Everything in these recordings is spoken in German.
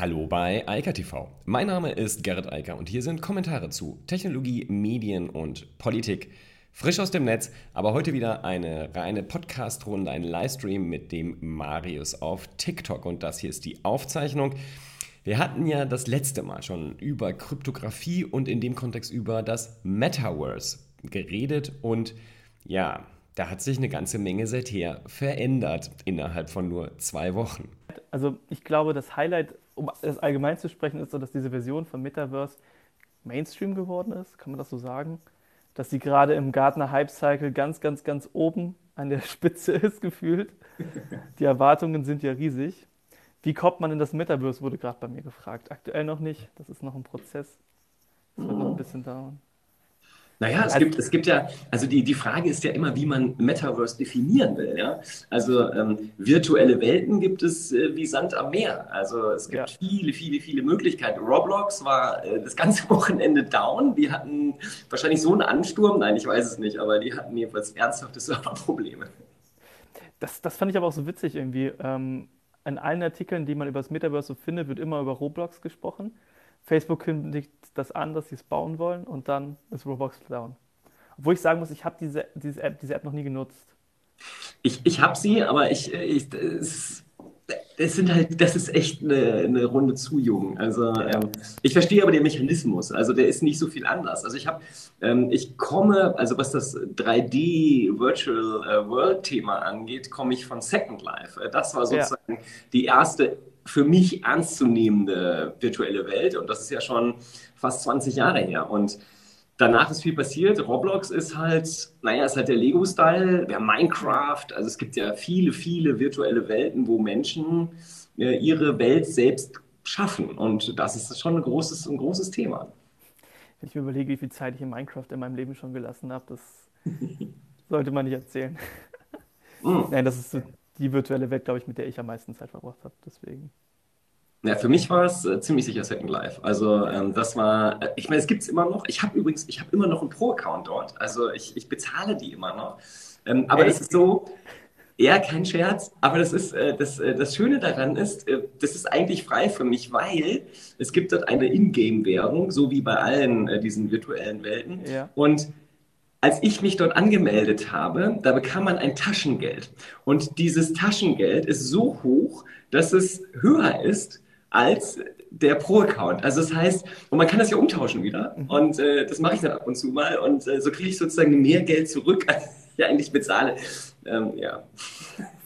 Hallo bei Eika TV. Mein Name ist Gerrit Eiker und hier sind Kommentare zu Technologie, Medien und Politik. Frisch aus dem Netz, aber heute wieder eine reine Podcast-Runde, ein Livestream mit dem Marius auf TikTok. Und das hier ist die Aufzeichnung. Wir hatten ja das letzte Mal schon über Kryptographie und in dem Kontext über das Metaverse geredet. Und ja, da hat sich eine ganze Menge seither verändert innerhalb von nur zwei Wochen. Also ich glaube, das Highlight um das allgemein zu sprechen, ist so, dass diese Version von Metaverse Mainstream geworden ist, kann man das so sagen? Dass sie gerade im Gartner Hype Cycle ganz, ganz, ganz oben an der Spitze ist, gefühlt. Die Erwartungen sind ja riesig. Wie kommt man in das Metaverse, wurde gerade bei mir gefragt. Aktuell noch nicht, das ist noch ein Prozess. Das wird noch ein bisschen dauern. Naja, es, also, gibt, es gibt ja, also die, die Frage ist ja immer, wie man Metaverse definieren will. Ja? Also ähm, virtuelle Welten gibt es äh, wie Sand am Meer. Also es gibt ja. viele, viele, viele Möglichkeiten. Roblox war äh, das ganze Wochenende down. Die hatten wahrscheinlich so einen Ansturm, nein, ich weiß es nicht, aber die hatten jedenfalls ernsthafte Serverprobleme. Das, das fand ich aber auch so witzig irgendwie. Ähm, in allen Artikeln, die man über das Metaverse so findet, wird immer über Roblox gesprochen. Facebook kündigt das an, dass sie es bauen wollen und dann ist Roblox down. Obwohl ich sagen muss, ich habe diese, diese, App, diese App noch nie genutzt. Ich, ich habe sie, aber ich, ich es, es, sind halt, das ist echt eine, eine Runde zu jung. Also ähm, ich verstehe aber den Mechanismus. Also der ist nicht so viel anders. Also ich habe, ähm, ich komme, also was das 3D Virtual äh, World Thema angeht, komme ich von Second Life. Äh, das war sozusagen ja. die erste für mich ernstzunehmende virtuelle Welt. Und das ist ja schon fast 20 Jahre her. Und danach ist viel passiert. Roblox ist halt, naja, ist halt der Lego-Style, der Minecraft. Also es gibt ja viele, viele virtuelle Welten, wo Menschen äh, ihre Welt selbst schaffen. Und das ist schon ein großes, ein großes Thema. Wenn ich mir überlege, wie viel Zeit ich in Minecraft in meinem Leben schon gelassen habe, das sollte man nicht erzählen. Mm. Nein, das ist so die virtuelle Welt, glaube ich, mit der ich am meisten Zeit verbracht habe. Deswegen. Ja, für mich war es äh, ziemlich sicher Second Life. Also ähm, das war, äh, ich meine, es gibt es immer noch. Ich habe übrigens, ich habe immer noch einen Pro-Account dort. Also ich, ich bezahle die immer noch. Ähm, aber es ist so, ja, kein Scherz, aber das ist äh, das, äh, das Schöne daran ist, äh, das ist eigentlich frei für mich, weil es gibt dort eine Ingame-Währung, so wie bei allen äh, diesen virtuellen Welten. Ja. Und als ich mich dort angemeldet habe, da bekam man ein Taschengeld. Und dieses Taschengeld ist so hoch, dass es höher ist als der Pro-Account. Also das heißt, und man kann das ja umtauschen wieder. Mhm. Und äh, das mache ich dann ab und zu mal. Und äh, so kriege ich sozusagen mehr Geld zurück, als ich eigentlich bezahle. Ähm, ja.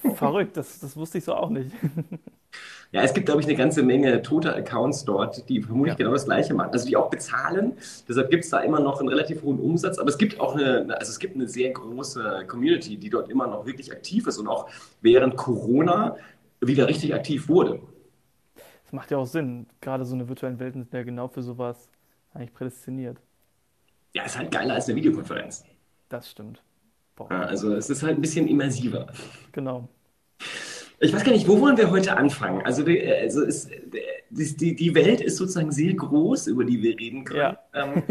Verrückt, das, das wusste ich so auch nicht. Ja, es gibt, glaube ich, eine ganze Menge tote Accounts dort, die vermutlich ja. genau das Gleiche machen. Also die auch bezahlen. Deshalb gibt es da immer noch einen relativ hohen Umsatz. Aber es gibt auch eine, also es gibt eine sehr große Community, die dort immer noch wirklich aktiv ist und auch während Corona wieder richtig aktiv wurde. Das macht ja auch Sinn. Gerade so eine virtuelle Welt sind ja genau für sowas eigentlich prädestiniert. Ja, ist halt geiler als eine Videokonferenz. Das stimmt. Ja, also es ist halt ein bisschen immersiver. Genau. Ich weiß gar nicht, wo wollen wir heute anfangen? Also, die, also ist, die, die Welt ist sozusagen sehr groß, über die wir reden können. Ja. Ähm,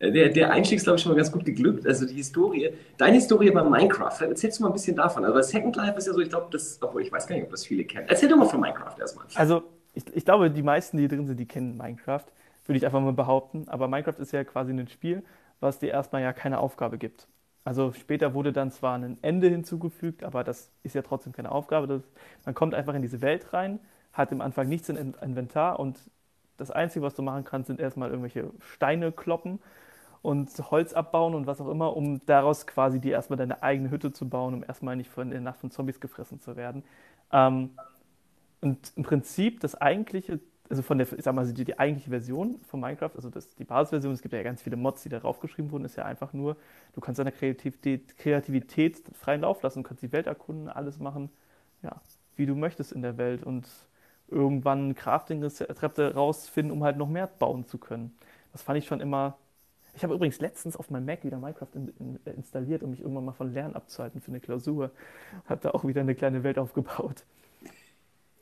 der, der Einstieg ist, glaube ich, schon mal ganz gut geglückt. Also die Historie, deine Historie bei Minecraft, erzählst du mal ein bisschen davon. Also Second Life ist ja so, ich glaube, das, obwohl ich weiß gar nicht, ob das viele kennen. Erzähl doch mal von Minecraft erstmal. Also ich, ich glaube, die meisten, die drin sind, die kennen Minecraft, würde ich einfach mal behaupten. Aber Minecraft ist ja quasi ein Spiel, was dir erstmal ja keine Aufgabe gibt. Also später wurde dann zwar ein Ende hinzugefügt, aber das ist ja trotzdem keine Aufgabe. Das, man kommt einfach in diese Welt rein, hat am Anfang nichts im Inventar und das Einzige, was du machen kannst, sind erstmal irgendwelche Steine kloppen und Holz abbauen und was auch immer, um daraus quasi dir erstmal deine eigene Hütte zu bauen, um erstmal nicht von der Nacht von Zombies gefressen zu werden. Ähm, und im Prinzip das eigentliche also von der, ich sag mal, die, die eigentliche Version von Minecraft, also das, die Basisversion, es gibt ja ganz viele Mods, die darauf geschrieben wurden, ist ja einfach nur, du kannst deiner Kreativität, Kreativität freien Lauf lassen, kannst die Welt erkunden, alles machen, ja, wie du möchtest in der Welt und irgendwann Crafting-Rezepte rausfinden, um halt noch mehr bauen zu können. Das fand ich schon immer. Ich habe übrigens letztens auf meinem Mac wieder Minecraft in, in, installiert, um mich irgendwann mal von Lernen abzuhalten für eine Klausur. Habe da auch wieder eine kleine Welt aufgebaut.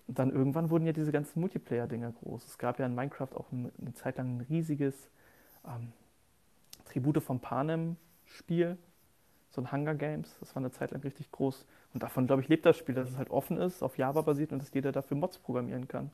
Und dann irgendwann wurden ja diese ganzen Multiplayer-Dinger groß. Es gab ja in Minecraft auch eine, Zeit lang ein riesiges ähm, Tribute von Panem-Spiel, so ein Hunger Games. Das war eine Zeit lang richtig groß. Und davon, glaube ich, lebt das Spiel, dass es halt offen ist, auf Java basiert und dass jeder dafür Mods programmieren kann.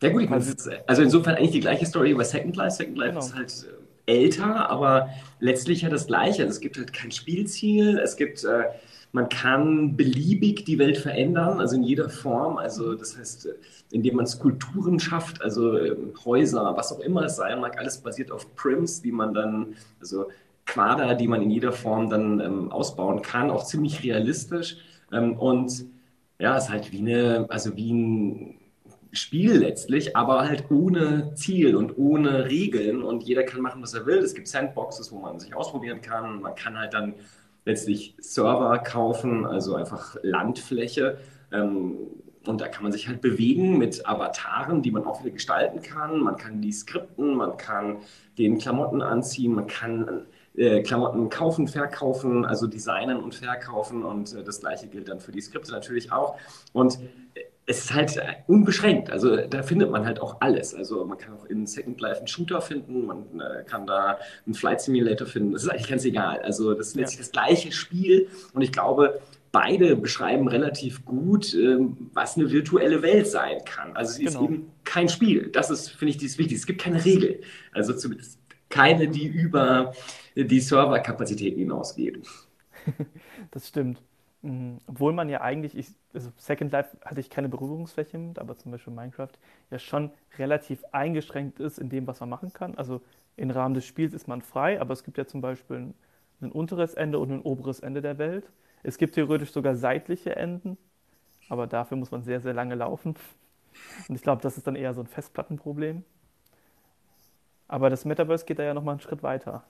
Ja gut, ich meine, also insofern eigentlich die gleiche Story über Second Life. Second Life genau. ist halt äh, älter, aber letztlich ja das Gleiche. Also es gibt halt kein Spielziel, es gibt, äh, man kann beliebig die Welt verändern, also in jeder Form. Also das heißt, indem man Skulpturen schafft, also äh, Häuser, was auch immer es sein mag, alles basiert auf Prims, die man dann, also Quader, die man in jeder Form dann ähm, ausbauen kann, auch ziemlich realistisch. Ähm, und ja, es ist halt wie eine, also wie ein Spiel letztlich, aber halt ohne Ziel und ohne Regeln und jeder kann machen, was er will. Es gibt Sandboxes, wo man sich ausprobieren kann. Man kann halt dann letztlich Server kaufen, also einfach Landfläche. Ähm, und da kann man sich halt bewegen mit Avataren, die man auch wieder gestalten kann. Man kann die skripten, man kann den Klamotten anziehen, man kann äh, Klamotten kaufen, verkaufen, also designen und verkaufen. Und äh, das gleiche gilt dann für die Skripte natürlich auch. Und äh, es ist halt unbeschränkt. Also da findet man halt auch alles. Also man kann auch in Second Life einen Shooter finden, man äh, kann da einen Flight Simulator finden. Das ist eigentlich ganz egal. Also das ist letztlich das gleiche Spiel und ich glaube, beide beschreiben relativ gut, ähm, was eine virtuelle Welt sein kann. Also sie genau. ist eben kein Spiel. Das ist, finde ich, das Wichtigste. Es gibt keine Regel. Also zumindest keine, die über die Serverkapazitäten hinausgeht. Das stimmt. Mhm. Obwohl man ja eigentlich, ich, also Second Life hatte ich keine Berührungsfläche mit, aber zum Beispiel Minecraft ja schon relativ eingeschränkt ist in dem, was man machen kann. Also im Rahmen des Spiels ist man frei, aber es gibt ja zum Beispiel ein, ein unteres Ende und ein oberes Ende der Welt. Es gibt theoretisch sogar seitliche Enden, aber dafür muss man sehr, sehr lange laufen. Und ich glaube, das ist dann eher so ein Festplattenproblem. Aber das Metaverse geht da ja nochmal einen Schritt weiter.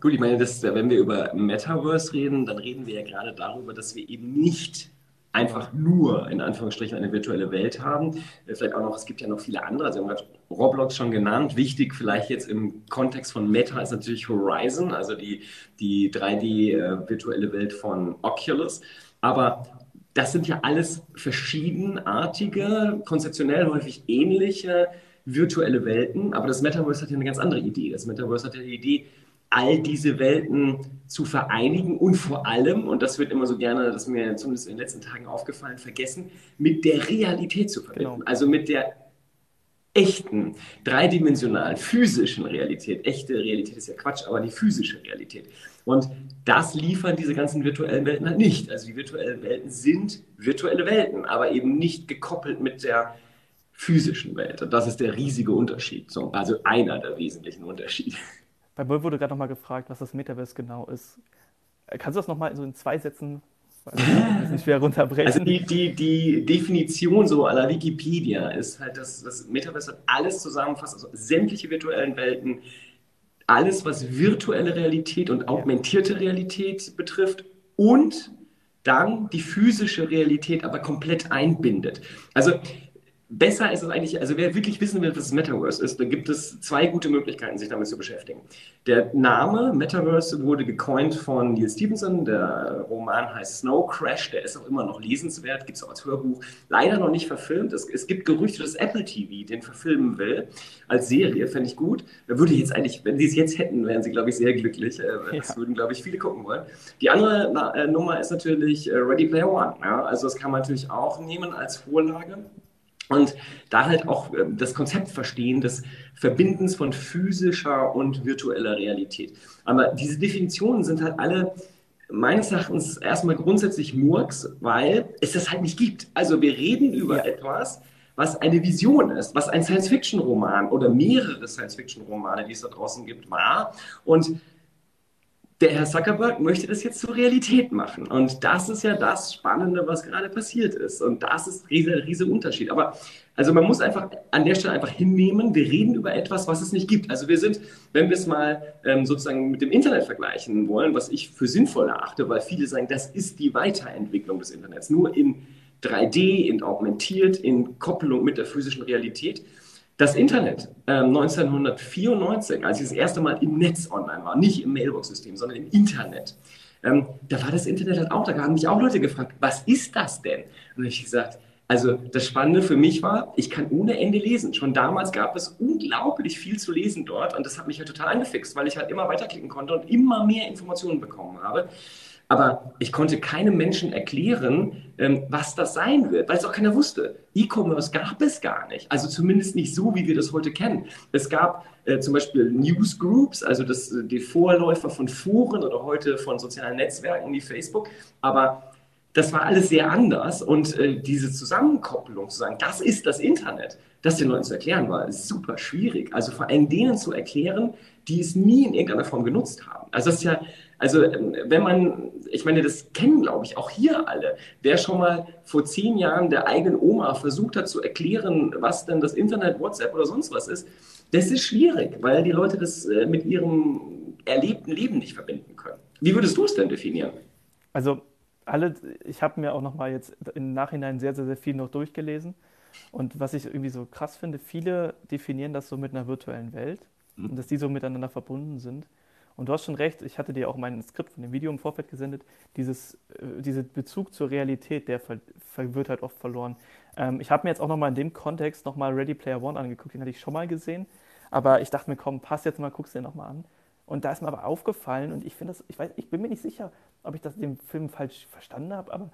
Gut, ich meine, das, wenn wir über Metaverse reden, dann reden wir ja gerade darüber, dass wir eben nicht einfach nur in Anführungsstrichen eine virtuelle Welt haben. Äh, vielleicht auch noch, es gibt ja noch viele andere, wir haben gerade Roblox schon genannt. Wichtig vielleicht jetzt im Kontext von Meta ist natürlich Horizon, also die, die 3D-virtuelle äh, Welt von Oculus. Aber das sind ja alles verschiedenartige, konzeptionell häufig ähnliche virtuelle Welten, aber das Metaverse hat ja eine ganz andere Idee. Das Metaverse hat ja die Idee, all diese Welten zu vereinigen und vor allem, und das wird immer so gerne, das ist mir zumindest in den letzten Tagen aufgefallen, vergessen, mit der Realität zu verbinden. Genau. Also mit der echten, dreidimensionalen, physischen Realität. Echte Realität ist ja Quatsch, aber die physische Realität. Und das liefern diese ganzen virtuellen Welten halt nicht. Also die virtuellen Welten sind virtuelle Welten, aber eben nicht gekoppelt mit der physischen Welt. Und das ist der riesige Unterschied. Also einer der wesentlichen Unterschiede. Bei mir wurde gerade nochmal gefragt, was das Metaverse genau ist. Äh, kannst du das nochmal so in zwei Sätzen nicht schwer runterbrechen? Also die, die, die Definition so aller Wikipedia ist halt, dass das Metaverse alles zusammenfasst, also sämtliche virtuellen Welten, alles, was virtuelle Realität und augmentierte Realität betrifft und dann die physische Realität aber komplett einbindet. Also besser ist es eigentlich, also wer wirklich wissen will, was das Metaverse ist, dann gibt es zwei gute Möglichkeiten, sich damit zu beschäftigen. Der Name Metaverse wurde gecoint von Neil Stevenson, der Roman heißt Snow Crash, der ist auch immer noch lesenswert, gibt es auch als Hörbuch, leider noch nicht verfilmt. Es, es gibt Gerüchte, dass Apple TV den verfilmen will, als Serie, fände ich gut. Würde ich jetzt eigentlich, wenn sie es jetzt hätten, wären sie, glaube ich, sehr glücklich. Äh, das ja. würden, glaube ich, viele gucken wollen. Die andere na, äh, Nummer ist natürlich äh, Ready Player One. Ja? Also das kann man natürlich auch nehmen als Vorlage. Und da halt auch ähm, das Konzept verstehen des Verbindens von physischer und virtueller Realität. Aber diese Definitionen sind halt alle meines Erachtens erstmal grundsätzlich Murks, weil es das halt nicht gibt. Also wir reden über ja. etwas, was eine Vision ist, was ein Science-Fiction-Roman oder mehrere Science-Fiction-Romane, die es da draußen gibt, war. Und der Herr Zuckerberg möchte das jetzt zur Realität machen. Und das ist ja das Spannende, was gerade passiert ist. Und das ist ein riesiger riese Unterschied. Aber also man muss einfach an der Stelle einfach hinnehmen, wir reden über etwas, was es nicht gibt. Also wir sind, wenn wir es mal ähm, sozusagen mit dem Internet vergleichen wollen, was ich für sinnvoll erachte, weil viele sagen, das ist die Weiterentwicklung des Internets, nur in 3D, in augmentiert, in Koppelung mit der physischen Realität. Das Internet äh, 1994, als ich das erste Mal im Netz online war, nicht im Mailbox-System, sondern im Internet, ähm, da war das Internet halt auch, da haben mich auch Leute gefragt, was ist das denn? Und ich gesagt, also das Spannende für mich war, ich kann ohne Ende lesen. Schon damals gab es unglaublich viel zu lesen dort und das hat mich halt total angefixt, weil ich halt immer weiterklicken konnte und immer mehr Informationen bekommen habe. Aber ich konnte keinem Menschen erklären, ähm, was das sein wird, weil es auch keiner wusste. E-Commerce gab es gar nicht. Also zumindest nicht so, wie wir das heute kennen. Es gab äh, zum Beispiel Newsgroups, also das, die Vorläufer von Foren oder heute von sozialen Netzwerken wie Facebook. Aber das war alles sehr anders und äh, diese Zusammenkopplung zu sagen, das ist das Internet, das den Leuten zu erklären, war super schwierig. Also vor allem denen zu erklären, die es nie in irgendeiner Form genutzt haben. Also das ist ja, also ähm, wenn man, ich meine, das kennen, glaube ich, auch hier alle, wer schon mal vor zehn Jahren der eigenen Oma versucht hat zu erklären, was denn das Internet, WhatsApp oder sonst was ist, das ist schwierig, weil die Leute das äh, mit ihrem erlebten Leben nicht verbinden können. Wie würdest du es denn definieren? Also alle, ich habe mir auch noch mal jetzt im Nachhinein sehr, sehr, sehr viel noch durchgelesen. Und was ich irgendwie so krass finde, viele definieren das so mit einer virtuellen Welt mhm. und dass die so miteinander verbunden sind. Und du hast schon recht, ich hatte dir auch mein Skript von dem Video im Vorfeld gesendet. Dieses, äh, dieser Bezug zur Realität, der ver, wird halt oft verloren. Ähm, ich habe mir jetzt auch nochmal in dem Kontext nochmal Ready Player One angeguckt, den hatte ich schon mal gesehen. Aber ich dachte mir, komm, pass jetzt mal, guck's dir nochmal an. Und da ist mir aber aufgefallen, und ich finde das, ich weiß, ich bin mir nicht sicher, ob ich das den Film falsch verstanden habe, aber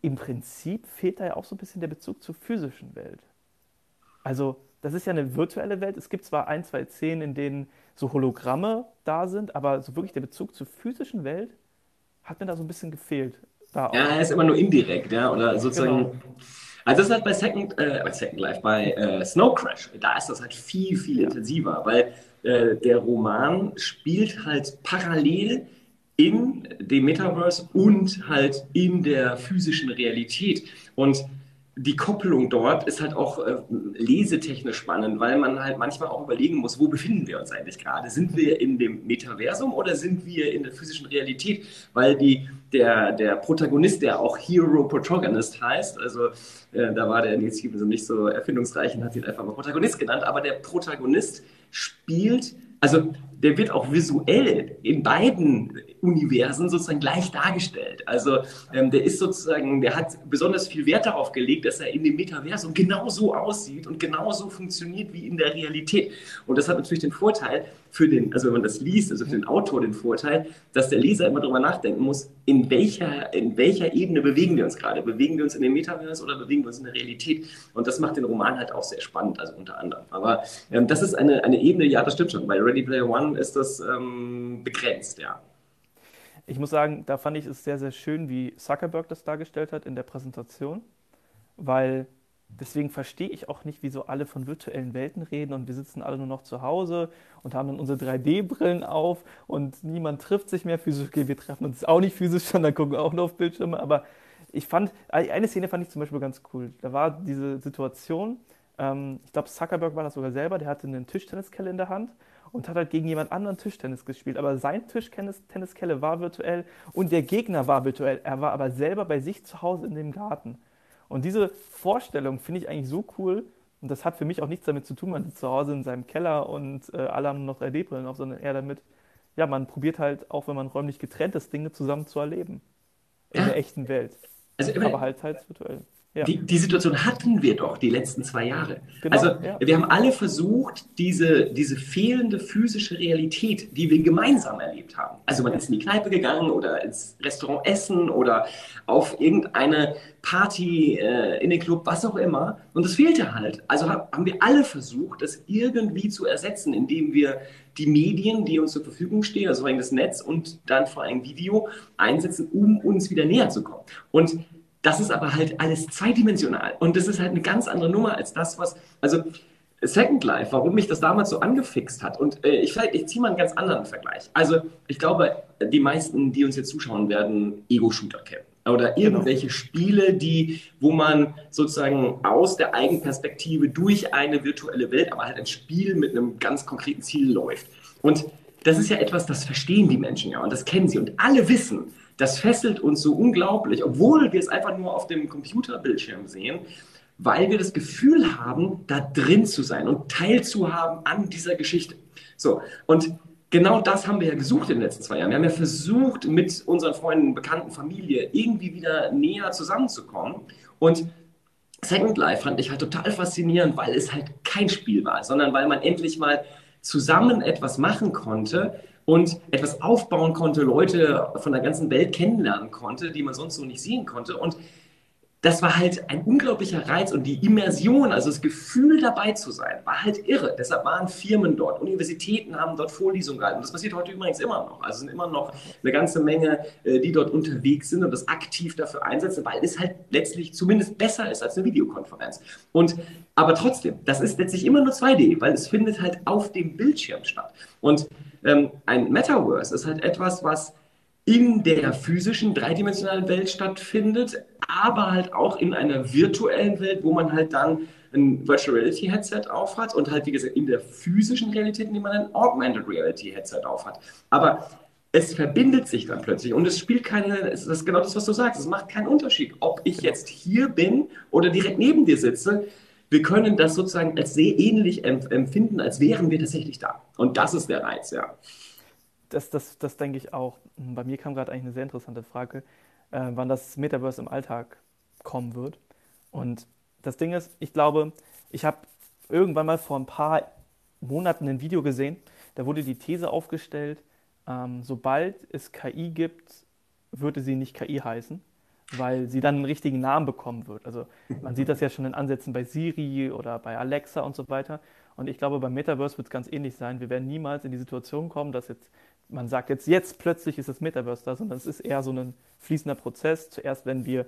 im Prinzip fehlt da ja auch so ein bisschen der Bezug zur physischen Welt. Also, das ist ja eine virtuelle Welt. Es gibt zwar ein, zwei Szenen, in denen so Hologramme da sind, aber so wirklich der Bezug zur physischen Welt hat mir da so ein bisschen gefehlt. ja, er ist immer nur indirekt, ja, oder sozusagen. Genau. Also das ist halt bei Second, äh, bei Second Life, bei äh, Snow Crash, da ist das halt viel, viel intensiver, weil äh, der Roman spielt halt parallel in dem Metaverse und halt in der physischen Realität. Und die Kopplung dort ist halt auch äh, lesetechnisch spannend, weil man halt manchmal auch überlegen muss, wo befinden wir uns eigentlich gerade? Sind wir in dem Metaversum oder sind wir in der physischen Realität? Weil die, der, der Protagonist, der auch Hero Protagonist heißt, also äh, da war der Nils Stevenson nicht so erfindungsreich und hat ihn einfach mal Protagonist genannt, aber der Protagonist spielt also der wird auch visuell in beiden Universen sozusagen gleich dargestellt. Also ähm, der ist sozusagen, der hat besonders viel Wert darauf gelegt, dass er in dem Metaversum genauso aussieht und genauso funktioniert wie in der Realität. Und das hat natürlich den Vorteil für den, also wenn man das liest, also für den Autor den Vorteil, dass der Leser immer darüber nachdenken muss, in welcher, in welcher Ebene bewegen wir uns gerade? Bewegen wir uns in dem Metaverse oder bewegen wir uns in der Realität? Und das macht den Roman halt auch sehr spannend, also unter anderem. Aber ähm, das ist eine, eine Ebene, ja, das stimmt schon. Bei Ready Player One ist das ähm, begrenzt, ja. Ich muss sagen, da fand ich es sehr, sehr schön, wie Zuckerberg das dargestellt hat in der Präsentation, weil deswegen verstehe ich auch nicht, wieso alle von virtuellen Welten reden und wir sitzen alle nur noch zu Hause und haben dann unsere 3D-Brillen auf und niemand trifft sich mehr physisch. Okay, wir treffen uns auch nicht physisch schon, dann gucken wir auch nur auf Bildschirme, aber ich fand, eine Szene fand ich zum Beispiel ganz cool. Da war diese Situation, ähm, ich glaube, Zuckerberg war das sogar selber, der hatte einen Tischtenniskelle in der Hand und hat halt gegen jemand anderen Tischtennis gespielt. Aber sein Tischtenniskelle war virtuell und der Gegner war virtuell. Er war aber selber bei sich zu Hause in dem Garten. Und diese Vorstellung finde ich eigentlich so cool. Und das hat für mich auch nichts damit zu tun, man ist zu Hause in seinem Keller und äh, alle haben noch 3D-Brillen auf, sondern eher damit, ja, man probiert halt, auch wenn man räumlich getrennt ist, Dinge zusammen zu erleben. In ja. der echten Welt. Also, aber halt halt virtuell. Ja. Die, die, Situation hatten wir doch die letzten zwei Jahre. Genau, also ja. wir haben alle versucht, diese, diese fehlende physische Realität, die wir gemeinsam erlebt haben. Also man ist in die Kneipe gegangen oder ins Restaurant essen oder auf irgendeine Party äh, in den Club, was auch immer. Und das fehlte halt. Also haben wir alle versucht, das irgendwie zu ersetzen, indem wir die Medien, die uns zur Verfügung stehen, also vor allem das Netz und dann vor allem Video, einsetzen, um uns wieder näher zu kommen. Und das ist aber halt alles zweidimensional. Und das ist halt eine ganz andere Nummer als das, was, also Second Life, warum mich das damals so angefixt hat. Und äh, ich, ich ziehe mal einen ganz anderen Vergleich. Also ich glaube, die meisten, die uns jetzt zuschauen, werden Ego-Shooter kennen. Oder genau. irgendwelche genau. Spiele, die, wo man sozusagen aus der Eigenperspektive durch eine virtuelle Welt, aber halt ein Spiel mit einem ganz konkreten Ziel läuft. Und das ist ja etwas, das verstehen die Menschen ja und das kennen sie. Und alle wissen, das fesselt uns so unglaublich, obwohl wir es einfach nur auf dem Computerbildschirm sehen, weil wir das Gefühl haben, da drin zu sein und teilzuhaben an dieser Geschichte. So, und genau das haben wir ja gesucht in den letzten zwei Jahren. Wir haben ja versucht, mit unseren Freunden, Bekannten, Familie irgendwie wieder näher zusammenzukommen. Und Second Life fand ich halt total faszinierend, weil es halt kein Spiel war, sondern weil man endlich mal zusammen etwas machen konnte und etwas aufbauen konnte, Leute von der ganzen Welt kennenlernen konnte, die man sonst so nicht sehen konnte. Und das war halt ein unglaublicher Reiz und die Immersion, also das Gefühl dabei zu sein, war halt irre. Deshalb waren Firmen dort, Universitäten haben dort Vorlesungen gehalten. Das passiert heute übrigens immer noch. Also sind immer noch eine ganze Menge, äh, die dort unterwegs sind und das aktiv dafür einsetzen, weil es halt letztlich zumindest besser ist als eine Videokonferenz. Und aber trotzdem, das ist letztlich immer nur 2D, weil es findet halt auf dem Bildschirm statt. Und ähm, ein Metaverse ist halt etwas, was in der physischen, dreidimensionalen Welt stattfindet, aber halt auch in einer virtuellen Welt, wo man halt dann ein Virtual Reality Headset aufhat und halt, wie gesagt, in der physischen Realität, in dem man ein Augmented Reality Headset aufhat. Aber es verbindet sich dann plötzlich und es spielt keine, es ist genau das, was du sagst, es macht keinen Unterschied, ob ich jetzt hier bin oder direkt neben dir sitze. Wir können das sozusagen als sehr ähnlich empfinden, als wären wir tatsächlich da. Und das ist der Reiz, ja das, das, das denke ich auch. Hm, bei mir kam gerade eigentlich eine sehr interessante Frage, äh, wann das Metaverse im Alltag kommen wird. Und das Ding ist, ich glaube, ich habe irgendwann mal vor ein paar Monaten ein Video gesehen, da wurde die These aufgestellt, ähm, sobald es KI gibt, würde sie nicht KI heißen, weil sie dann einen richtigen Namen bekommen wird. Also man sieht das ja schon in Ansätzen bei Siri oder bei Alexa und so weiter. Und ich glaube, beim Metaverse wird es ganz ähnlich sein. Wir werden niemals in die Situation kommen, dass jetzt man sagt jetzt, jetzt plötzlich ist das Metaverse da, sondern es ist eher so ein fließender Prozess. Zuerst, wenn wir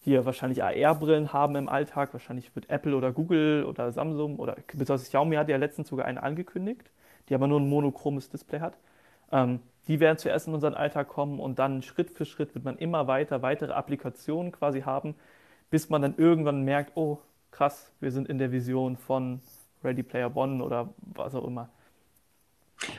hier wahrscheinlich AR-Brillen haben im Alltag, wahrscheinlich wird Apple oder Google oder Samsung oder besonders Xiaomi hat ja letztens sogar eine angekündigt, die aber nur ein monochromes Display hat. Ähm, die werden zuerst in unseren Alltag kommen und dann Schritt für Schritt wird man immer weiter weitere Applikationen quasi haben, bis man dann irgendwann merkt, oh krass, wir sind in der Vision von Ready Player One oder was auch immer.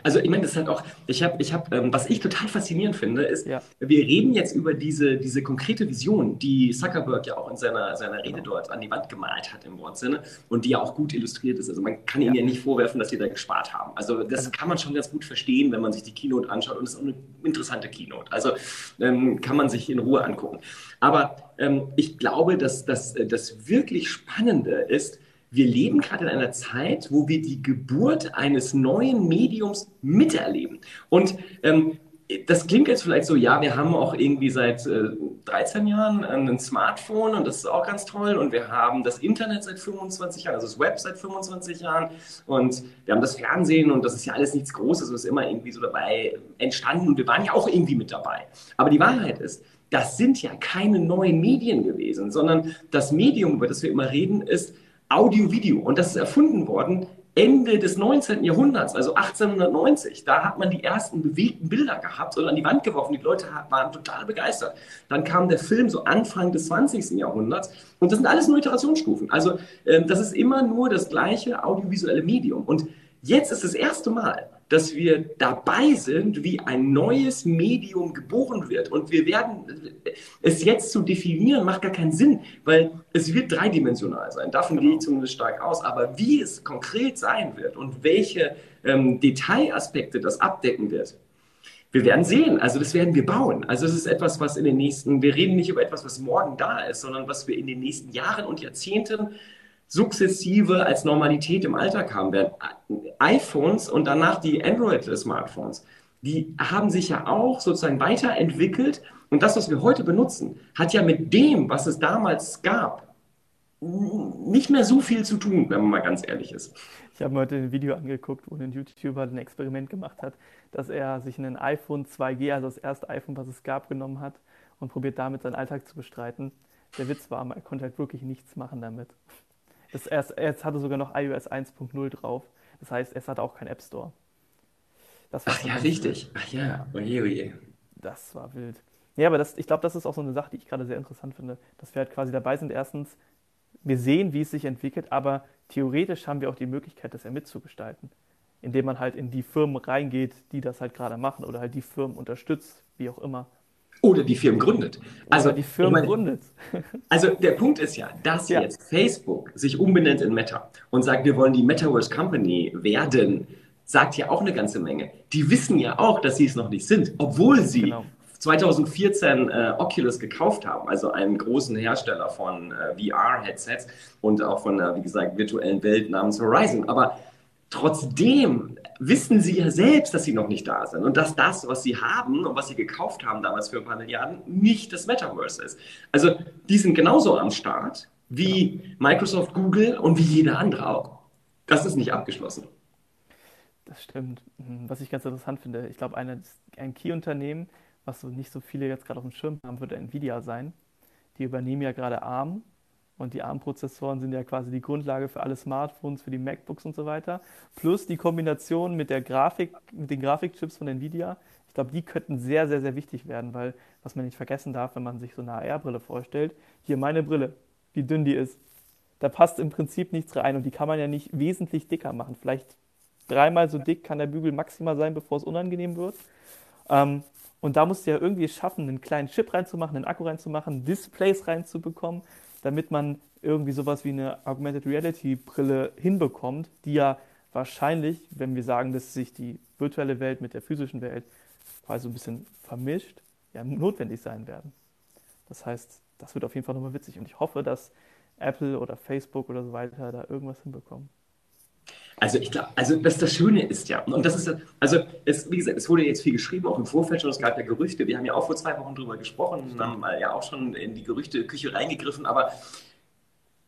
Also ich meine, das ist halt auch, ich habe, ich habe, ähm, was ich total faszinierend finde, ist, ja. wir reden jetzt über diese, diese konkrete Vision, die Zuckerberg ja auch in seiner, seiner Rede genau. dort an die Wand gemalt hat im Wortsinne und die ja auch gut illustriert ist. Also man kann ihnen ja, ja nicht vorwerfen, dass sie da gespart haben. Also das also, kann man schon ganz gut verstehen, wenn man sich die Keynote anschaut und es ist auch eine interessante Keynote. Also ähm, kann man sich in Ruhe angucken. Aber ähm, ich glaube, dass, dass das wirklich Spannende ist, wir leben gerade in einer Zeit, wo wir die Geburt eines neuen Mediums miterleben. Und ähm, das klingt jetzt vielleicht so, ja, wir haben auch irgendwie seit äh, 13 Jahren ein Smartphone und das ist auch ganz toll und wir haben das Internet seit 25 Jahren, also das Web seit 25 Jahren und wir haben das Fernsehen und das ist ja alles nichts Großes, es ist immer irgendwie so dabei entstanden und wir waren ja auch irgendwie mit dabei. Aber die Wahrheit ist, das sind ja keine neuen Medien gewesen, sondern das Medium, über das wir immer reden, ist Audio-Video. Und das ist erfunden worden Ende des 19. Jahrhunderts, also 1890. Da hat man die ersten bewegten Bilder gehabt und an die Wand geworfen. Die Leute waren total begeistert. Dann kam der Film so Anfang des 20. Jahrhunderts. Und das sind alles nur Iterationsstufen. Also äh, das ist immer nur das gleiche audiovisuelle Medium. Und jetzt ist das erste Mal, dass wir dabei sind, wie ein neues Medium geboren wird. Und wir werden, es jetzt zu definieren, macht gar keinen Sinn, weil es wird dreidimensional sein. Davon genau. gehe ich zumindest stark aus. Aber wie es konkret sein wird und welche ähm, Detailaspekte das abdecken wird, wir werden sehen. Also das werden wir bauen. Also es ist etwas, was in den nächsten, wir reden nicht über etwas, was morgen da ist, sondern was wir in den nächsten Jahren und Jahrzehnten sukzessive als Normalität im Alltag haben werden. iPhones und danach die Android-Smartphones, die haben sich ja auch sozusagen weiterentwickelt. Und das, was wir heute benutzen, hat ja mit dem, was es damals gab, nicht mehr so viel zu tun, wenn man mal ganz ehrlich ist. Ich habe mir heute ein Video angeguckt, wo ein YouTuber ein Experiment gemacht hat, dass er sich ein iPhone 2G, also das erste iPhone, was es gab, genommen hat und probiert damit seinen Alltag zu bestreiten. Der Witz war, er konnte halt wirklich nichts machen damit. Das, erst, jetzt hatte sogar noch iOS 1.0 drauf. Das heißt, es hat auch keinen App Store. Ach ja, richtig. Ach ja, oje, oje. Das war wild. Ja, aber das, ich glaube, das ist auch so eine Sache, die ich gerade sehr interessant finde, dass wir halt quasi dabei sind. Erstens, wir sehen, wie es sich entwickelt, aber theoretisch haben wir auch die Möglichkeit, das ja mitzugestalten, indem man halt in die Firmen reingeht, die das halt gerade machen oder halt die Firmen unterstützt, wie auch immer. Oder die Firmen gründet. Also, Oder die Firmen meine, gründet. Also der Punkt ist ja, dass ja. jetzt Facebook sich umbenennt in Meta und sagt, wir wollen die Metaverse Company werden, sagt ja auch eine ganze Menge. Die wissen ja auch, dass sie es noch nicht sind, obwohl sie genau. 2014 äh, Oculus gekauft haben, also einen großen Hersteller von äh, VR-Headsets und auch von, äh, wie gesagt, virtuellen Welt namens Horizon. Aber trotzdem wissen sie ja selbst, dass sie noch nicht da sind und dass das, was sie haben und was sie gekauft haben damals für ein paar Milliarden, nicht das Metaverse ist. Also die sind genauso am Start wie Microsoft, Google und wie jeder andere auch. Das ist nicht abgeschlossen. Das stimmt. Hm, was ich ganz interessant finde, ich glaube, ein Key-Unternehmen, was so nicht so viele jetzt gerade auf dem Schirm haben, wird Nvidia sein. Die übernehmen ja gerade ARM und die ARM-Prozessoren sind ja quasi die Grundlage für alle Smartphones, für die MacBooks und so weiter. Plus die Kombination mit der Grafik, mit den Grafikchips von Nvidia. Ich glaube, die könnten sehr, sehr, sehr wichtig werden, weil, was man nicht vergessen darf, wenn man sich so eine AR-Brille vorstellt, hier meine Brille, wie dünn die ist. Da passt im Prinzip nichts rein und die kann man ja nicht wesentlich dicker machen. Vielleicht dreimal so dick kann der Bügel maximal sein, bevor es unangenehm wird. Ähm, und da musst du ja irgendwie schaffen, einen kleinen Chip reinzumachen, einen Akku reinzumachen, Displays reinzubekommen damit man irgendwie sowas wie eine Augmented Reality Brille hinbekommt, die ja wahrscheinlich, wenn wir sagen, dass sich die virtuelle Welt mit der physischen Welt quasi so ein bisschen vermischt, ja notwendig sein werden. Das heißt, das wird auf jeden Fall nochmal witzig und ich hoffe, dass Apple oder Facebook oder so weiter da irgendwas hinbekommen. Also ich glaube, also das, das Schöne ist ja, und das ist, also es, wie gesagt, es wurde jetzt viel geschrieben, auch im Vorfeld schon, es gab ja Gerüchte, wir haben ja auch vor zwei Wochen drüber gesprochen, haben ja auch schon in die Gerüchteküche reingegriffen, aber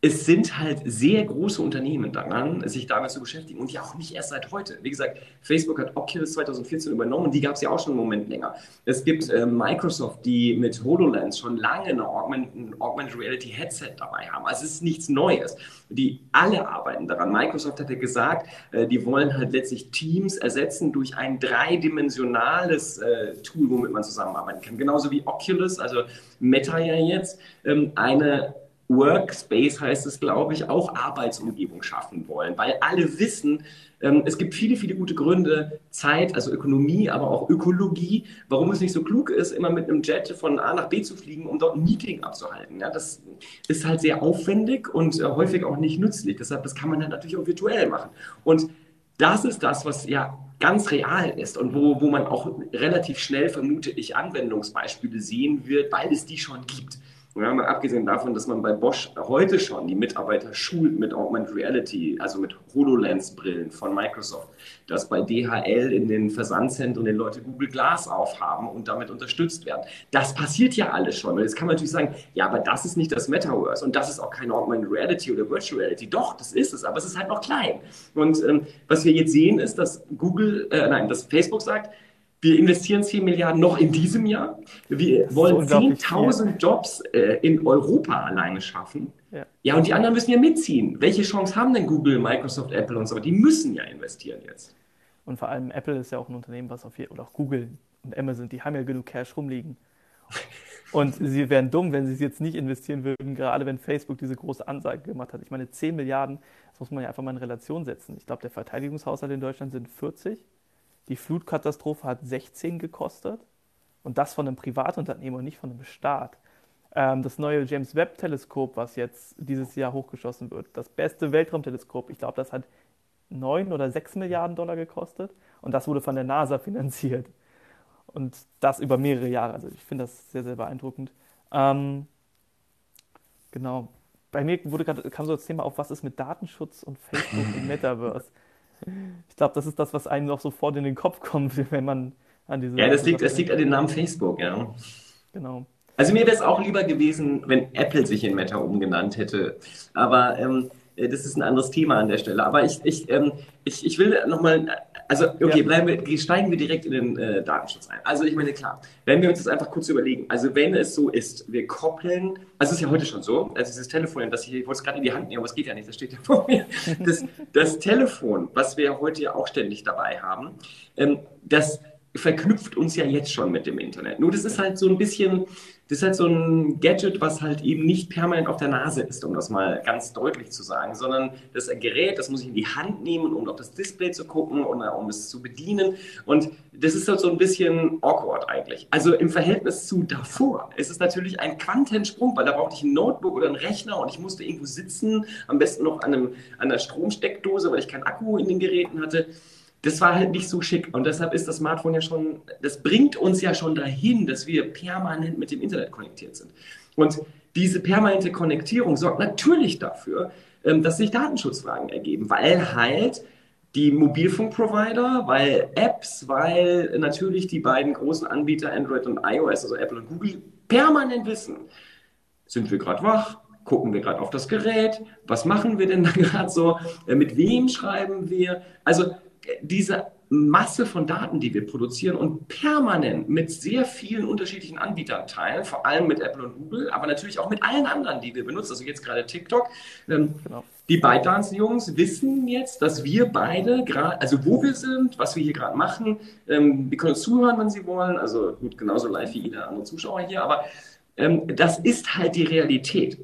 es sind halt sehr große Unternehmen daran, sich damit zu beschäftigen und ja auch nicht erst seit heute. Wie gesagt, Facebook hat Oculus 2014 übernommen die gab es ja auch schon einen Moment länger. Es gibt äh, Microsoft, die mit HoloLens schon lange eine Augmented, Augmented Reality Headset dabei haben. Also es ist nichts Neues. Die alle arbeiten daran. Microsoft hat ja gesagt, äh, die wollen halt letztlich Teams ersetzen durch ein dreidimensionales äh, Tool, womit man zusammenarbeiten kann. Genauso wie Oculus, also Meta ja jetzt, ähm, eine Workspace heißt es, glaube ich, auch Arbeitsumgebung schaffen wollen, weil alle wissen, ähm, es gibt viele, viele gute Gründe, Zeit, also Ökonomie, aber auch Ökologie, warum es nicht so klug ist, immer mit einem Jet von A nach B zu fliegen, um dort ein Meeting abzuhalten. Ja, das ist halt sehr aufwendig und äh, häufig auch nicht nützlich. Deshalb, das kann man dann natürlich auch virtuell machen. Und das ist das, was ja ganz real ist und wo, wo man auch relativ schnell, vermute ich, Anwendungsbeispiele sehen wird, weil es die schon gibt. Ja, mal abgesehen davon, dass man bei Bosch heute schon die Mitarbeiter schult mit Augmented Reality, also mit HoloLens-Brillen von Microsoft, dass bei DHL in den Versandzentren die Leute Google Glass aufhaben und damit unterstützt werden. Das passiert ja alles schon. Und jetzt kann man natürlich sagen, ja, aber das ist nicht das Metaverse und das ist auch keine Augmented Reality oder Virtual Reality. Doch, das ist es, aber es ist halt noch klein. Und ähm, was wir jetzt sehen, ist, dass Google, äh, nein, dass Facebook sagt, wir investieren 10 Milliarden noch in diesem Jahr. Wir wollen 10.000 Jobs äh, in Europa alleine schaffen. Ja. ja, und die anderen müssen ja mitziehen. Welche Chance haben denn Google, Microsoft, Apple und so? Die müssen ja investieren jetzt. Und vor allem Apple ist ja auch ein Unternehmen, was auf hier, oder auch Google und Amazon, die haben ja genug Cash rumliegen. Und sie wären dumm, wenn sie es jetzt nicht investieren würden, gerade wenn Facebook diese große Ansage gemacht hat. Ich meine, 10 Milliarden, das muss man ja einfach mal in Relation setzen. Ich glaube, der Verteidigungshaushalt in Deutschland sind 40 die Flutkatastrophe hat 16 gekostet und das von einem Privatunternehmen und nicht von einem Staat. Ähm, das neue James Webb Teleskop, was jetzt dieses Jahr hochgeschossen wird, das beste Weltraumteleskop, ich glaube, das hat 9 oder 6 Milliarden Dollar gekostet und das wurde von der NASA finanziert. Und das über mehrere Jahre. Also ich finde das sehr, sehr beeindruckend. Ähm, genau. Bei mir wurde grad, kam so das Thema auf, was ist mit Datenschutz und Facebook im Metaverse? Ich glaube, das ist das, was einem noch sofort in den Kopf kommt, wenn man an diese. Ja, das liegt, das liegt an dem Namen Facebook, ja. Genau. Also mir wäre es auch lieber gewesen, wenn Apple sich in Meta umgenannt hätte. Aber ähm, das ist ein anderes Thema an der Stelle. Aber ich, ich, ähm, ich, ich will nochmal also, okay, ja. bleiben wir, steigen wir direkt in den äh, Datenschutz ein. Also, ich meine, klar, wenn wir uns das einfach kurz überlegen, also wenn es so ist, wir koppeln, also es ist ja heute schon so, also dieses Telefon, das ich, ich wollte es gerade in die Hand nehmen, aber es geht ja nicht, das steht ja vor mir. Das, das Telefon, was wir heute ja auch ständig dabei haben, ähm, das verknüpft uns ja jetzt schon mit dem Internet. Nur das ist halt so ein bisschen, das ist halt so ein Gadget, was halt eben nicht permanent auf der Nase ist, um das mal ganz deutlich zu sagen, sondern das Gerät, das muss ich in die Hand nehmen, um auf das Display zu gucken oder um es zu bedienen. Und das ist halt so ein bisschen awkward eigentlich. Also im Verhältnis zu davor ist es natürlich ein Quantensprung, weil da brauchte ich ein Notebook oder einen Rechner und ich musste irgendwo sitzen, am besten noch an, einem, an einer Stromsteckdose, weil ich keinen Akku in den Geräten hatte das war halt nicht so schick. Und deshalb ist das Smartphone ja schon, das bringt uns ja schon dahin, dass wir permanent mit dem Internet konnektiert sind. Und diese permanente Konnektierung sorgt natürlich dafür, ähm, dass sich Datenschutzfragen ergeben, weil halt die Mobilfunkprovider, weil Apps, weil natürlich die beiden großen Anbieter Android und iOS, also Apple und Google, permanent wissen, sind wir gerade wach, gucken wir gerade auf das Gerät, was machen wir denn da gerade so, äh, mit wem schreiben wir. Also diese Masse von Daten, die wir produzieren und permanent mit sehr vielen unterschiedlichen Anbietern teilen, vor allem mit Apple und Google, aber natürlich auch mit allen anderen, die wir benutzen. Also jetzt gerade TikTok. Ähm, genau. Die ByteDance-Jungs wissen jetzt, dass wir beide gerade, also wo wir sind, was wir hier gerade machen. Ähm, wir können uns zuhören, wenn sie wollen. Also gut, genauso live wie jeder andere Zuschauer hier, aber ähm, das ist halt die Realität.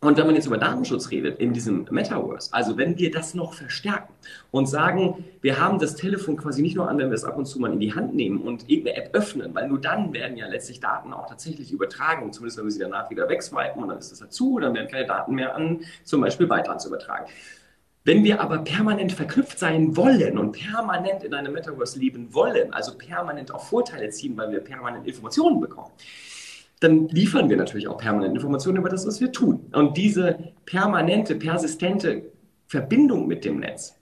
Und wenn man jetzt über Datenschutz redet in diesem Metaverse, also wenn wir das noch verstärken und sagen, wir haben das Telefon quasi nicht nur an, wenn wir es ab und zu mal in die Hand nehmen und irgendeine App öffnen, weil nur dann werden ja letztlich Daten auch tatsächlich übertragen, zumindest wenn wir sie danach wieder wegswipen und dann ist das dazu, dann werden keine Daten mehr an zum Beispiel Bytrans übertragen. Wenn wir aber permanent verknüpft sein wollen und permanent in einem Metaverse leben wollen, also permanent auch Vorteile ziehen, weil wir permanent Informationen bekommen, dann liefern wir natürlich auch permanent Informationen über das, was wir tun. Und diese permanente, persistente Verbindung mit dem Netz,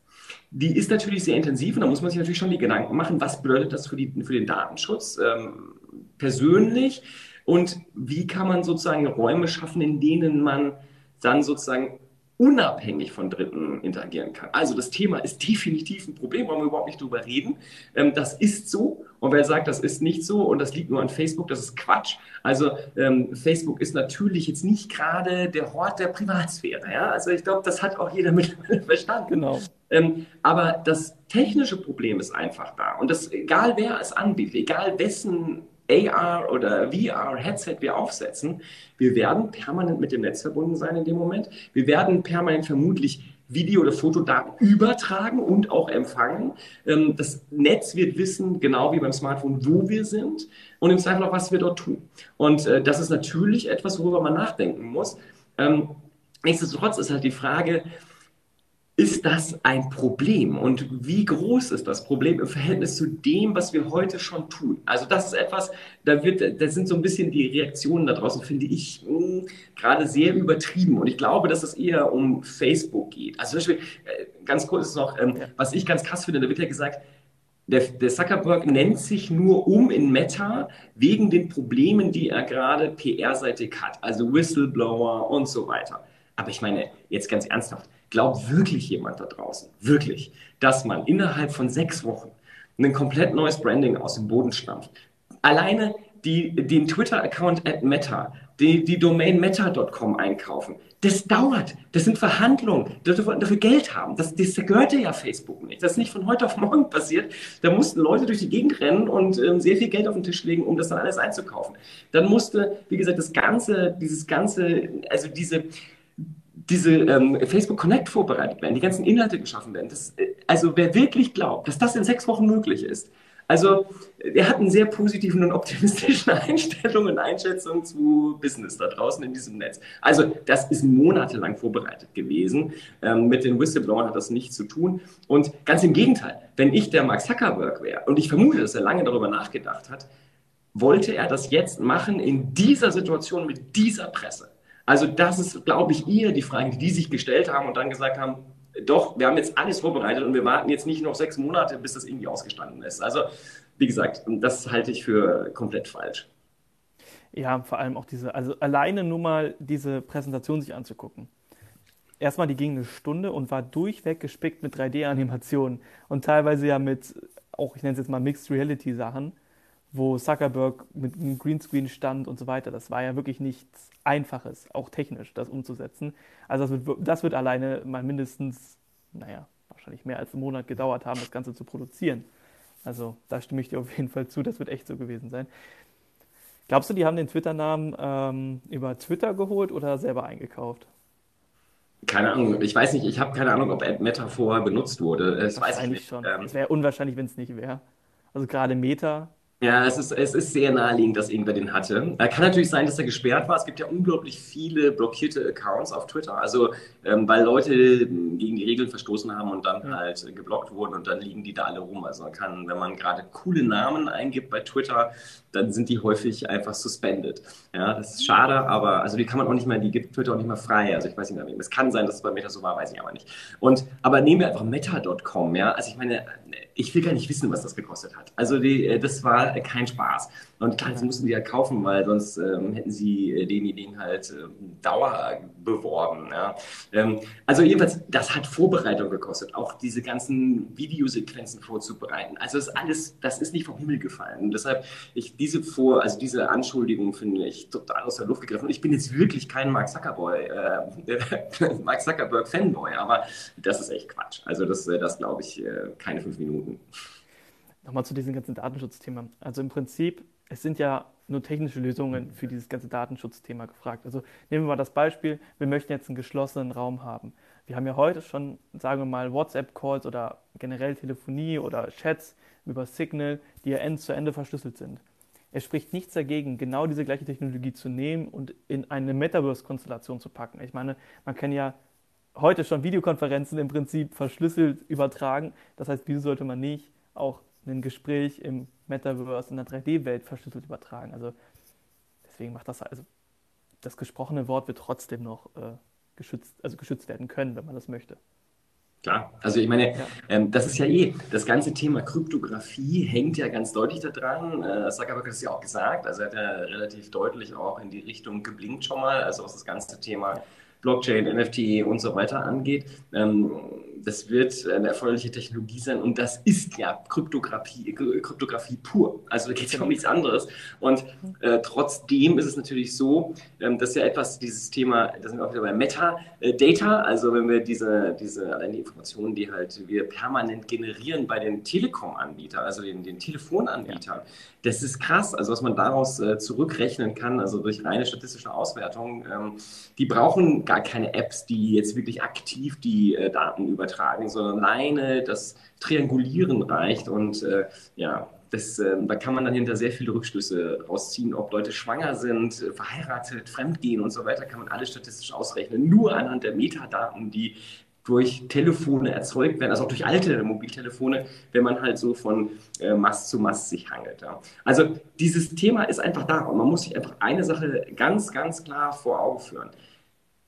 die ist natürlich sehr intensiv und da muss man sich natürlich schon die Gedanken machen, was bedeutet das für, die, für den Datenschutz ähm, persönlich und wie kann man sozusagen Räume schaffen, in denen man dann sozusagen unabhängig von Dritten interagieren kann. Also das Thema ist definitiv ein Problem, wollen wir überhaupt nicht drüber reden. Ähm, das ist so. Und wer sagt, das ist nicht so und das liegt nur an Facebook, das ist Quatsch. Also ähm, Facebook ist natürlich jetzt nicht gerade der Hort der Privatsphäre. Ja? Also ich glaube, das hat auch jeder mittlerweile verstanden. Genau. Ähm, aber das technische Problem ist einfach da. Und das, egal wer es anbietet, egal wessen AR oder VR-Headset wir aufsetzen, wir werden permanent mit dem Netz verbunden sein in dem Moment. Wir werden permanent vermutlich Video- oder Fotodaten übertragen und auch empfangen. Ähm, das Netz wird wissen, genau wie beim Smartphone, wo wir sind und im Zweifel auch, was wir dort tun. Und äh, das ist natürlich etwas, worüber man nachdenken muss. Ähm, nichtsdestotrotz ist halt die Frage, ist das ein Problem? Und wie groß ist das Problem im Verhältnis zu dem, was wir heute schon tun? Also das ist etwas, da wird, da sind so ein bisschen die Reaktionen da draußen, finde ich, mh, hm, gerade sehr übertrieben. Und ich glaube, dass es eher um Facebook geht. Also zum Beispiel, äh, ganz kurz ist noch, ähm, was ich ganz krass finde, da wird ja gesagt, der, der, Zuckerberg nennt sich nur um in Meta wegen den Problemen, die er gerade PR-seitig hat, also Whistleblower und so weiter. Aber ich meine, jetzt ganz ernsthaft, Glaubt wirklich jemand da draußen, wirklich, dass man innerhalb von sechs Wochen ein komplett neues Branding aus dem Boden stampft? Alleine die, den Twitter-Account at Meta, die, die Domain meta.com einkaufen. Das dauert. Das sind Verhandlungen. Dafür, dafür Geld haben. Das, das gehörte ja Facebook nicht. Das ist nicht von heute auf morgen passiert. Da mussten Leute durch die Gegend rennen und ähm, sehr viel Geld auf den Tisch legen, um das dann alles einzukaufen. Dann musste, wie gesagt, das Ganze, dieses Ganze, also diese, diese ähm, Facebook Connect vorbereitet werden, die ganzen Inhalte geschaffen werden. Das, äh, also wer wirklich glaubt, dass das in sechs Wochen möglich ist, also er hat eine sehr positiven und optimistischen Einstellung und Einschätzung zu Business da draußen in diesem Netz. Also das ist monatelang vorbereitet gewesen. Ähm, mit den Whistleblowern hat das nichts zu tun. Und ganz im Gegenteil, wenn ich der Mark Zuckerberg wäre, und ich vermute, dass er lange darüber nachgedacht hat, wollte er das jetzt machen in dieser Situation mit dieser Presse. Also das ist, glaube ich, eher die Frage, die die sich gestellt haben und dann gesagt haben, doch, wir haben jetzt alles vorbereitet und wir warten jetzt nicht noch sechs Monate, bis das irgendwie ausgestanden ist. Also, wie gesagt, das halte ich für komplett falsch. Ja, vor allem auch diese, also alleine nur mal diese Präsentation sich anzugucken. Erstmal, die ging eine Stunde und war durchweg gespickt mit 3D-Animationen und teilweise ja mit, auch ich nenne es jetzt mal Mixed Reality-Sachen wo Zuckerberg mit einem Greenscreen stand und so weiter. Das war ja wirklich nichts Einfaches, auch technisch, das umzusetzen. Also das wird, das wird alleine mal mindestens, naja, wahrscheinlich mehr als einen Monat gedauert haben, das Ganze zu produzieren. Also da stimme ich dir auf jeden Fall zu, das wird echt so gewesen sein. Glaubst du, die haben den Twitter-Namen ähm, über Twitter geholt oder selber eingekauft? Keine Ahnung, ich weiß nicht, ich habe keine Ahnung, ob Meta vorher benutzt wurde. Das weiß ich nicht. schon. Ähm, es wäre unwahrscheinlich, wenn es nicht wäre. Also gerade Meta Ja, es ist, es ist sehr naheliegend, dass irgendwer den hatte. Äh, kann natürlich sein, dass er gesperrt war. Es gibt ja unglaublich viele blockierte Accounts auf Twitter. Also, ähm, weil Leute gegen die Regeln verstoßen haben und dann ja. halt geblockt wurden und dann liegen die da alle rum. Also, man kann, wenn man gerade coole Namen eingibt bei Twitter, dann sind die häufig einfach suspended. Ja, das ist schade, aber also die kann man auch nicht mehr, die gibt Twitter auch nicht mehr frei. Also, ich weiß nicht mehr, es kann sein, dass es bei Meta so war, weiß ich aber nicht. Und, aber nehmen wir einfach meta.com, ja. Also, ich meine, ich will gar nicht wissen, was das gekostet hat. Also, die, äh, das war kein Spaß. Und klar, jetzt mussten die ja kaufen, weil sonst ähm, hätten sie äh, den Ideen halt äh, Dauer beworben. Ja. Ähm, also jedenfalls, das hat Vorbereitung gekostet, auch diese ganzen Videosequenzen vorzubereiten. Also das alles, das ist nicht vom Himmel gefallen. Und deshalb, ich diese vor, also diese Anschuldigung finde ich total aus der Luft gegriffen. Und ich bin jetzt wirklich kein Mark Zuckerberg, äh, Mark Zuckerberg Fanboy, aber das ist echt Quatsch. Also das, äh, das glaube ich, äh, keine fünf Minuten. Nochmal zu diesem ganzen Datenschutzthema. Also im Prinzip, es sind ja nur technische Lösungen für dieses ganze Datenschutzthema gefragt. Also nehmen wir mal das Beispiel, wir möchten jetzt einen geschlossenen Raum haben. Wir haben ja heute schon, sagen wir mal, WhatsApp-Calls oder generell Telefonie oder Chats über Signal, die ja end zu Ende verschlüsselt sind. Es spricht nichts dagegen, genau diese gleiche Technologie zu nehmen und in eine Metaverse-Konstellation zu packen. Ich meine, man kann ja heute schon Videokonferenzen im Prinzip verschlüsselt übertragen. Das heißt, wieso sollte man nicht auch ein Gespräch im Metaverse, in der 3D-Welt verschlüsselt übertragen. Also deswegen macht das also das gesprochene Wort wird trotzdem noch äh, geschützt, also geschützt werden können, wenn man das möchte. Klar, also ich meine, ja. ähm, das ist ja eh, das ganze Thema Kryptographie hängt ja ganz deutlich daran. Äh, Zuckerberg hat es ja auch gesagt, also er hat ja relativ deutlich auch in die Richtung geblinkt schon mal, also was das ganze Thema Blockchain, NFT und so weiter angeht. Ähm, das wird eine erforderliche Technologie sein und das ist ja Kryptographie, Kryptographie pur. Also da geht es ja um nichts anderes. Und äh, trotzdem ist es natürlich so, ähm, dass ja etwas, dieses Thema, da sind wir auch wieder bei Metadata, also wenn wir diese, diese, allein die Informationen, die halt wir permanent generieren bei den Telekom-Anbietern, also den, den Telefonanbietern, das ist krass, also was man daraus äh, zurückrechnen kann, also durch reine statistische Auswertung, ähm, die brauchen gar keine Apps, die jetzt wirklich aktiv die äh, Daten übertragen, sondern alleine das Triangulieren reicht und äh, ja, das, äh, da kann man dann hinter sehr viele Rückschlüsse rausziehen, ob Leute schwanger sind, äh, verheiratet, fremdgehen und so weiter, kann man alles statistisch ausrechnen, nur anhand der Metadaten, die durch Telefone erzeugt werden, also auch durch alte Mobiltelefone, wenn man halt so von äh, Mast zu Mast sich hangelt. Ja. Also dieses Thema ist einfach da und man muss sich einfach eine Sache ganz, ganz klar vor Augen führen.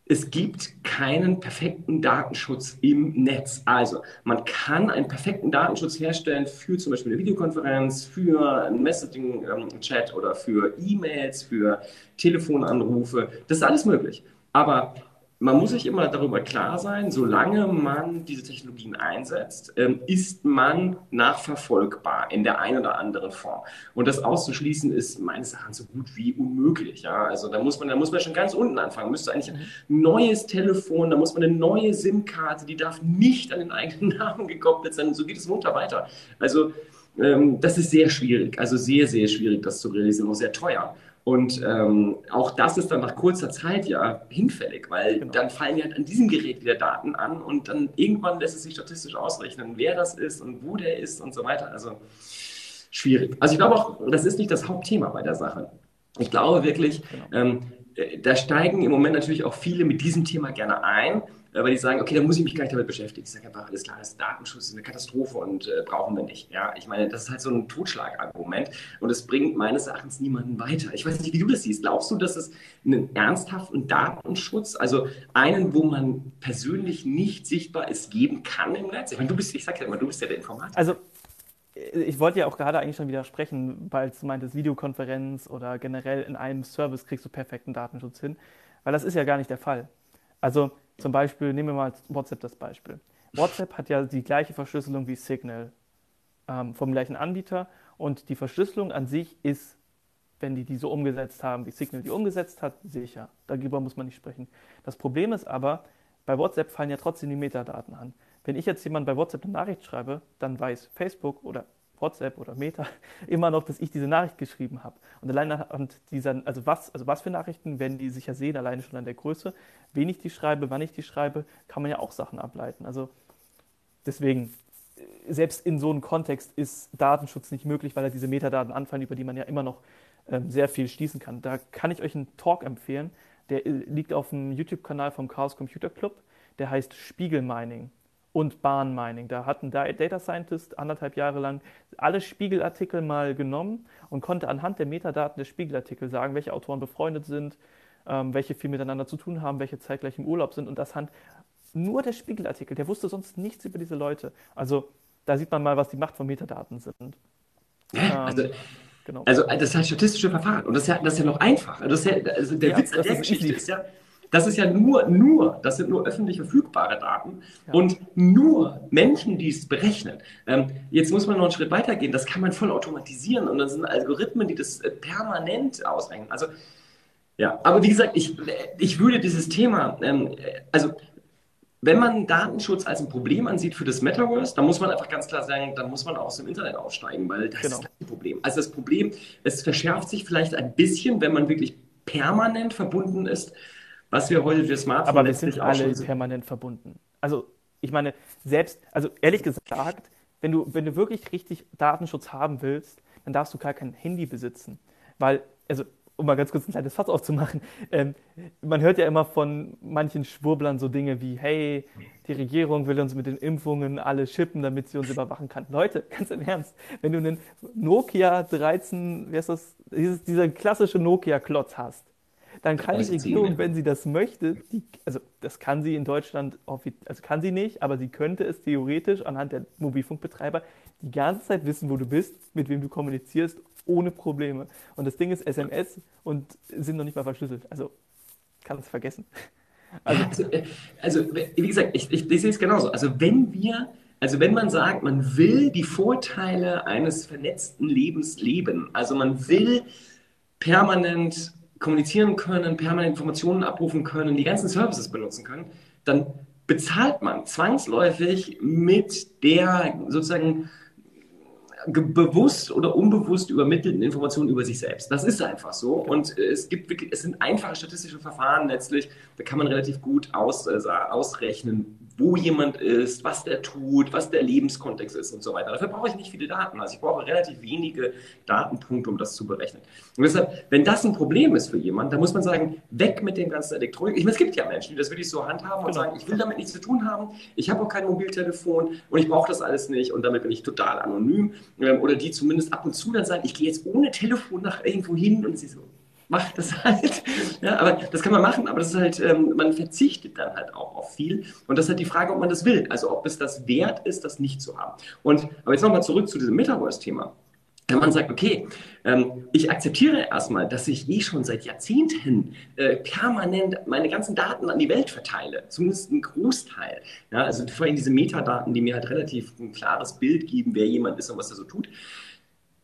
Es gibt keinen perfekten Datenschutz im Netz. Also man kann einen perfekten Datenschutz herstellen für zum Beispiel eine Videokonferenz, für einen Messaging-Chat ähm, oder für E-Mails, für Telefonanrufe. Das ist alles möglich. Aber man muss sich immer darüber klar sein, solange man diese Technologien einsetzt, ähm, ist man nachverfolgbar in der einen oder anderen Form. Und das auszuschließen ist meines Erachtens so gut wie unmöglich. Ja? Also da muss man, da muss man schon ganz unten anfangen. Man müsste eigentlich ein neues Telefon, da muss man eine neue SIM-Karte, die darf nicht an den eigenen Namen gekoppelt sein. So geht es munter weiter. Also ähm, das ist sehr schwierig, also sehr, sehr schwierig, das zu realisieren, auch sehr teuer. Und ähm, auch das ist dann nach kurzer Zeit ja hinfällig, weil genau. dann fallen ja an diesem Gerät wieder Daten an und dann irgendwann lässt es sich statistisch ausrechnen, wer das ist und wo der ist und so weiter. Also schwierig. Also ich glaube auch, das ist nicht das Hauptthema bei der Sache. Ich glaube wirklich, genau. ähm, äh, da steigen im Moment natürlich auch viele mit diesem Thema gerne ein, weil die sagen, okay, dann muss ich mich gleich damit beschäftigen. Ich sage einfach, alles klar, das Datenschutz ist eine Katastrophe und äh, brauchen wir nicht. Ja, ich meine, das ist halt so ein Totschlagargument und es bringt meines Erachtens niemanden weiter. Ich weiß nicht, wie du das siehst. Glaubst du, dass es einen ernsthaften Datenschutz, also einen, wo man persönlich nicht sichtbar ist, geben kann im Netz? Ich meine, du bist, ich sage ja immer, du bist ja der Informatiker. Also ich wollte ja auch gerade eigentlich schon widersprechen, weil du meintest, Videokonferenz oder generell in einem Service kriegst du perfekten Datenschutz hin, weil das ist ja gar nicht der Fall. Also zum Beispiel, nehmen wir mal WhatsApp das Beispiel. WhatsApp hat ja die gleiche Verschlüsselung wie Signal ähm, vom gleichen Anbieter und die Verschlüsselung an sich ist, wenn die die so umgesetzt haben, wie Signal die umgesetzt hat, sicher. Darüber muss man nicht sprechen. Das Problem ist aber, bei WhatsApp fallen ja trotzdem die Metadaten an. Wenn ich jetzt jemand bei WhatsApp eine Nachricht schreibe, dann weiß Facebook oder WhatsApp oder Meta immer noch, dass ich diese Nachricht geschrieben habe. Und allein anhand dieser, also was, also was für Nachrichten werden die sicher sehen, alleine schon an der Größe, wen ich die schreibe, wann ich die schreibe, kann man ja auch Sachen ableiten. Also deswegen, selbst in so einem Kontext ist Datenschutz nicht möglich, weil da diese Metadaten anfallen, über die man ja immer noch ähm, sehr viel schließen kann. Da kann ich euch einen Talk empfehlen, der äh, liegt auf dem YouTube-Kanal vom Chaos Computer Club, der heißt Spiegelmining und Bahnmining. Da hat ein Data Scientist anderthalb Jahre lang alle Spiegelartikel mal genommen und konnte anhand der Metadaten der Spiegelartikel sagen, welche Autoren befreundet sind, ähm, welche viel miteinander zu tun haben, welche zeitgleich im Urlaub sind und das hand nur der Spiegelartikel, der wusste sonst nichts über diese Leute. Also da sieht man mal, was die Macht von Metadaten sind. Also, ähm, genau. also das ist halt statistische Verfahren und das ist ja, das ist ja noch einfach. Das ja, also der ja, Witz an der Geschichte ist ja, das ist ja nur, nur, das sind nur öffentlich verfügbare Daten ja. und nur Menschen, die es berechnen. Ähm, jetzt muss man noch einen Schritt weiter gehen, das kann man voll automatisieren und dann sind Algorithmen, die das äh, permanent ausrechnen. Also ja, aber wie gesagt, ich, ich würde dieses Thema, ähm, also wenn man Datenschutz als ein Problem ansieht für das Metaverse, dann muss man einfach ganz klar sagen, dann muss man auch aus dem Internet aussteigen, weil das genau. ist ein Problem. Also das Problem, es verschärft sich vielleicht ein bisschen, wenn man wirklich permanent verbunden ist, was wir heute für Smartphones Aber wir sind alle permanent verbunden. Also ich meine, selbst, also ehrlich gesagt, wenn du, wenn du wirklich richtig Datenschutz haben willst, dann darfst du gar kein Handy besitzen. Weil, also um mal ganz kurz ein kleines Fass aufzumachen, ähm, man hört ja immer von manchen Schwurblern so Dinge wie, hey, die Regierung will uns mit den Impfungen alle chippen, damit sie uns überwachen kann. Leute, ganz im Ernst, wenn du einen Nokia 13, wie heißt das, dieses, dieser klassische Nokia-Klotz hast, dann kann die Regierung, wenn sie das möchte, die, also das kann sie in Deutschland, also kann sie nicht, aber sie könnte es theoretisch anhand der Mobilfunkbetreiber die ganze Zeit wissen, wo du bist, mit wem du kommunizierst ohne Probleme. Und das Ding ist SMS und sind noch nicht mal verschlüsselt. Also kann es vergessen. Also, also, also, wie gesagt, ich, ich, ich sehe es genauso. Also wenn wir, also wenn man sagt, man will die Vorteile eines vernetzten Lebens leben, also man will permanent kommunizieren können, permanent Informationen abrufen können, die ganzen Services benutzen können, dann bezahlt man zwangsläufig mit der sozusagen bewusst oder unbewusst übermittelten Informationen über sich selbst. Das ist einfach so. Und es gibt wirklich, es sind einfache statistische Verfahren letztlich. Da kann man relativ gut aus, äh, ausrechnen, wo jemand ist, was der tut, was der Lebenskontext ist und so weiter. Dafür brauche ich nicht viele Daten. Also ich brauche relativ wenige Datenpunkte, um das zu berechnen. Und deshalb, wenn das ein Problem ist für jemanden, dann muss man sagen, weg mit dem ganzen Elektronik. Ich meine, es gibt ja Menschen, die das wirklich so handhaben und genau. sagen, ich will damit nichts zu tun haben, ich habe auch kein Mobiltelefon und ich brauche das alles nicht und damit bin ich total anonym. Ähm, oder die zumindest ab und zu dann sagen, ich gehe jetzt ohne Telefon nach irgendwo hin und sie so, macht das halt. Ja, aber das kann man machen, aber das ist halt, ähm, man verzichtet dann halt auch auf viel. Und das ist halt die Frage, ob man das will. Also ob es das wert ist, das nicht zu haben. Und aber jetzt nochmal zurück zu diesem Metaverse-Thema. Wenn man sagt, okay, ähm, ich akzeptiere erstmal, dass ich eh schon seit Jahrzehnten äh, permanent meine ganzen Daten an die Welt verteile, zumindest ein Großteil. Ja, also vor allem diese Metadaten, die mir halt relativ ein klares Bild geben, wer jemand ist und was er so tut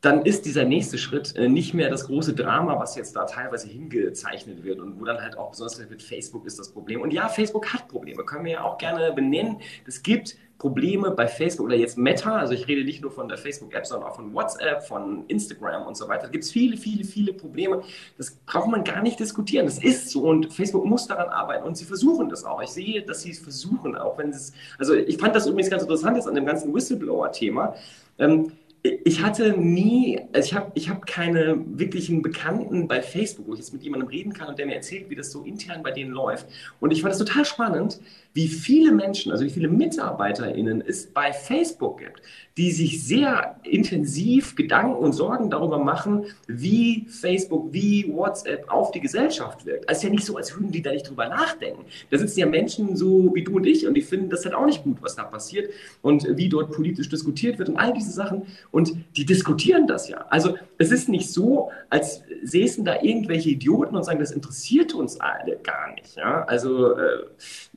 dann ist dieser nächste Schritt äh, nicht mehr das große Drama, was jetzt da teilweise hingezeichnet wird und wo dann halt auch besonders mit Facebook ist das Problem. Und ja, Facebook hat Probleme, können wir ja auch gerne benennen. Es gibt Probleme bei Facebook oder jetzt Meta, also ich rede nicht nur von der Facebook-App, sondern auch von WhatsApp, von Instagram und so weiter. Da gibt es viele, viele, viele Probleme. Das braucht man gar nicht diskutieren. Das ist so und Facebook muss daran arbeiten und sie versuchen das auch. Ich sehe, dass sie es versuchen, auch wenn es, also ich fand das übrigens ganz interessant jetzt an dem ganzen Whistleblower-Thema. Ähm, ich hatte nie, also ich habe ich hab keine wirklichen Bekannten bei Facebook, wo ich jetzt mit jemandem reden kann und der mir erzählt, wie das so intern bei denen läuft. Und ich fand es total spannend, wie viele Menschen, also wie viele MitarbeiterInnen es bei Facebook gibt, die sich sehr intensiv Gedanken und Sorgen darüber machen, wie Facebook, wie WhatsApp auf die Gesellschaft wirkt. Also es ist ja nicht so, als würden die da nicht drüber nachdenken. Da sitzen ja Menschen so wie du und ich und die finden das halt auch nicht gut, was da passiert und wie dort politisch diskutiert wird und all diese Sachen. Und die diskutieren das ja. Also es ist nicht so, als säßen da irgendwelche Idioten und sagen, das interessiert uns alle gar nicht. Ja? Also äh,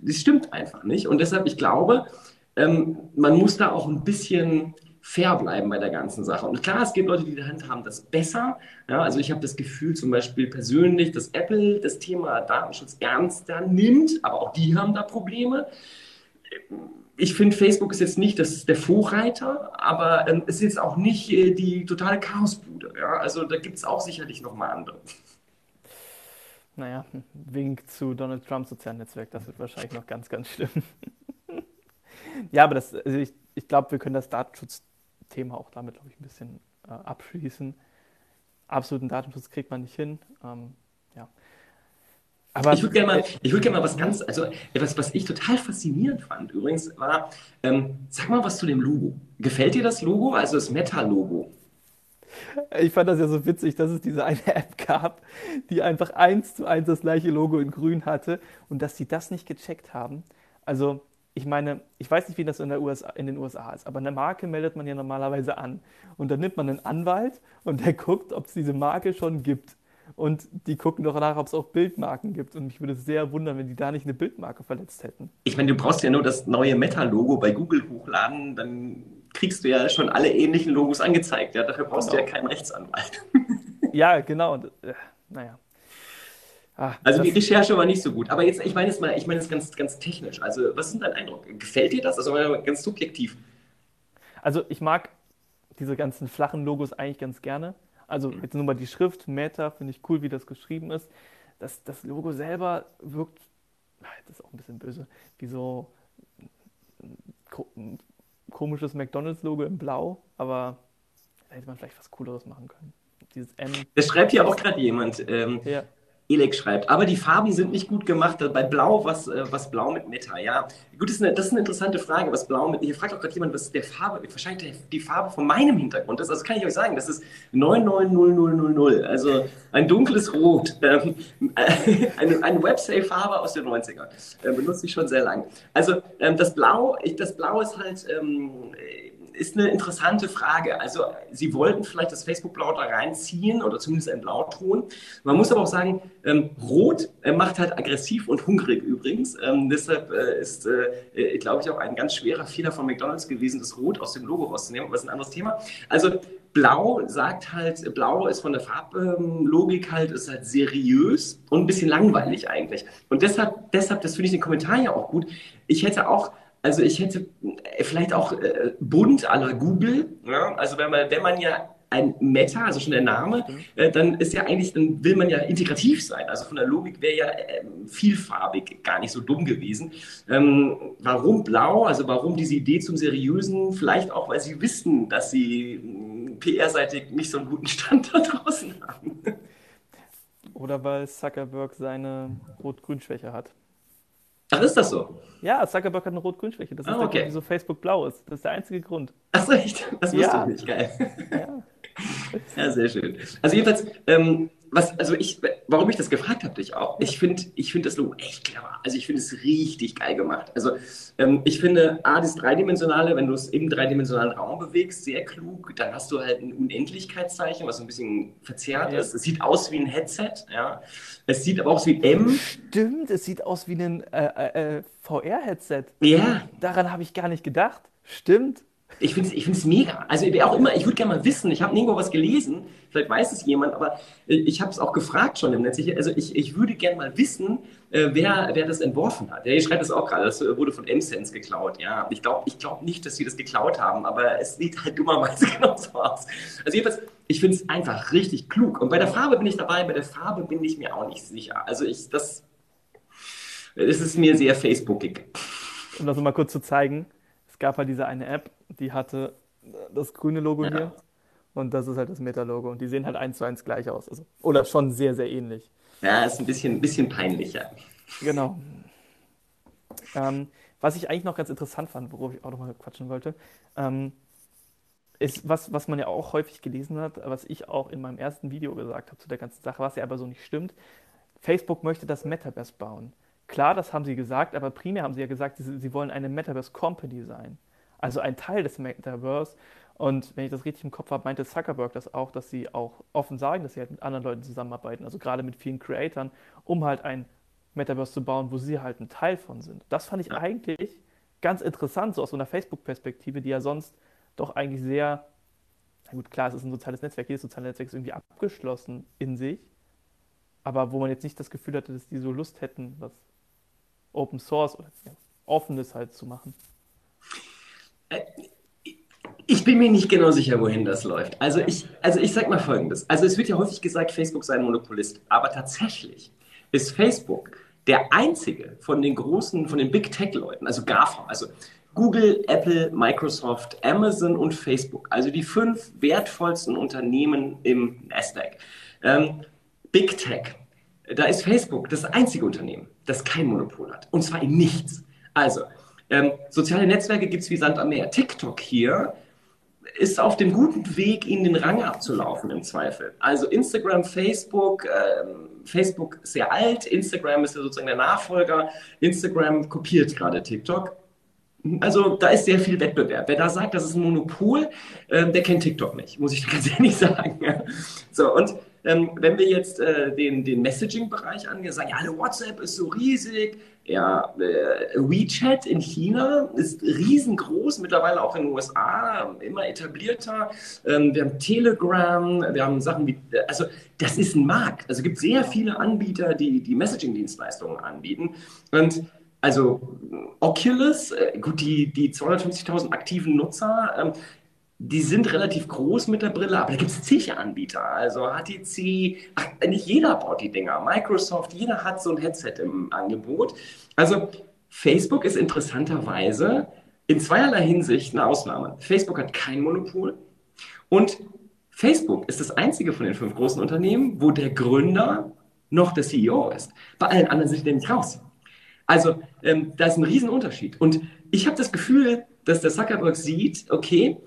das stimmt einfach nicht. Und deshalb, ich glaube, ähm, man muss da auch ein bisschen fair bleiben bei der ganzen Sache. Und klar, es gibt Leute, die die Hand haben das besser. Ja, also ich habe das Gefühl zum Beispiel persönlich, dass Apple das Thema Datenschutz ernster nimmt, aber auch die haben da Probleme. Ich finde, Facebook ist jetzt nicht das, der Vorreiter, aber ähm, es ist jetzt auch nicht äh, die totale Chaosbude. Ja? Also da gibt es auch sicherlich noch mal andere. Naja, Wink zu Donald Trumps sozialen Netzwerk, das wird wahrscheinlich noch ganz, ganz schlimm. Ja, aber das, also ich, ich glaube, wir können das Datenschutzthema auch damit, glaube ich, ein bisschen äh, abschließen. Absoluten Datenschutz kriegt man nicht hin. Ähm, ja. Aber ich würde gerne mal, würd gerne mal was ganz, also etwas, was ich total faszinierend fand übrigens, war, ähm, sag mal was zu dem Logo. Gefällt dir das Logo, also das Meta-Logo? Ich fand das ja so witzig, dass es diese eine App gab, die einfach eins zu eins das gleiche Logo in grün hatte und dass sie das nicht gecheckt haben. Also, ich meine, ich weiß nicht, wie das in, USA, in den USA ist, aber eine Marke meldet man ja normalerweise an. Und dann nimmt man einen Anwalt und der guckt, ob es diese Marke schon gibt. Und die gucken doch nach, ob es auch Bildmarken gibt. Und mich würde sehr wundern, wenn die da nicht eine Bildmarke verletzt hätten. Ich meine, du brauchst ja nur das neue Meta-Logo bei Google hochladen, dann kriegst du ja schon alle ähnlichen Logos angezeigt. Ja? Dafür brauchst genau. du ja keinen Rechtsanwalt. ja, genau. Äh, naja. Ah, also die Recherche war nicht so gut. Aber jetzt, ich meine es mal, ich meine es ganz, ganz technisch. Also, was ist dein Eindruck? Gefällt dir das? Also ganz subjektiv. Also ich mag diese ganzen flachen Logos eigentlich ganz gerne. Also mhm. jetzt nur mal die Schrift, Meta, finde ich cool, wie das geschrieben ist. Das, das Logo selber wirkt, das ist auch ein bisschen böse, wie so ein komisches McDonalds-Logo in Blau, aber da hätte man vielleicht was Cooleres machen können. Dieses M. Das schreibt hier auch gerade jemand. Ähm, ja. Elek schreibt, aber die Farben sind nicht gut gemacht. Bei Blau, was, äh, was Blau mit Meta, ja. Gut, das ist, eine, das ist eine interessante Frage, was Blau mit. Hier fragt auch gerade jemand, was der Farbe, wahrscheinlich die Farbe von meinem Hintergrund ist. Also kann ich euch sagen, das ist 990000. Also ein dunkles Rot. Ähm, eine, eine Websafe-Farbe aus den 90ern. Äh, benutze ich schon sehr lang. Also ähm, das Blau, das Blau ist halt. Ähm, ist eine interessante Frage. Also Sie wollten vielleicht das Facebook-Blau da reinziehen oder zumindest ein Blauton. Man muss aber auch sagen, ähm, Rot äh, macht halt aggressiv und hungrig übrigens. Ähm, deshalb äh, ist, äh, äh glaube ich, auch ein ganz schwerer Fehler von McDonald's gewesen, das Rot aus dem Logo rauszunehmen. Aber das ist ein anderes Thema. Also Blau sagt halt, Blau ist von der Farblogik halt, ist halt seriös und ein bisschen langweilig eigentlich. Und deshalb, deshalb, das finde ich den Kommentar ja auch gut. Ich hätte auch also ich hätte äh, vielleicht auch äh, bunt à la Google. Ja? Also wenn man, wenn man ja ein Meta, also schon der Name, mhm. äh, dann ist ja eigentlich, dann will man ja integrativ sein. Also von der Logik wäre ja äh, vielfarbig gar nicht so dumm gewesen. Ähm, warum blau? Also warum diese Idee zum Seriösen? Vielleicht auch, weil sie wissen, dass sie hm, PR-seitig nicht so einen guten Stand da draußen haben. Oder weil Zuckerberg seine Rot-Grün-Schwäche hat. Ach, ist das so? Ja, Zuckerberg hat eine Rot-Grün-Schwäche. Das ist ah, okay. der Grund, wieso Facebook blau ist. Das ist der einzige Grund. Ach so, echt? Das wusste ja. ich nicht. Geil. Ja. ja, sehr schön. Also jedenfalls, ähm, was, also ich, warum ich das gefragt habe, dich auch, ich finde ich find das Logo echt clever. Also ich finde es richtig geil gemacht. Also ähm, ich finde, A, das Dreidimensionale, wenn du es im dreidimensionalen Raum bewegst, sehr klug. Dann hast du halt ein Unendlichkeitszeichen, was so ein bisschen verzerrt ja. ist. Es sieht aus wie ein Headset, ja. Es sieht aber auch aus wie M. Stimmt, es sieht aus wie ein äh, äh, äh VR-Headset. Ja. Daran habe ich gar nicht gedacht. Stimmt. Ich finde es ich mega. Also wer auch immer, ich würde gerne mal wissen, ich habe nirgendwo was gelesen, vielleicht weiß es jemand, aber ich habe es auch gefragt schon im Netz. Ich, also ich, ich würde gerne mal wissen, äh, wer, wer das entworfen hat. Ja, ihr schreibt es auch gerade, das wurde von M-Sense geklaut. Ja, ich glaube ich glaub nicht, dass sie das geklaut haben, aber es sieht halt dummerweise genauso aus. Also jedenfalls, ich finde es einfach richtig klug. Und bei der Farbe bin ich dabei, bei der Farbe bin ich mir auch nicht sicher. Also ich, das, das ist mir sehr Facebookig. Um das mal kurz zu zeigen, es gab halt diese eine App, die hatte das grüne Logo ja. hier und das ist halt das Meta-Logo und die sehen halt eins zu eins gleich aus. Also, oder schon sehr, sehr ähnlich. Ja, ist ein bisschen, bisschen peinlicher. Genau. Ähm, was ich eigentlich noch ganz interessant fand, worauf ich auch noch mal quatschen wollte, ähm, ist, was, was man ja auch häufig gelesen hat, was ich auch in meinem ersten Video gesagt habe zu der ganzen Sache, was ja aber so nicht stimmt. Facebook möchte das Metaverse bauen. Klar, das haben sie gesagt, aber primär haben sie ja gesagt, sie, sie wollen eine Metaverse Company sein. Also ein Teil des Metaverse. Und wenn ich das richtig im Kopf habe, meinte Zuckerberg das auch, dass sie auch offen sagen, dass sie halt mit anderen Leuten zusammenarbeiten, also gerade mit vielen Creatoren, um halt ein Metaverse zu bauen, wo sie halt ein Teil von sind. Das fand ich ja. eigentlich ganz interessant, so aus so einer Facebook-Perspektive, die ja sonst doch eigentlich sehr, na gut, klar, es ist ein soziales Netzwerk, jedes soziale Netzwerk ist irgendwie abgeschlossen in sich, aber wo man jetzt nicht das Gefühl hatte, dass die so Lust hätten, was Open Source oder ja, Offenes halt zu machen? Ich bin mir nicht genau sicher, wohin das läuft. Also ich, also ich sage mal Folgendes. Also es wird ja häufig gesagt, Facebook sei ein Monopolist. Aber tatsächlich ist Facebook der einzige von den großen, von den Big Tech-Leuten, also GAFA, also Google, Apple, Microsoft, Amazon und Facebook. Also die fünf wertvollsten Unternehmen im Nasdaq. Ähm, Big Tech. Da ist Facebook das einzige Unternehmen, das kein Monopol hat. Und zwar in nichts. Also, ähm, soziale Netzwerke gibt es wie Sand am Meer. TikTok hier ist auf dem guten Weg, ihnen den Rang abzulaufen im Zweifel. Also Instagram, Facebook, ähm, Facebook sehr alt, Instagram ist ja sozusagen der Nachfolger, Instagram kopiert gerade TikTok. Also da ist sehr viel Wettbewerb. Wer da sagt, das ist ein Monopol, äh, der kennt TikTok nicht, muss ich ganz ehrlich sagen. So, und ähm, wenn wir jetzt äh, den, den Messaging-Bereich angehen, sagen, ja, WhatsApp ist so riesig, ja, äh, WeChat in China ist riesengroß, mittlerweile auch in den USA, immer etablierter. Ähm, wir haben Telegram, wir haben Sachen wie, also das ist ein Markt. Also es gibt sehr viele Anbieter, die die Messaging-Dienstleistungen anbieten. Und also Oculus, äh, gut, die, die 250.000 aktiven Nutzer, ähm, die sind relativ groß mit der Brille, aber da gibt es zig Anbieter. Also HTC, nicht jeder baut die Dinger. Microsoft, jeder hat so ein Headset im Angebot. Also Facebook ist interessanterweise in zweierlei Hinsicht eine Ausnahme. Facebook hat kein Monopol und Facebook ist das einzige von den fünf großen Unternehmen, wo der Gründer noch der CEO ist. Bei allen anderen sind die nämlich raus. Also ähm, da ist ein Riesenunterschied. Und ich habe das Gefühl, dass der Zuckerberg sieht, okay,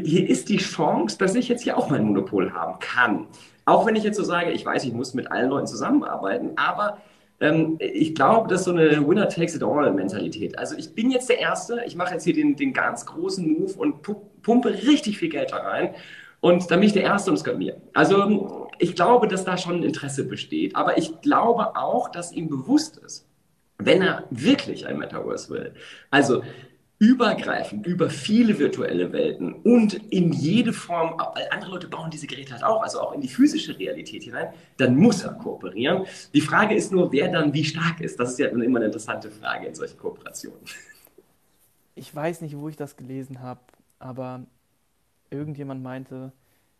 hier ist die Chance, dass ich jetzt hier auch mein Monopol haben kann. Auch wenn ich jetzt so sage, ich weiß, ich muss mit allen Leuten zusammenarbeiten, aber ähm, ich glaube, das ist so eine Winner-Takes-it-all-Mentalität. Also ich bin jetzt der Erste, ich mache jetzt hier den, den ganz großen Move und pumpe richtig viel Geld da rein. Und dann bin ich der Erste und es gehört mir. Also ich glaube, dass da schon ein Interesse besteht. Aber ich glaube auch, dass ihm bewusst ist, wenn er wirklich ein Metaverse will. Also übergreifend über viele virtuelle Welten und in jede Form, weil andere Leute bauen diese Geräte halt auch, also auch in die physische Realität hinein, dann muss er kooperieren. Die Frage ist nur, wer dann wie stark ist. Das ist ja immer eine interessante Frage in solchen Kooperationen. Ich weiß nicht, wo ich das gelesen habe, aber irgendjemand meinte,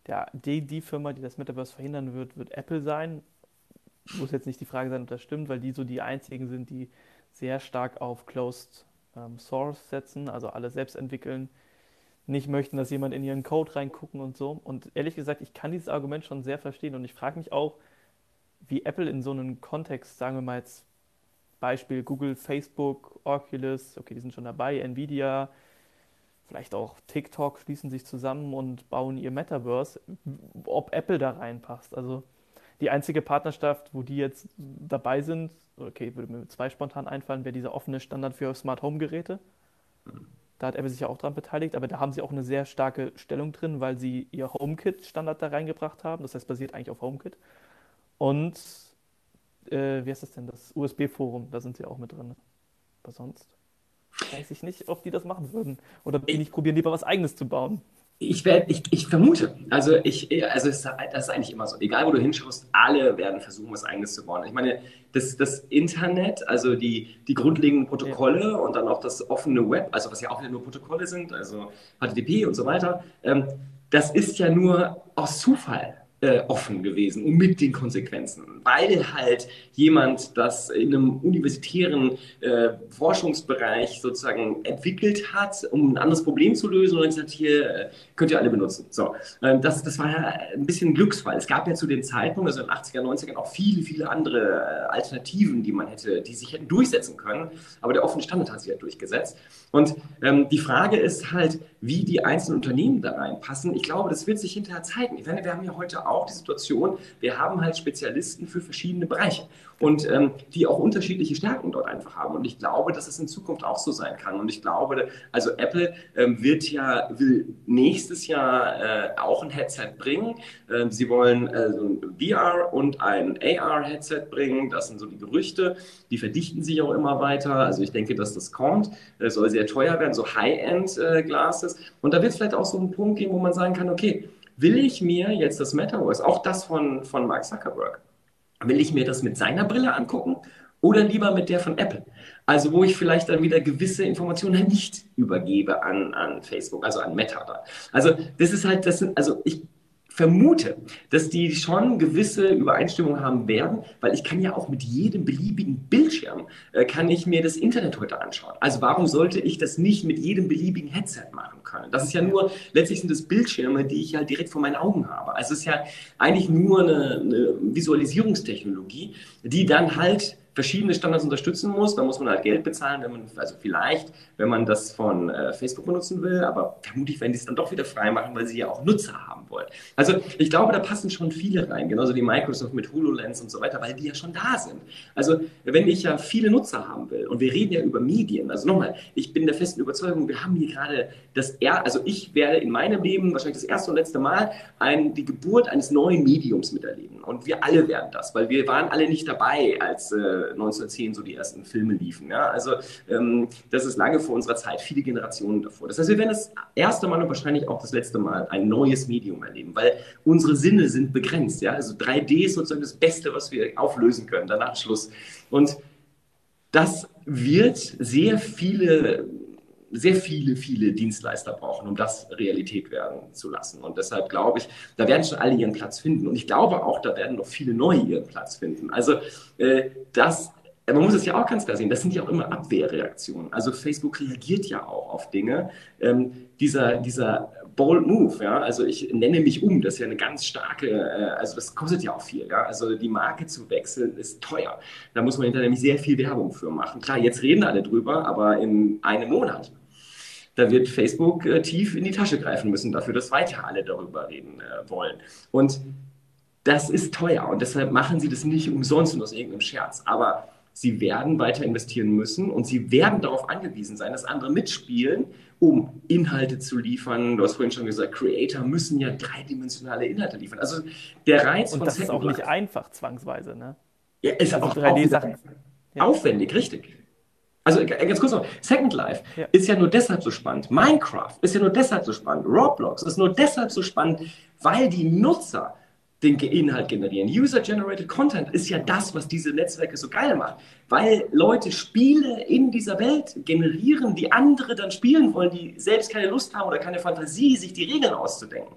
der, die, die Firma, die das Metaverse verhindern wird, wird Apple sein. Muss jetzt nicht die Frage sein, ob das stimmt, weil die so die einzigen sind, die sehr stark auf Closed ähm, Source setzen, also alle selbst entwickeln, nicht möchten, dass jemand in ihren Code reingucken und so. Und ehrlich gesagt, ich kann dieses Argument schon sehr verstehen und ich frage mich auch, wie Apple in so einem Kontext, sagen wir mal jetzt Beispiel Google, Facebook, Oculus, okay, die sind schon dabei, Nvidia, vielleicht auch TikTok schließen sich zusammen und bauen ihr Metaverse, ob Apple da reinpasst. Also die einzige Partnerschaft, wo die jetzt dabei sind, okay, würde mir zwei spontan einfallen, wäre dieser offene Standard für Smart Home Geräte. Da hat Apple sich ja auch dran beteiligt, aber da haben sie auch eine sehr starke Stellung drin, weil sie ihr HomeKit-Standard da reingebracht haben. Das heißt, basiert eigentlich auf HomeKit. Und äh, wie heißt das denn? Das USB-Forum, da sind sie auch mit drin. Aber sonst weiß ich nicht, ob die das machen würden. Oder die nicht probieren, lieber was Eigenes zu bauen. Ich, werd, ich, ich vermute, also, ich, also es, das ist eigentlich immer so. Egal, wo du hinschaust, alle werden versuchen, was Eigenes zu bauen. Ich meine, das, das Internet, also die, die grundlegenden Protokolle ja. und dann auch das offene Web, also was ja auch nur Protokolle sind, also HTTP und so weiter, ähm, das ist ja nur aus Zufall äh, offen gewesen und mit den Konsequenzen, weil halt jemand das in einem universitären äh, Forschungsbereich sozusagen entwickelt hat, um ein anderes Problem zu lösen und gesagt, hier äh, könnt ihr alle benutzen. So, ähm, das, das war ja ein bisschen Glücksfall. Es gab ja zu dem Zeitpunkt, also in den 80er, 90er, auch viele, viele andere äh, Alternativen, die man hätte, die sich hätten durchsetzen können, aber der offene Standard hat sich ja durchgesetzt. Und ähm, die Frage ist halt, wie die einzelnen Unternehmen da reinpassen. Ich glaube, das wird sich hinterher zeigen. Ich meine, wir haben ja heute auch die Situation, wir haben halt Spezialisten für verschiedene Bereiche und ähm, die auch unterschiedliche Stärken dort einfach haben. Und ich glaube, dass es in Zukunft auch so sein kann. Und ich glaube, also Apple ähm, wird ja, will nächstes Jahr äh, auch ein Headset bringen. Ähm, sie wollen äh, ein VR und ein AR-Headset bringen. Das sind so die Gerüchte. Die verdichten sich auch immer weiter. Also ich denke, dass das kommt. Es soll sehr teuer werden, so High-End-Glasses. Äh, und da wird es vielleicht auch so einen Punkt geben, wo man sagen kann, okay, will ich mir jetzt das Metaverse, auch das von, von Mark Zuckerberg, Will ich mir das mit seiner Brille angucken oder lieber mit der von Apple? Also wo ich vielleicht dann wieder gewisse Informationen nicht übergebe an, an Facebook, also an Meta. Also das ist halt, das sind, also ich vermute, dass die schon gewisse Übereinstimmung haben werden, weil ich kann ja auch mit jedem beliebigen Bildschirm, äh, kann ich mir das Internet heute anschauen. Also warum sollte ich das nicht mit jedem beliebigen Headset machen können? Das ist ja nur, letztlich sind es Bildschirme, die ich halt direkt vor meinen Augen habe. Also es ist ja eigentlich nur eine, eine Visualisierungstechnologie, die dann halt verschiedene Standards unterstützen muss. Da muss man halt Geld bezahlen, wenn man, also vielleicht, wenn man das von äh, Facebook benutzen will, aber vermutlich werden die es dann doch wieder frei machen, weil sie ja auch Nutzer haben wollen. Also ich glaube, da passen schon viele rein, genauso wie Microsoft mit HoloLens und so weiter, weil die ja schon da sind. Also wenn ich ja viele Nutzer haben will und wir reden ja über Medien, also nochmal, ich bin der festen Überzeugung, wir haben hier gerade das, er also ich werde in meinem Leben wahrscheinlich das erste und letzte Mal ein, die Geburt eines neuen Mediums miterleben und wir alle werden das, weil wir waren alle nicht dabei, als äh, 1910 so die ersten Filme liefen. Ja? Also ähm, das ist lange vor unserer Zeit, viele Generationen davor. Das heißt, wir werden das erste Mal und wahrscheinlich auch das letzte Mal ein neues Medium erleben, weil unsere Sinne sind begrenzt. Ja? Also 3D ist sozusagen das Beste, was wir auflösen können, danach Schluss. Und das wird sehr viele sehr viele, viele Dienstleister brauchen, um das Realität werden zu lassen. Und deshalb glaube ich, da werden schon alle ihren Platz finden. Und ich glaube auch, da werden noch viele neue ihren Platz finden. Also äh, das man muss es ja auch ganz klar sehen, das sind ja auch immer Abwehrreaktionen. Also Facebook reagiert ja auch auf Dinge. Ähm, dieser, dieser bold move, ja, also ich nenne mich um, das ist ja eine ganz starke, äh, also das kostet ja auch viel, ja, also die Marke zu wechseln ist teuer. Da muss man hinterher nämlich sehr viel Werbung für machen. Klar, jetzt reden alle drüber, aber in einem Monat da wird Facebook äh, tief in die Tasche greifen müssen dafür, dass weiter alle darüber reden äh, wollen. Und das ist teuer und deshalb machen sie das nicht umsonst und aus irgendeinem Scherz. Aber sie werden weiter investieren müssen und sie werden darauf angewiesen sein, dass andere mitspielen, um Inhalte zu liefern. Du hast vorhin schon gesagt, Creator müssen ja dreidimensionale Inhalte liefern. Also der Reiz und von das Second ist auch nicht einfach zwangsweise, ne? Ja, ist also auch 3D-Sachen. Aufwendig, richtig. Also äh, ganz kurz noch, Second Life ja. ist ja nur deshalb so spannend. Minecraft ist ja nur deshalb so spannend. Roblox ist nur deshalb so spannend, weil die Nutzer den Inhalt generieren. User-Generated Content ist ja das, was diese Netzwerke so geil macht, weil Leute Spiele in dieser Welt generieren, die andere dann spielen wollen, die selbst keine Lust haben oder keine Fantasie, sich die Regeln auszudenken.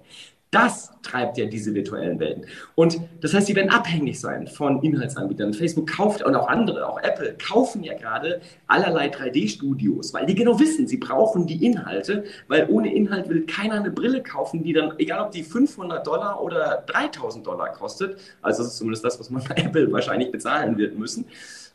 Das treibt ja diese virtuellen Welten. Und das heißt, sie werden abhängig sein von Inhaltsanbietern. Facebook kauft und auch andere, auch Apple, kaufen ja gerade allerlei 3D-Studios, weil die genau wissen, sie brauchen die Inhalte, weil ohne Inhalt will keiner eine Brille kaufen, die dann, egal ob die 500 Dollar oder 3000 Dollar kostet, also das ist zumindest das, was man bei Apple wahrscheinlich bezahlen wird müssen.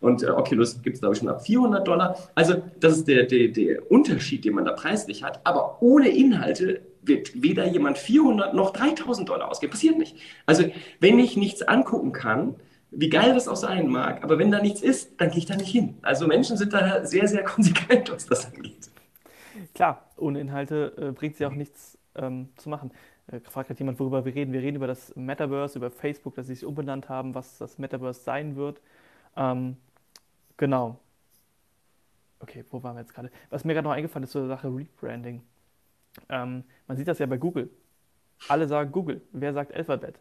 Und äh, Oculus gibt es, glaube ich, schon ab 400 Dollar. Also das ist der, der, der Unterschied, den man da preislich hat. Aber ohne Inhalte wird weder jemand 400 noch 3000 Dollar ausgeben. Passiert nicht. Also, wenn ich nichts angucken kann, wie geil das auch sein mag, aber wenn da nichts ist, dann gehe ich da nicht hin. Also Menschen sind da sehr, sehr konsequent, was das angeht. Klar, ohne Inhalte äh, bringt es ja auch nichts ähm, zu machen. Äh, fragt hat jemand, worüber wir reden. Wir reden über das Metaverse, über Facebook, dass sie sich umbenannt haben, was das Metaverse sein wird. Ähm, genau. Okay, wo waren wir jetzt gerade? Was mir gerade noch eingefallen ist, zur Sache Rebranding. Ähm, man sieht das ja bei Google. Alle sagen Google. Wer sagt Alphabet?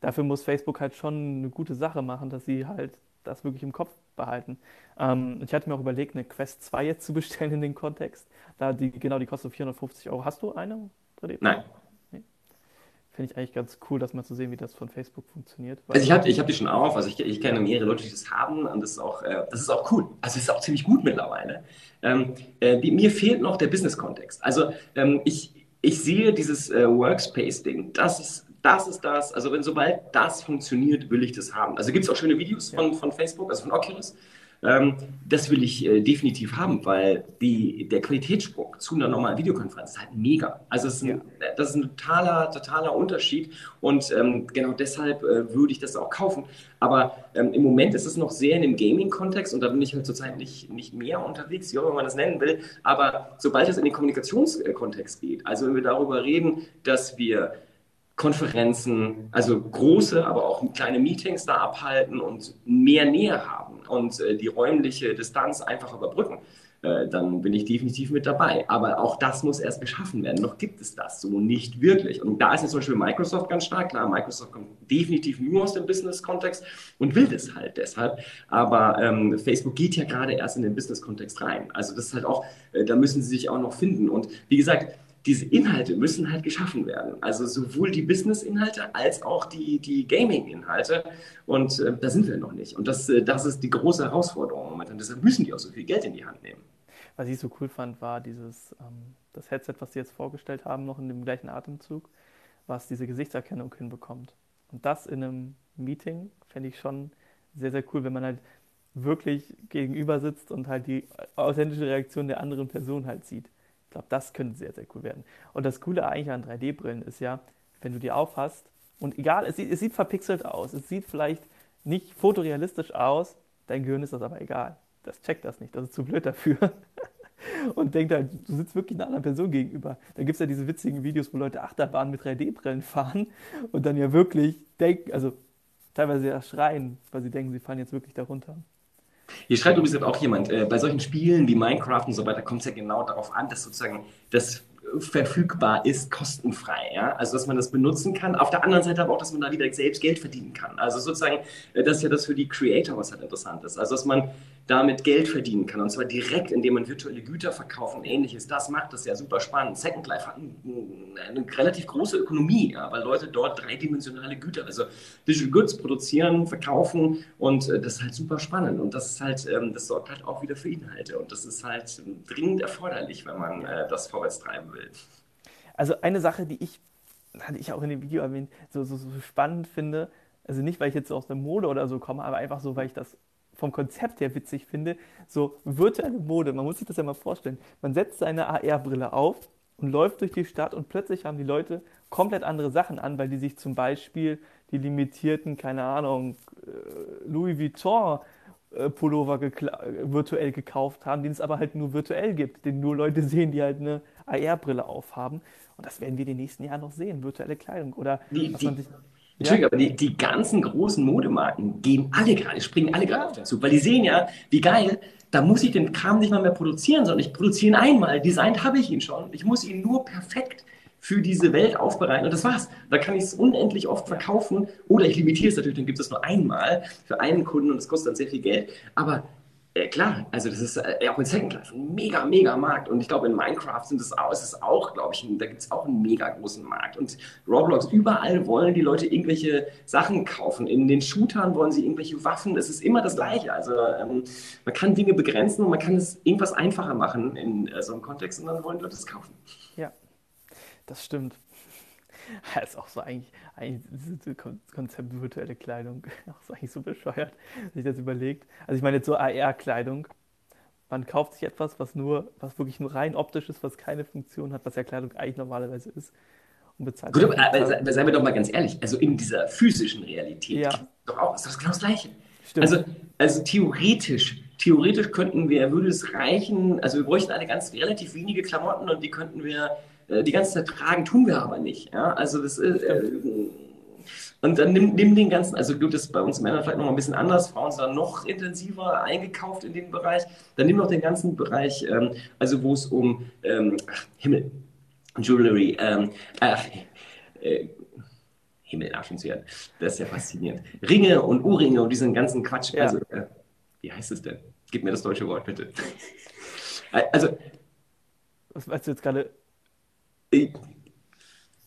Dafür muss Facebook halt schon eine gute Sache machen, dass sie halt das wirklich im Kopf behalten. Ähm, ich hatte mir auch überlegt, eine Quest 2 jetzt zu bestellen in den Kontext. Da die, genau, die kostet 450 Euro. Hast du eine? Nein. Finde ich eigentlich ganz cool, das mal zu sehen, wie das von Facebook funktioniert. Also ich habe ich hab die schon auf, also ich, ich kenne mehrere Leute, die das haben und das ist auch, äh, das ist auch cool. Also es ist auch ziemlich gut mittlerweile. Ähm, äh, die, mir fehlt noch der Business-Kontext. Also ähm, ich, ich sehe dieses äh, Workspace-Ding, das ist das ist das. Also wenn sobald das funktioniert, will ich das haben. Also gibt es auch schöne Videos von, von Facebook, also von Oculus. Ähm, das will ich äh, definitiv haben, weil die, der Qualitätssprung zu einer normalen Videokonferenz ist halt mega. Also ist ein, ja. das ist ein totaler, totaler Unterschied und ähm, genau deshalb äh, würde ich das auch kaufen. Aber ähm, im Moment ist es noch sehr in dem Gaming-Kontext und da bin ich halt zurzeit nicht, nicht mehr unterwegs, wie auch immer man das nennen will. Aber sobald es in den Kommunikationskontext geht, also wenn wir darüber reden, dass wir Konferenzen, also große, aber auch kleine Meetings da abhalten und mehr Nähe haben und äh, die räumliche Distanz einfach überbrücken, äh, dann bin ich definitiv mit dabei. Aber auch das muss erst geschaffen werden. Noch gibt es das so nicht wirklich. Und da ist jetzt zum Beispiel Microsoft ganz stark. Klar, Microsoft kommt definitiv nur aus dem Business-Kontext und will das halt deshalb. Aber ähm, Facebook geht ja gerade erst in den Business-Kontext rein. Also das ist halt auch, äh, da müssen sie sich auch noch finden. Und wie gesagt, diese Inhalte müssen halt geschaffen werden. Also sowohl die Business-Inhalte als auch die, die Gaming-Inhalte. Und äh, da sind wir noch nicht. Und das, äh, das ist die große Herausforderung momentan. Deshalb müssen die auch so viel Geld in die Hand nehmen. Was ich so cool fand, war dieses, ähm, das Headset, was sie jetzt vorgestellt haben, noch in dem gleichen Atemzug, was diese Gesichtserkennung hinbekommt. Und das in einem Meeting fände ich schon sehr, sehr cool, wenn man halt wirklich gegenüber sitzt und halt die authentische Reaktion der anderen Person halt sieht. Ich glaube, das könnte sehr, sehr cool werden. Und das Coole eigentlich an 3D-Brillen ist ja, wenn du die aufhast und egal, es sieht, es sieht verpixelt aus, es sieht vielleicht nicht fotorealistisch aus, dein Gehirn ist das aber egal. Das checkt das nicht, das ist zu blöd dafür. und denkt halt, du sitzt wirklich einer anderen Person gegenüber. Da gibt es ja diese witzigen Videos, wo Leute Achterbahn mit 3D-Brillen fahren und dann ja wirklich denken, also teilweise ja schreien, weil sie denken, sie fahren jetzt wirklich darunter. Hier schreibt übrigens auch jemand, äh, bei solchen Spielen wie Minecraft und so weiter kommt es ja genau darauf an, dass sozusagen das verfügbar ist, kostenfrei. Ja? Also, dass man das benutzen kann. Auf der anderen Seite aber auch, dass man da wieder selbst Geld verdienen kann. Also sozusagen, äh, das ist ja das für die Creator, was halt interessant ist. Also, dass man damit Geld verdienen kann. Und zwar direkt, indem man virtuelle Güter verkauft und ähnliches. Das macht das ja super spannend. Second Life hat eine relativ große Ökonomie, ja, weil Leute dort dreidimensionale Güter, also Digital Goods produzieren, verkaufen und äh, das ist halt super spannend. Und das ist halt, ähm, das sorgt halt auch wieder für Inhalte. Und das ist halt dringend erforderlich, wenn man äh, das vorwärts treiben will. Also eine Sache, die ich, hatte ich auch in dem Video erwähnt, so, so, so spannend finde, also nicht, weil ich jetzt so aus der Mode oder so komme, aber einfach so, weil ich das vom Konzept her witzig finde, so virtuelle Mode, man muss sich das ja mal vorstellen. Man setzt seine AR-Brille auf und läuft durch die Stadt und plötzlich haben die Leute komplett andere Sachen an, weil die sich zum Beispiel die limitierten, keine Ahnung, äh, Louis Vuitton äh, Pullover virtuell gekauft haben, den es aber halt nur virtuell gibt, den nur Leute sehen, die halt eine AR-Brille aufhaben. Und das werden wir die nächsten Jahre noch sehen, virtuelle Kleidung. Oder die, die, sich, Entschuldigung, ja. aber die, die ganzen großen Modemarken gehen alle gerade, springen alle gerade auf den Zug, weil die sehen ja, wie geil, da muss ich den Kram nicht mal mehr produzieren, sondern ich produziere ihn einmal. Designt habe ich ihn schon. Ich muss ihn nur perfekt für diese Welt aufbereiten und das war's. Da kann ich es unendlich oft verkaufen oder ich limitiere es natürlich, dann gibt es nur einmal für einen Kunden und das kostet dann sehr viel Geld. Aber äh, klar, also das ist äh, auch in Second Life ein mega, mega Markt. Und ich glaube, in Minecraft sind es auch, ist es auch, glaube ich, da gibt es auch einen mega großen Markt. Und Roblox, überall wollen die Leute irgendwelche Sachen kaufen. In den Shootern wollen sie irgendwelche Waffen. Es ist immer das Gleiche. Also ähm, man kann Dinge begrenzen und man kann es irgendwas einfacher machen in äh, so einem Kontext und dann wollen die Leute es kaufen. Ja, das stimmt. Das ist auch so eigentlich, eigentlich das Konzept virtuelle Kleidung, auch so eigentlich so bescheuert, sich das überlegt. Also ich meine jetzt so AR-Kleidung. Man kauft sich etwas, was nur, was wirklich nur rein optisch ist, was keine Funktion hat, was ja Kleidung eigentlich normalerweise ist. Und bezahlt. Gut, aber, aber seien wir doch mal ganz ehrlich, also in dieser physischen Realität ja. doch auch, ist das genau das Gleiche. Stimmt. Also, also theoretisch, theoretisch könnten wir, würde es reichen, also wir bräuchten alle ganz relativ wenige Klamotten und die könnten wir äh, die ganze Zeit tragen, tun wir aber nicht. Ja? Also das ist. Äh, und dann nimm, nimm den ganzen, also gut, das ist bei uns Männern vielleicht noch ein bisschen anders, Frauen sind dann noch intensiver eingekauft in den Bereich. Dann nimm noch den ganzen Bereich, ähm, also wo es um ähm, ach, Himmel, Jewelry, ähm, ach, äh, Himmel, Aschenzwert, das ist ja faszinierend. Ringe und Ohrringe und diesen ganzen Quatsch. Ja. Also, äh, wie heißt es denn? Gib mir das deutsche Wort bitte. also. Was meinst du jetzt gerade?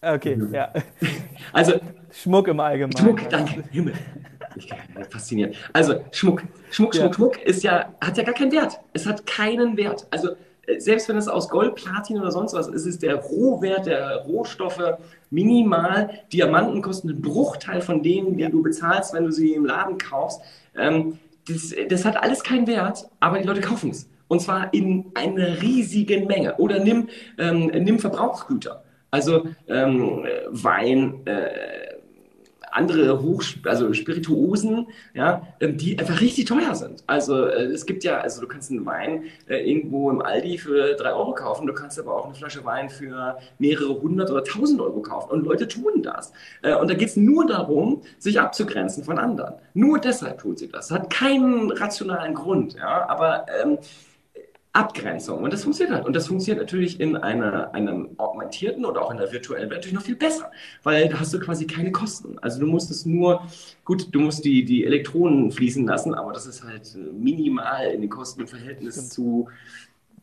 Okay, ja. Also Schmuck im Allgemeinen. Schmuck, danke, Himmel. Faszinierend. Also Schmuck, Schmuck, Schmuck, ja. Schmuck ist ja, hat ja gar keinen Wert. Es hat keinen Wert. Also äh, selbst wenn es aus Gold, Platin oder sonst was ist, ist der Rohwert der Rohstoffe minimal. Diamanten kosten einen Bruchteil von denen, die ja. du bezahlst, wenn du sie im Laden kaufst. Ähm, das, das, hat alles keinen Wert, aber die Leute kaufen es. Und zwar in einer riesigen Menge. Oder nimm, ähm, nimm Verbrauchsgüter. Also ähm, Wein, äh, andere Hoch, also Spirituosen, ja, ähm, die einfach richtig teuer sind. Also äh, es gibt ja, also du kannst einen Wein äh, irgendwo im Aldi für drei Euro kaufen, du kannst aber auch eine Flasche Wein für mehrere hundert oder tausend Euro kaufen. Und Leute tun das. Äh, und da geht es nur darum, sich abzugrenzen von anderen. Nur deshalb tun sie das. Das hat keinen rationalen Grund, ja, aber ähm, Abgrenzung. Und das funktioniert halt. Und das funktioniert natürlich in einer, einem augmentierten oder auch in einer virtuellen Welt natürlich noch viel besser, weil da hast du quasi keine Kosten. Also du musst es nur, gut, du musst die, die Elektronen fließen lassen, aber das ist halt minimal in den Kostenverhältnis zu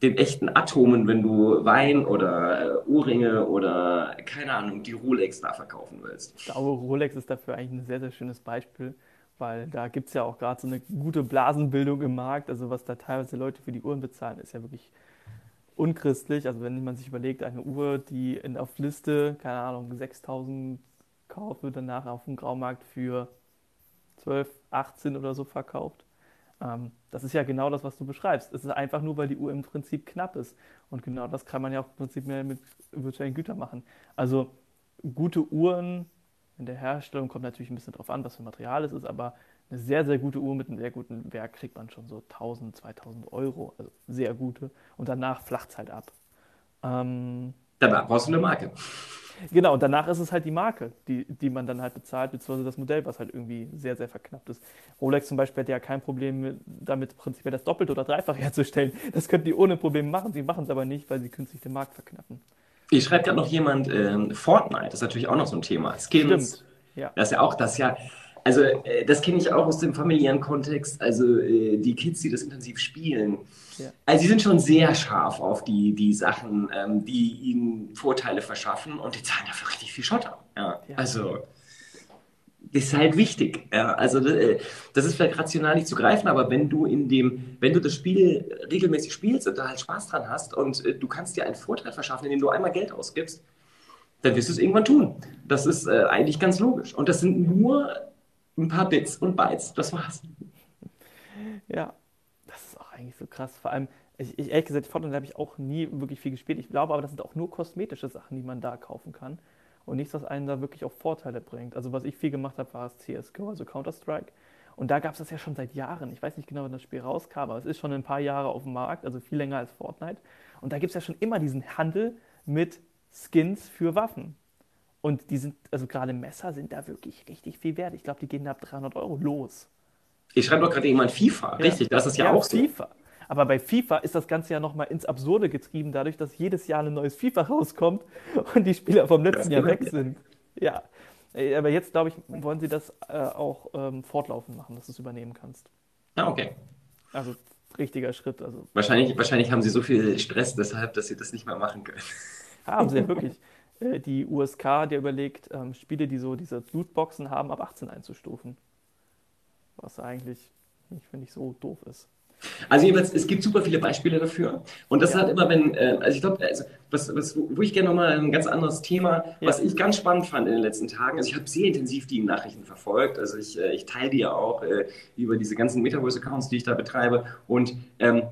den echten Atomen, wenn du Wein oder äh, Ohrringe oder keine Ahnung, die Rolex da verkaufen willst. Ich glaube, Rolex ist dafür eigentlich ein sehr, sehr schönes Beispiel, weil da gibt es ja auch gerade so eine gute Blasenbildung im Markt. Also was da teilweise Leute für die Uhren bezahlen, ist ja wirklich unchristlich. Also wenn man sich überlegt, eine Uhr, die in, auf Liste, keine Ahnung, 6000 kauft, wird danach auf dem Graumarkt für 12, 18 oder so verkauft. Ähm, das ist ja genau das, was du beschreibst. Es ist einfach nur, weil die Uhr im Prinzip knapp ist. Und genau das kann man ja auch im Prinzip mehr mit virtuellen Gütern machen. Also gute Uhren in der Herstellung kommt natürlich ein bisschen drauf an, was für Material es ist, aber eine sehr, sehr gute Uhr mit einem sehr guten Werk kriegt man schon so 1000, 2000 Euro. Also sehr gute. Und danach flacht es halt ab. Ähm, danach brauchst du eine Marke. Genau, und danach ist es halt die Marke, die, die man dann halt bezahlt, beziehungsweise das Modell, was halt irgendwie sehr, sehr verknappt ist. Rolex zum Beispiel hat ja kein Problem damit, prinzipiell das Doppelte oder Dreifache herzustellen. Das könnten die ohne Probleme machen. Sie machen es aber nicht, weil sie künstlich den Markt verknappen. Ich schreibe gerade noch jemand, ähm, Fortnite, das ist natürlich auch noch so ein Thema. Skins. Stimmt. Ja. Das ist ja auch, das ja, also äh, das kenne ich auch aus dem familiären Kontext. Also äh, die Kids, die das intensiv spielen, ja. also sie sind schon sehr scharf auf die, die Sachen, ähm, die ihnen Vorteile verschaffen und die zahlen dafür richtig viel Schotter. Ja. Also das ist halt wichtig. Ja, also äh, das ist vielleicht rational nicht zu greifen, aber wenn du in dem, wenn du das Spiel regelmäßig spielst und da halt Spaß dran hast und äh, du kannst dir einen Vorteil verschaffen, indem du einmal Geld ausgibst, dann wirst du es irgendwann tun. Das ist äh, eigentlich ganz logisch. Und das sind nur ein paar Bits und Bytes. Das war's. Ja, das ist auch eigentlich so krass. Vor allem, ich, ich ehrlich gesagt, Fortnite habe ich auch nie wirklich viel gespielt. Ich glaube aber, das sind auch nur kosmetische Sachen, die man da kaufen kann. Und nichts, was einen da wirklich auch Vorteile bringt. Also, was ich viel gemacht habe, war das CSGO, also Counter-Strike. Und da gab es das ja schon seit Jahren. Ich weiß nicht genau, wann das Spiel rauskam, aber es ist schon ein paar Jahre auf dem Markt, also viel länger als Fortnite. Und da gibt es ja schon immer diesen Handel mit Skins für Waffen. Und die sind, also gerade Messer sind da wirklich richtig viel wert. Ich glaube, die gehen ab 300 Euro los. Ich schreibe doch gerade jemand FIFA, richtig? Das ist ja, ja auch so. FIFA. Aber bei FIFA ist das Ganze ja nochmal ins Absurde getrieben, dadurch, dass jedes Jahr ein neues FIFA rauskommt und die Spieler vom letzten Jahr weg sind. Ja. Äh, aber jetzt, glaube ich, wollen sie das äh, auch ähm, fortlaufend machen, dass du es übernehmen kannst. Ah, okay. Also richtiger Schritt. Also. Wahrscheinlich, wahrscheinlich haben sie so viel Stress deshalb, dass sie das nicht mehr machen können. Haben sie ja wirklich. Äh, die USK, der überlegt, ähm, Spiele, die so diese Lootboxen haben, ab 18 einzustufen. Was eigentlich nicht, finde ich, so doof ist. Also jedenfalls, es gibt super viele Beispiele dafür. Und das ja. halt immer, wenn, äh, also ich glaube, also, was, was, wo ich gerne nochmal ein ganz anderes Thema, ja. was ich ganz spannend fand in den letzten Tagen, also ich habe sehr intensiv die Nachrichten verfolgt, also ich, äh, ich teile die ja auch äh, über diese ganzen Metaverse-Accounts, die ich da betreibe. Und ähm,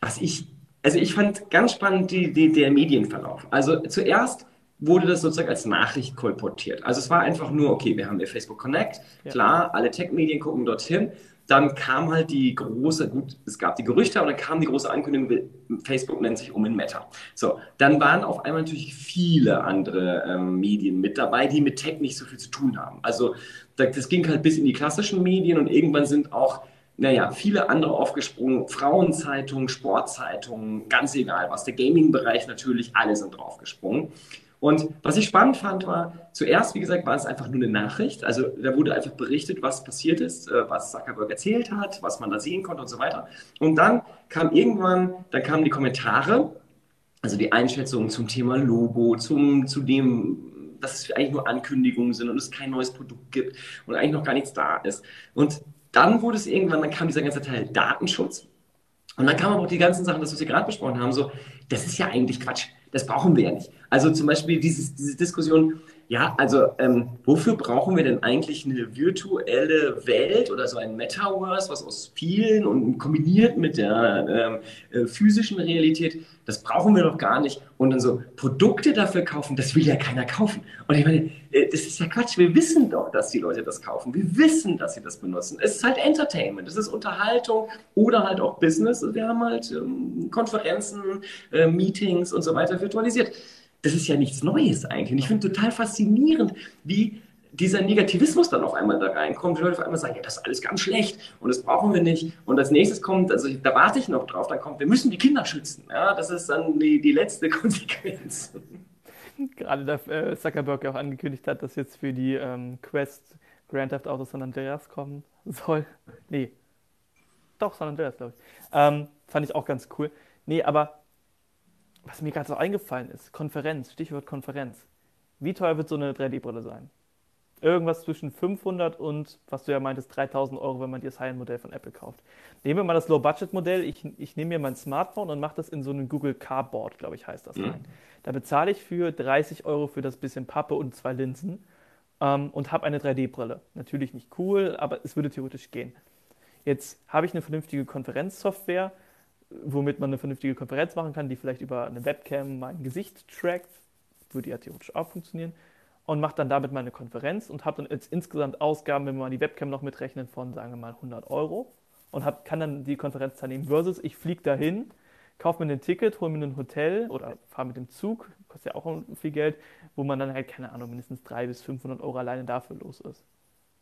was ich, also ich fand ganz spannend die, die, der Medienverlauf. Also zuerst wurde das sozusagen als Nachricht kolportiert. Also es war einfach nur, okay, wir haben hier Facebook Connect, ja. klar, alle Tech-Medien gucken dorthin dann kam halt die große, gut, es gab die Gerüchte, aber dann kam die große Ankündigung, Facebook nennt sich um in Meta. So, dann waren auf einmal natürlich viele andere ähm, Medien mit dabei, die mit Tech nicht so viel zu tun haben. Also das ging halt bis in die klassischen Medien und irgendwann sind auch naja, viele andere aufgesprungen, Frauenzeitungen, Sportzeitungen, ganz egal was, der Gaming-Bereich natürlich, alle sind draufgesprungen. Und was ich spannend fand, war, zuerst, wie gesagt, war es einfach nur eine Nachricht. Also da wurde einfach berichtet, was passiert ist, äh, was Zuckerberg erzählt hat, was man da sehen konnte und so weiter. Und dann kam irgendwann, dann kamen die Kommentare, also die Einschätzungen zum Thema Logo, zum, zu dem, dass es eigentlich nur Ankündigungen sind und es kein neues Produkt gibt und eigentlich noch gar nichts da ist. Und dann wurde es irgendwann, dann kam dieser ganze Teil Datenschutz. Und dann kamen aber auch die ganzen Sachen, das, was wir gerade besprochen haben, so, das ist ja eigentlich Quatsch. Das brauchen wir ja nicht. Also zum Beispiel dieses, diese Diskussion, ja, also ähm, wofür brauchen wir denn eigentlich eine virtuelle Welt oder so ein Metaverse, was aus vielen und kombiniert mit der ähm, äh, physischen Realität, das brauchen wir doch gar nicht. Und dann so Produkte dafür kaufen, das will ja keiner kaufen. Und ich meine, äh, das ist ja Quatsch. Wir wissen doch, dass die Leute das kaufen. Wir wissen, dass sie das benutzen. Es ist halt Entertainment, es ist Unterhaltung oder halt auch Business. Wir haben halt ähm, Konferenzen, äh, Meetings und so weiter virtualisiert das ist ja nichts Neues eigentlich. Und ich finde total faszinierend, wie dieser Negativismus dann auf einmal da reinkommt, die Leute auf einmal sagen, ja, das ist alles ganz schlecht und das brauchen wir nicht. Und als nächstes kommt, also da warte ich noch drauf, dann kommt, wir müssen die Kinder schützen. Ja, das ist dann die, die letzte Konsequenz. Gerade da äh, Zuckerberg auch angekündigt hat, dass jetzt für die ähm, Quest Grand Theft Auto San Andreas kommen soll. Nee. Doch, San Andreas, glaube ich. Ähm, fand ich auch ganz cool. Nee, aber was mir gerade so eingefallen ist, Konferenz, Stichwort Konferenz. Wie teuer wird so eine 3D-Brille sein? Irgendwas zwischen 500 und, was du ja meintest, 3000 Euro, wenn man das High-End-Modell von Apple kauft. Nehmen wir mal das Low-Budget-Modell. Ich, ich nehme mir mein Smartphone und mache das in so einen Google Cardboard, glaube ich, heißt das mhm. rein. Da bezahle ich für 30 Euro für das bisschen Pappe und zwei Linsen ähm, und habe eine 3D-Brille. Natürlich nicht cool, aber es würde theoretisch gehen. Jetzt habe ich eine vernünftige Konferenzsoftware, womit man eine vernünftige Konferenz machen kann, die vielleicht über eine Webcam mein Gesicht trackt. Würde ja theoretisch auch funktionieren. Und mache dann damit meine Konferenz und habe dann jetzt insgesamt Ausgaben, wenn wir mal die Webcam noch mitrechnen, von sagen wir mal 100 Euro. Und hab, kann dann die Konferenz teilnehmen. Versus ich fliege dahin, kaufe mir ein Ticket, hole mir ein Hotel oder fahre mit dem Zug, kostet ja auch viel Geld, wo man dann halt, keine Ahnung, mindestens 300 bis 500 Euro alleine dafür los ist.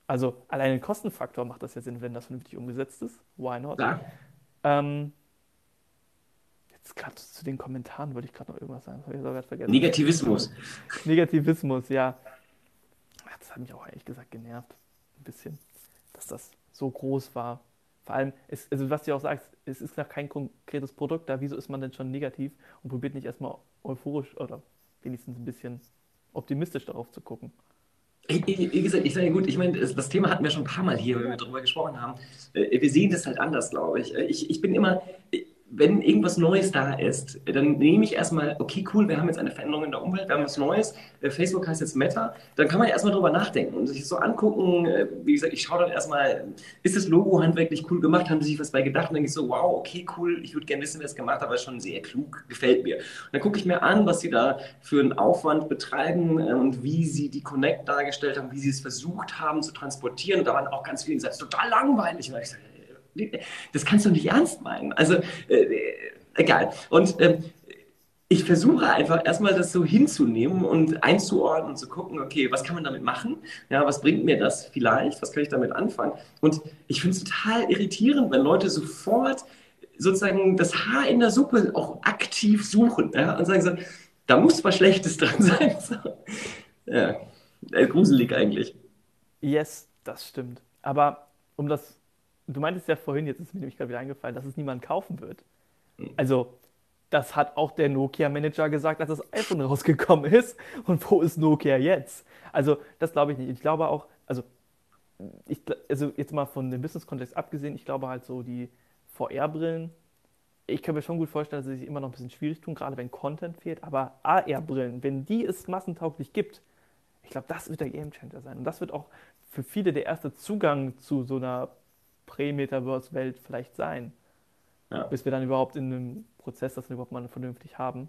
Also allein den Kostenfaktor macht das ja Sinn, wenn das vernünftig umgesetzt ist. Why not? Ja. Ähm, jetzt gerade zu den Kommentaren wollte ich gerade noch irgendwas sagen. Ich vergessen. Negativismus. Negativismus, ja. Das hat mich auch ehrlich gesagt genervt. Ein bisschen, dass das so groß war. Vor allem, es, also was du auch sagst, es ist noch kein konkretes Produkt da. Wieso ist man denn schon negativ und probiert nicht erstmal euphorisch oder wenigstens ein bisschen optimistisch darauf zu gucken? Wie gesagt, ich sage gut, ich meine, das Thema hatten wir schon ein paar Mal hier, wenn wir darüber gesprochen haben. Äh, wir sehen das halt anders, glaube ich. Äh, ich, ich bin immer, wenn irgendwas Neues da ist, dann nehme ich erstmal, okay, cool, wir haben jetzt eine Veränderung in der Umwelt, wir haben was Neues, äh, Facebook heißt jetzt Meta, dann kann man erstmal drüber nachdenken und sich so angucken, äh, wie gesagt, ich schaue dann erstmal, ist das Logo handwerklich cool gemacht, haben sie sich was bei gedacht und dann denke ich so, wow, okay, cool, ich würde gerne wissen, wer es gemacht hat, aber schon sehr klug, gefällt mir. Und dann gucke ich mir an, was sie da für einen Aufwand betreiben äh, und wie sie die Connect dargestellt haben, wie sie es versucht haben zu transportieren und da waren auch ganz viele, die sagen, total langweilig. Und ich sage, das kannst du nicht ernst meinen. Also, äh, egal. Und äh, ich versuche einfach erstmal das so hinzunehmen und einzuordnen und zu gucken, okay, was kann man damit machen? Ja, was bringt mir das vielleicht? Was kann ich damit anfangen? Und ich finde es total irritierend, wenn Leute sofort sozusagen das Haar in der Suppe auch aktiv suchen ja, und sagen so, da muss was Schlechtes dran sein. So. Ja, äh, gruselig eigentlich. Yes, das stimmt. Aber um das du meintest ja vorhin, jetzt ist mir nämlich gerade wieder eingefallen, dass es niemand kaufen wird. Hm. Also, das hat auch der Nokia-Manager gesagt, als das iPhone rausgekommen ist. Und wo ist Nokia jetzt? Also, das glaube ich nicht. Ich glaube auch, also, ich, also jetzt mal von dem Business-Kontext abgesehen, ich glaube halt so die VR-Brillen, ich kann mir schon gut vorstellen, dass sie sich immer noch ein bisschen schwierig tun, gerade wenn Content fehlt. Aber AR-Brillen, wenn die es massentauglich gibt, ich glaube, das wird der Game-Changer sein. Und das wird auch für viele der erste Zugang zu so einer Prä-Metaverse-Welt vielleicht sein. Ja. Bis wir dann überhaupt in einem Prozess das überhaupt mal vernünftig haben.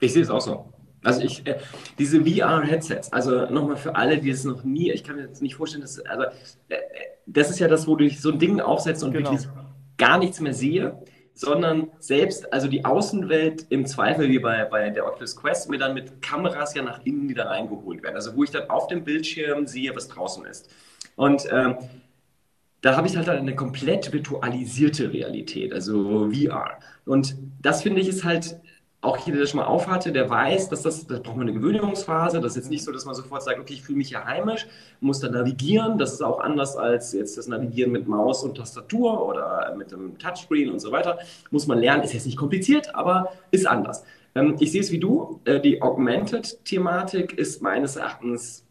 Ich sehe es auch so. Also ich, äh, diese VR-Headsets, also nochmal für alle, die es noch nie, ich kann mir jetzt nicht vorstellen, dass, also, äh, das ist ja das, wo du so ein Ding aufsetzt und genau. wirklich gar nichts mehr sehe, sondern selbst, also die Außenwelt im Zweifel wie bei, bei der Oculus Quest mir dann mit Kameras ja nach innen wieder reingeholt werden. Also wo ich dann auf dem Bildschirm sehe, was draußen ist. Und ähm, da habe ich halt eine komplett virtualisierte Realität, also VR. Und das finde ich ist halt auch jeder, der schon mal aufhatte, der weiß, dass das, da braucht man eine Gewöhnungsphase. Das ist jetzt nicht so, dass man sofort sagt, okay, ich fühle mich hier heimisch, muss da navigieren. Das ist auch anders als jetzt das Navigieren mit Maus und Tastatur oder mit dem Touchscreen und so weiter. Muss man lernen, ist jetzt nicht kompliziert, aber ist anders. Ähm, ich sehe es wie du. Äh, die Augmented-Thematik ist meines Erachtens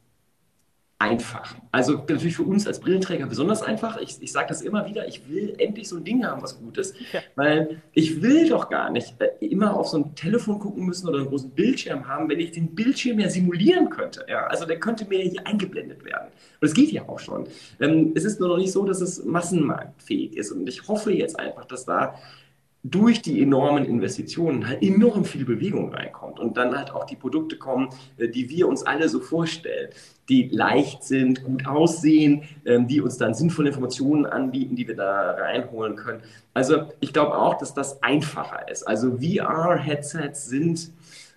einfach. Also natürlich für uns als Brillenträger besonders einfach. Ich, ich sage das immer wieder, ich will endlich so ein Ding haben, was gut ist, ja. weil ich will doch gar nicht äh, immer auf so ein Telefon gucken müssen oder einen großen Bildschirm haben, wenn ich den Bildschirm ja simulieren könnte. Ja? Also der könnte mir hier eingeblendet werden. Und es geht ja auch schon. Ähm, es ist nur noch nicht so, dass es massenmarktfähig ist. Und ich hoffe jetzt einfach, dass da durch die enormen Investitionen halt enorm viel Bewegung reinkommt und dann halt auch die Produkte kommen, äh, die wir uns alle so vorstellen, die leicht sind, gut aussehen, ähm, die uns dann sinnvolle Informationen anbieten, die wir da reinholen können. Also ich glaube auch, dass das einfacher ist. Also VR-Headsets sind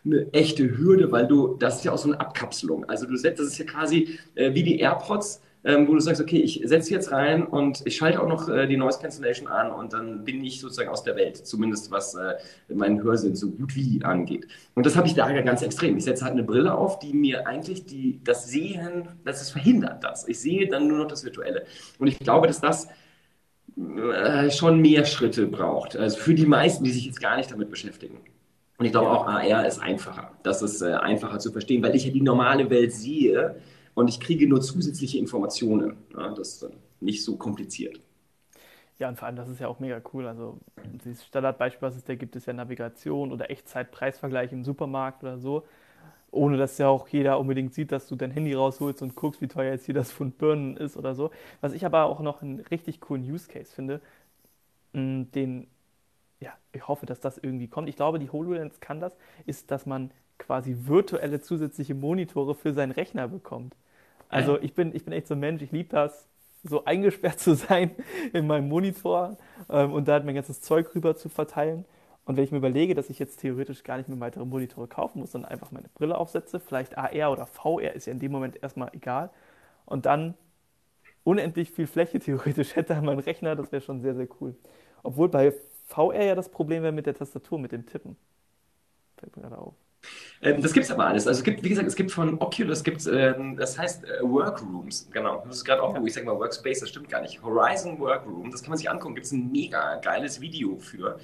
eine echte Hürde, weil du, das ist ja auch so eine Abkapselung. Also du setzt, das ist ja quasi äh, wie die AirPods, ähm, wo du sagst, okay, ich setze jetzt rein und ich schalte auch noch äh, die Noise Cancellation an und dann bin ich sozusagen aus der Welt, zumindest was äh, meinen Hörsinn so gut wie angeht. Und das habe ich da ganz extrem. Ich setze halt eine Brille auf, die mir eigentlich die, das Sehen, das ist verhindert das. Ich sehe dann nur noch das Virtuelle. Und ich glaube, dass das äh, schon mehr Schritte braucht. Also für die meisten, die sich jetzt gar nicht damit beschäftigen. Und ich glaube auch AR ist einfacher. Das ist äh, einfacher zu verstehen, weil ich ja die normale Welt sehe und ich kriege nur zusätzliche Informationen. Ja, das ist nicht so kompliziert. Ja, und vor allem, das ist ja auch mega cool. Also, dieses Standardbeispiel, was es da gibt, ist ja Navigation oder Echtzeit-Preisvergleich im Supermarkt oder so. Ohne dass ja auch jeder unbedingt sieht, dass du dein Handy rausholst und guckst, wie teuer jetzt hier das Pfund Birnen ist oder so. Was ich aber auch noch einen richtig coolen Use Case finde, den, ja, ich hoffe, dass das irgendwie kommt. Ich glaube, die HoloLens kann das, ist, dass man quasi virtuelle zusätzliche Monitore für seinen Rechner bekommt. Also ich bin, ich bin echt so ein Mensch, ich liebe das, so eingesperrt zu sein in meinem Monitor ähm, und da halt mein ganzes Zeug rüber zu verteilen. Und wenn ich mir überlege, dass ich jetzt theoretisch gar nicht mehr weitere Monitore kaufen muss, sondern einfach meine Brille aufsetze, vielleicht AR oder VR ist ja in dem Moment erstmal egal, und dann unendlich viel Fläche theoretisch hätte an meinem Rechner, das wäre schon sehr, sehr cool. Obwohl bei VR ja das Problem wäre mit der Tastatur, mit dem Tippen. Fällt mir gerade auf. Ähm, das gibt es aber alles. Also es gibt, wie gesagt, es gibt von Oculus, gibt's, ähm, das heißt äh, Workrooms, genau. Das ist gerade auch, wo ich sage mal Workspace, das stimmt gar nicht. Horizon Workroom, das kann man sich angucken, gibt es ein mega geiles Video für.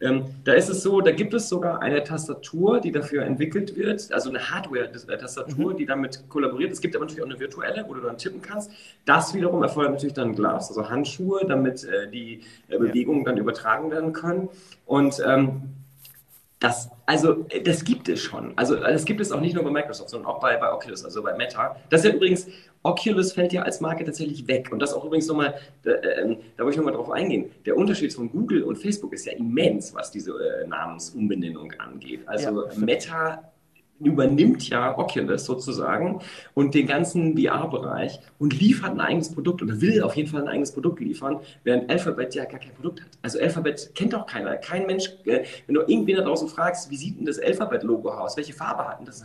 Ähm, da ist es so, da gibt es sogar eine Tastatur, die dafür entwickelt wird, also eine Hardware-Tastatur, mhm. die damit kollaboriert. Es gibt aber natürlich auch eine virtuelle, wo du dann tippen kannst. Das wiederum erfordert natürlich dann Glas, also Handschuhe, damit äh, die äh, Bewegungen ja. dann übertragen werden können. Und ähm, das, also, das gibt es schon. Also, das gibt es auch nicht nur bei Microsoft, sondern auch bei, bei Oculus, also bei Meta. Das ist ja übrigens, Oculus fällt ja als Marke tatsächlich weg. Und das auch übrigens nochmal, da, äh, da wollte ich nochmal drauf eingehen. Der Unterschied von Google und Facebook ist ja immens, was diese äh, Namensumbenennung angeht. Also, ja, Meta übernimmt ja Oculus sozusagen und den ganzen VR-Bereich und liefert ein eigenes Produkt oder will auf jeden Fall ein eigenes Produkt liefern, während Alphabet ja gar kein Produkt hat. Also Alphabet kennt auch keiner. Kein Mensch, äh, wenn du irgendwen da draußen fragst, wie sieht denn das Alphabet-Logo aus? Welche Farbe hat denn das?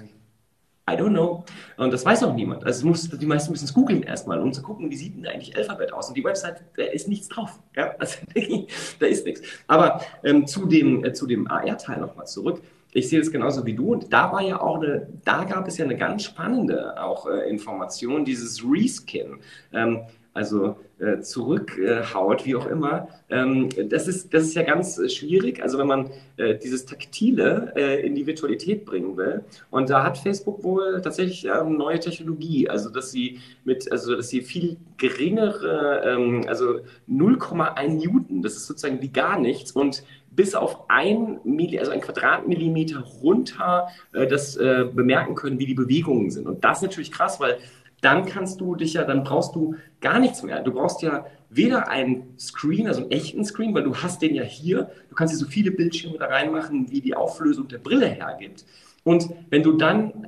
I don't know. Und das weiß auch niemand. Also muss, die meisten müssen es googeln erstmal, um zu gucken, wie sieht denn eigentlich Alphabet aus. Und die Website, da ist nichts drauf. Ja? Also, da ist nichts. Aber ähm, zu dem, äh, dem AR-Teil nochmal zurück ich sehe es genauso wie du. Und da war ja auch eine, da gab es ja eine ganz spannende auch äh, Information, dieses Reskin. Ähm, also äh, zurückhaut, äh, wie auch immer. Ähm, das, ist, das ist ja ganz äh, schwierig, also wenn man äh, dieses Taktile äh, in die Virtualität bringen will. Und da hat Facebook wohl tatsächlich ähm, neue Technologie, also dass sie mit, also dass sie viel geringere, ähm, also 0,1 Newton, das ist sozusagen wie gar nichts und bis auf ein, Milli, also ein Quadratmillimeter runter äh, das äh, bemerken können, wie die Bewegungen sind. Und das ist natürlich krass, weil dann kannst du dich ja, dann brauchst du gar nichts mehr. Du brauchst ja weder einen Screen, also einen echten Screen, weil du hast den ja hier. Du kannst hier so viele Bildschirme da reinmachen, wie die Auflösung der Brille hergibt. Und wenn du dann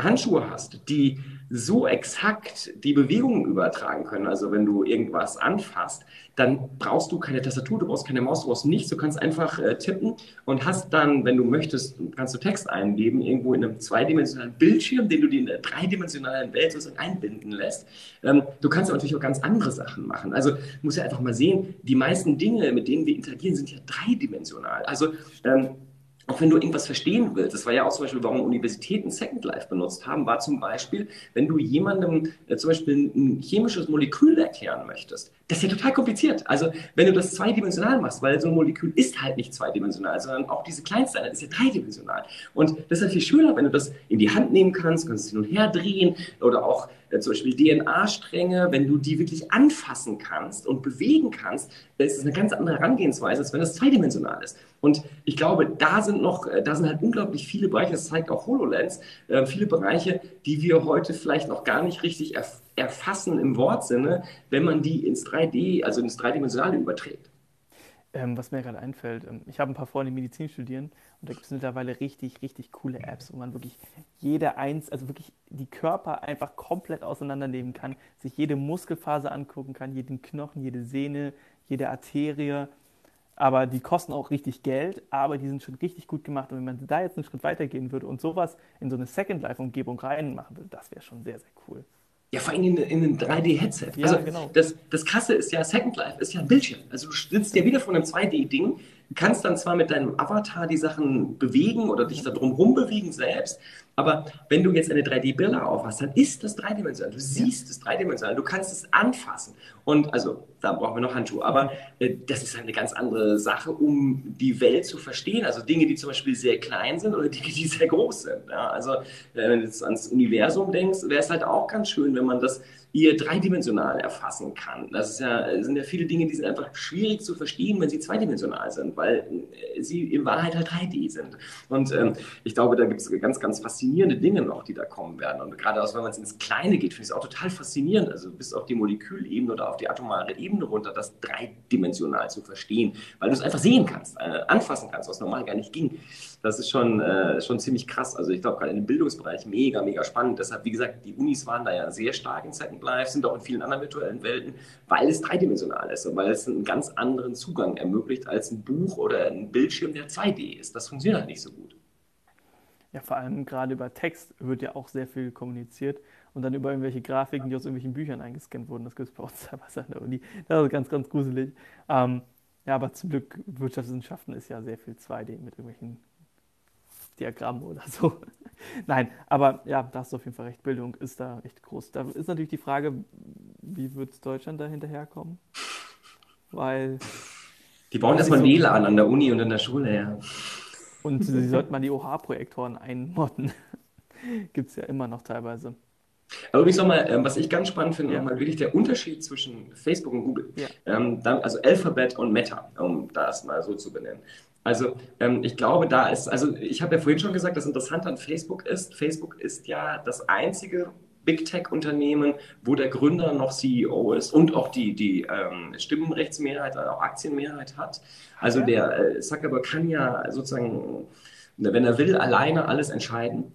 Handschuhe hast, die so exakt die Bewegungen übertragen können, also wenn du irgendwas anfasst, dann brauchst du keine Tastatur, du brauchst keine Maus, du brauchst nichts, du kannst einfach äh, tippen und hast dann, wenn du möchtest, kannst du Text eingeben, irgendwo in einem zweidimensionalen Bildschirm, den du dir in der dreidimensionalen Welt sozusagen einbinden lässt. Ähm, du kannst natürlich auch ganz andere Sachen machen. Also muss ja einfach mal sehen, die meisten Dinge, mit denen wir interagieren, sind ja dreidimensional. Also ähm, auch wenn du irgendwas verstehen willst, das war ja auch zum Beispiel, warum Universitäten Second Life benutzt haben, war zum Beispiel, wenn du jemandem äh, zum Beispiel ein chemisches Molekül erklären möchtest, das ist ja total kompliziert. Also wenn du das zweidimensional machst, weil so ein Molekül ist halt nicht zweidimensional, sondern auch diese Kleinsteinheit ist ja dreidimensional. Und das ist halt viel schöner, wenn du das in die Hand nehmen kannst, kannst es hin und her drehen oder auch äh, zum Beispiel DNA-Stränge, wenn du die wirklich anfassen kannst und bewegen kannst, ist es eine ganz andere Herangehensweise, als wenn das zweidimensional ist. Und ich glaube, da sind noch, äh, da sind halt unglaublich viele Bereiche, das zeigt auch HoloLens, äh, viele Bereiche, die wir heute vielleicht noch gar nicht richtig erf erfassen im Wortsinne, wenn man die ins 3D, also ins Dreidimensionale überträgt. Ähm, was mir gerade einfällt, ähm, ich habe ein paar Freunde, die Medizin studieren und da gibt es mittlerweile richtig, richtig coole Apps, wo man wirklich jede eins, also wirklich die Körper einfach komplett auseinandernehmen kann, sich jede Muskelphase angucken kann, jeden Knochen, jede Sehne, jede Arterie. Aber die kosten auch richtig Geld, aber die sind schon richtig gut gemacht. Und wenn man da jetzt einen Schritt weitergehen würde und sowas in so eine Second Life-Umgebung reinmachen würde, das wäre schon sehr, sehr cool. Ja, vor allem in, in einem 3D-Headset. Ja, also genau. das, das Krasse ist ja, Second Life ist ja ein Bildschirm. Also du sitzt ja wieder vor einem 2D-Ding, kannst dann zwar mit deinem Avatar die Sachen bewegen oder dich da drum bewegen selbst, aber wenn du jetzt eine 3D-Brille aufhast, dann ist das dreidimensional. Du siehst es dreidimensional, du kannst es anfassen. Und also, da brauchen wir noch Handschuhe. Aber äh, das ist eine ganz andere Sache, um die Welt zu verstehen. Also Dinge, die zum Beispiel sehr klein sind oder Dinge, die sehr groß sind. Ja, also, äh, wenn du jetzt ans Universum denkst, wäre es halt auch ganz schön, wenn man das ihr dreidimensional erfassen kann. Das ist ja, sind ja viele Dinge, die sind einfach schwierig zu verstehen, wenn sie zweidimensional sind, weil äh, sie in Wahrheit halt 3D sind. Und ähm, ich glaube, da gibt es ganz, ganz faszinierende Dinge noch, die da kommen werden. Und gerade auch, wenn man es ins Kleine geht, finde ich es auch total faszinierend, also bis auf die Molekülebene oder auf die atomare Ebene runter, das dreidimensional zu verstehen, weil du es einfach sehen kannst, äh, anfassen kannst, was normal gar nicht ging. Das ist schon, äh, schon ziemlich krass. Also ich glaube, gerade dem Bildungsbereich mega, mega spannend. Deshalb, wie gesagt, die Unis waren da ja sehr stark in Second Life, sind auch in vielen anderen virtuellen Welten, weil es dreidimensional ist und weil es einen ganz anderen Zugang ermöglicht als ein Buch oder ein Bildschirm, der 2D ist. Das funktioniert halt nicht so gut. Ja, vor allem gerade über Text wird ja auch sehr viel kommuniziert und dann über irgendwelche Grafiken, die aus irgendwelchen Büchern eingescannt wurden. Das gibt es bei uns teilweise an der Uni. Das ist ganz, ganz gruselig. Ähm, ja, aber zum Glück, Wirtschaftswissenschaften ist ja sehr viel 2D mit irgendwelchen Diagrammen oder so. Nein, aber ja, da hast du auf jeden Fall recht. Bildung ist da echt groß. Da ist natürlich die Frage, wie wird Deutschland da hinterherkommen? Weil. Die bauen erstmal so WLAN an der Uni und in der Schule, ja. Und sie sollten mal die OH-Projektoren einmotten. Gibt es ja immer noch teilweise. Aber übrigens nochmal, ähm, was ich ganz spannend finde, ja. nochmal wirklich der Unterschied zwischen Facebook und Google. Ja. Ähm, also Alphabet und Meta, um das mal so zu benennen. Also ähm, ich glaube, da ist, also ich habe ja vorhin schon gesagt, das Interessante an Facebook ist, Facebook ist ja das einzige Big Tech-Unternehmen, wo der Gründer noch CEO ist und auch die, die ähm, Stimmenrechtsmehrheit, also auch Aktienmehrheit hat. Also der äh, Zuckerberg kann ja sozusagen, wenn er will, alleine alles entscheiden.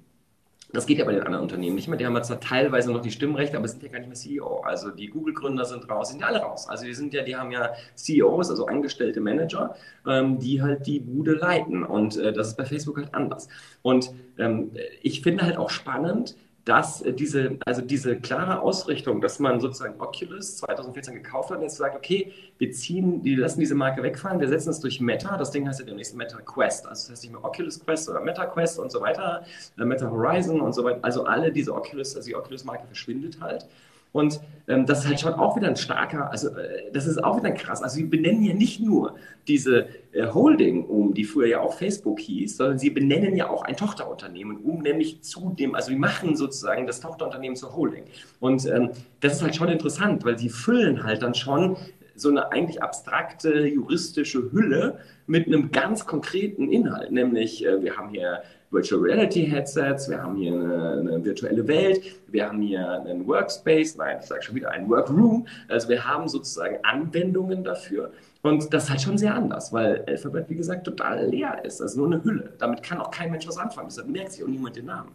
Das geht ja bei den anderen Unternehmen nicht mehr. Die haben zwar teilweise noch die Stimmrechte, aber sind ja gar nicht mehr CEO. Also die Google-Gründer sind raus, sind ja alle raus. Also die sind ja, die haben ja CEOs, also angestellte Manager, ähm, die halt die Bude leiten. Und äh, das ist bei Facebook halt anders. Und ähm, ich finde halt auch spannend, dass diese, also diese klare Ausrichtung, dass man sozusagen Oculus 2014 gekauft hat und jetzt sagt, okay, wir ziehen, wir lassen diese Marke wegfallen, wir setzen es durch Meta, das Ding heißt ja demnächst Meta Quest, also das heißt nicht mehr Oculus Quest oder Meta Quest und so weiter, äh, Meta Horizon und so weiter, also alle diese Oculus, also die Oculus-Marke verschwindet halt und ähm, das ist halt schon auch wieder ein starker, also äh, das ist auch wieder krass. Also sie benennen ja nicht nur diese äh, Holding um, die früher ja auch Facebook hieß, sondern sie benennen ja auch ein Tochterunternehmen um, nämlich zu dem, also sie machen sozusagen das Tochterunternehmen zur Holding. Und ähm, das ist halt schon interessant, weil sie füllen halt dann schon so eine eigentlich abstrakte juristische Hülle mit einem ganz konkreten Inhalt, nämlich äh, wir haben hier Virtual Reality Headsets, wir haben hier eine, eine, virtuelle Welt, wir haben hier einen Workspace, nein, ich sage schon wieder einen Workroom. Also wir haben sozusagen Anwendungen dafür. Und das ist halt schon sehr anders, weil Alphabet, wie gesagt, total leer ist. Also nur eine Hülle. Damit kann auch kein Mensch was anfangen. Deshalb merkt sich auch niemand den Namen.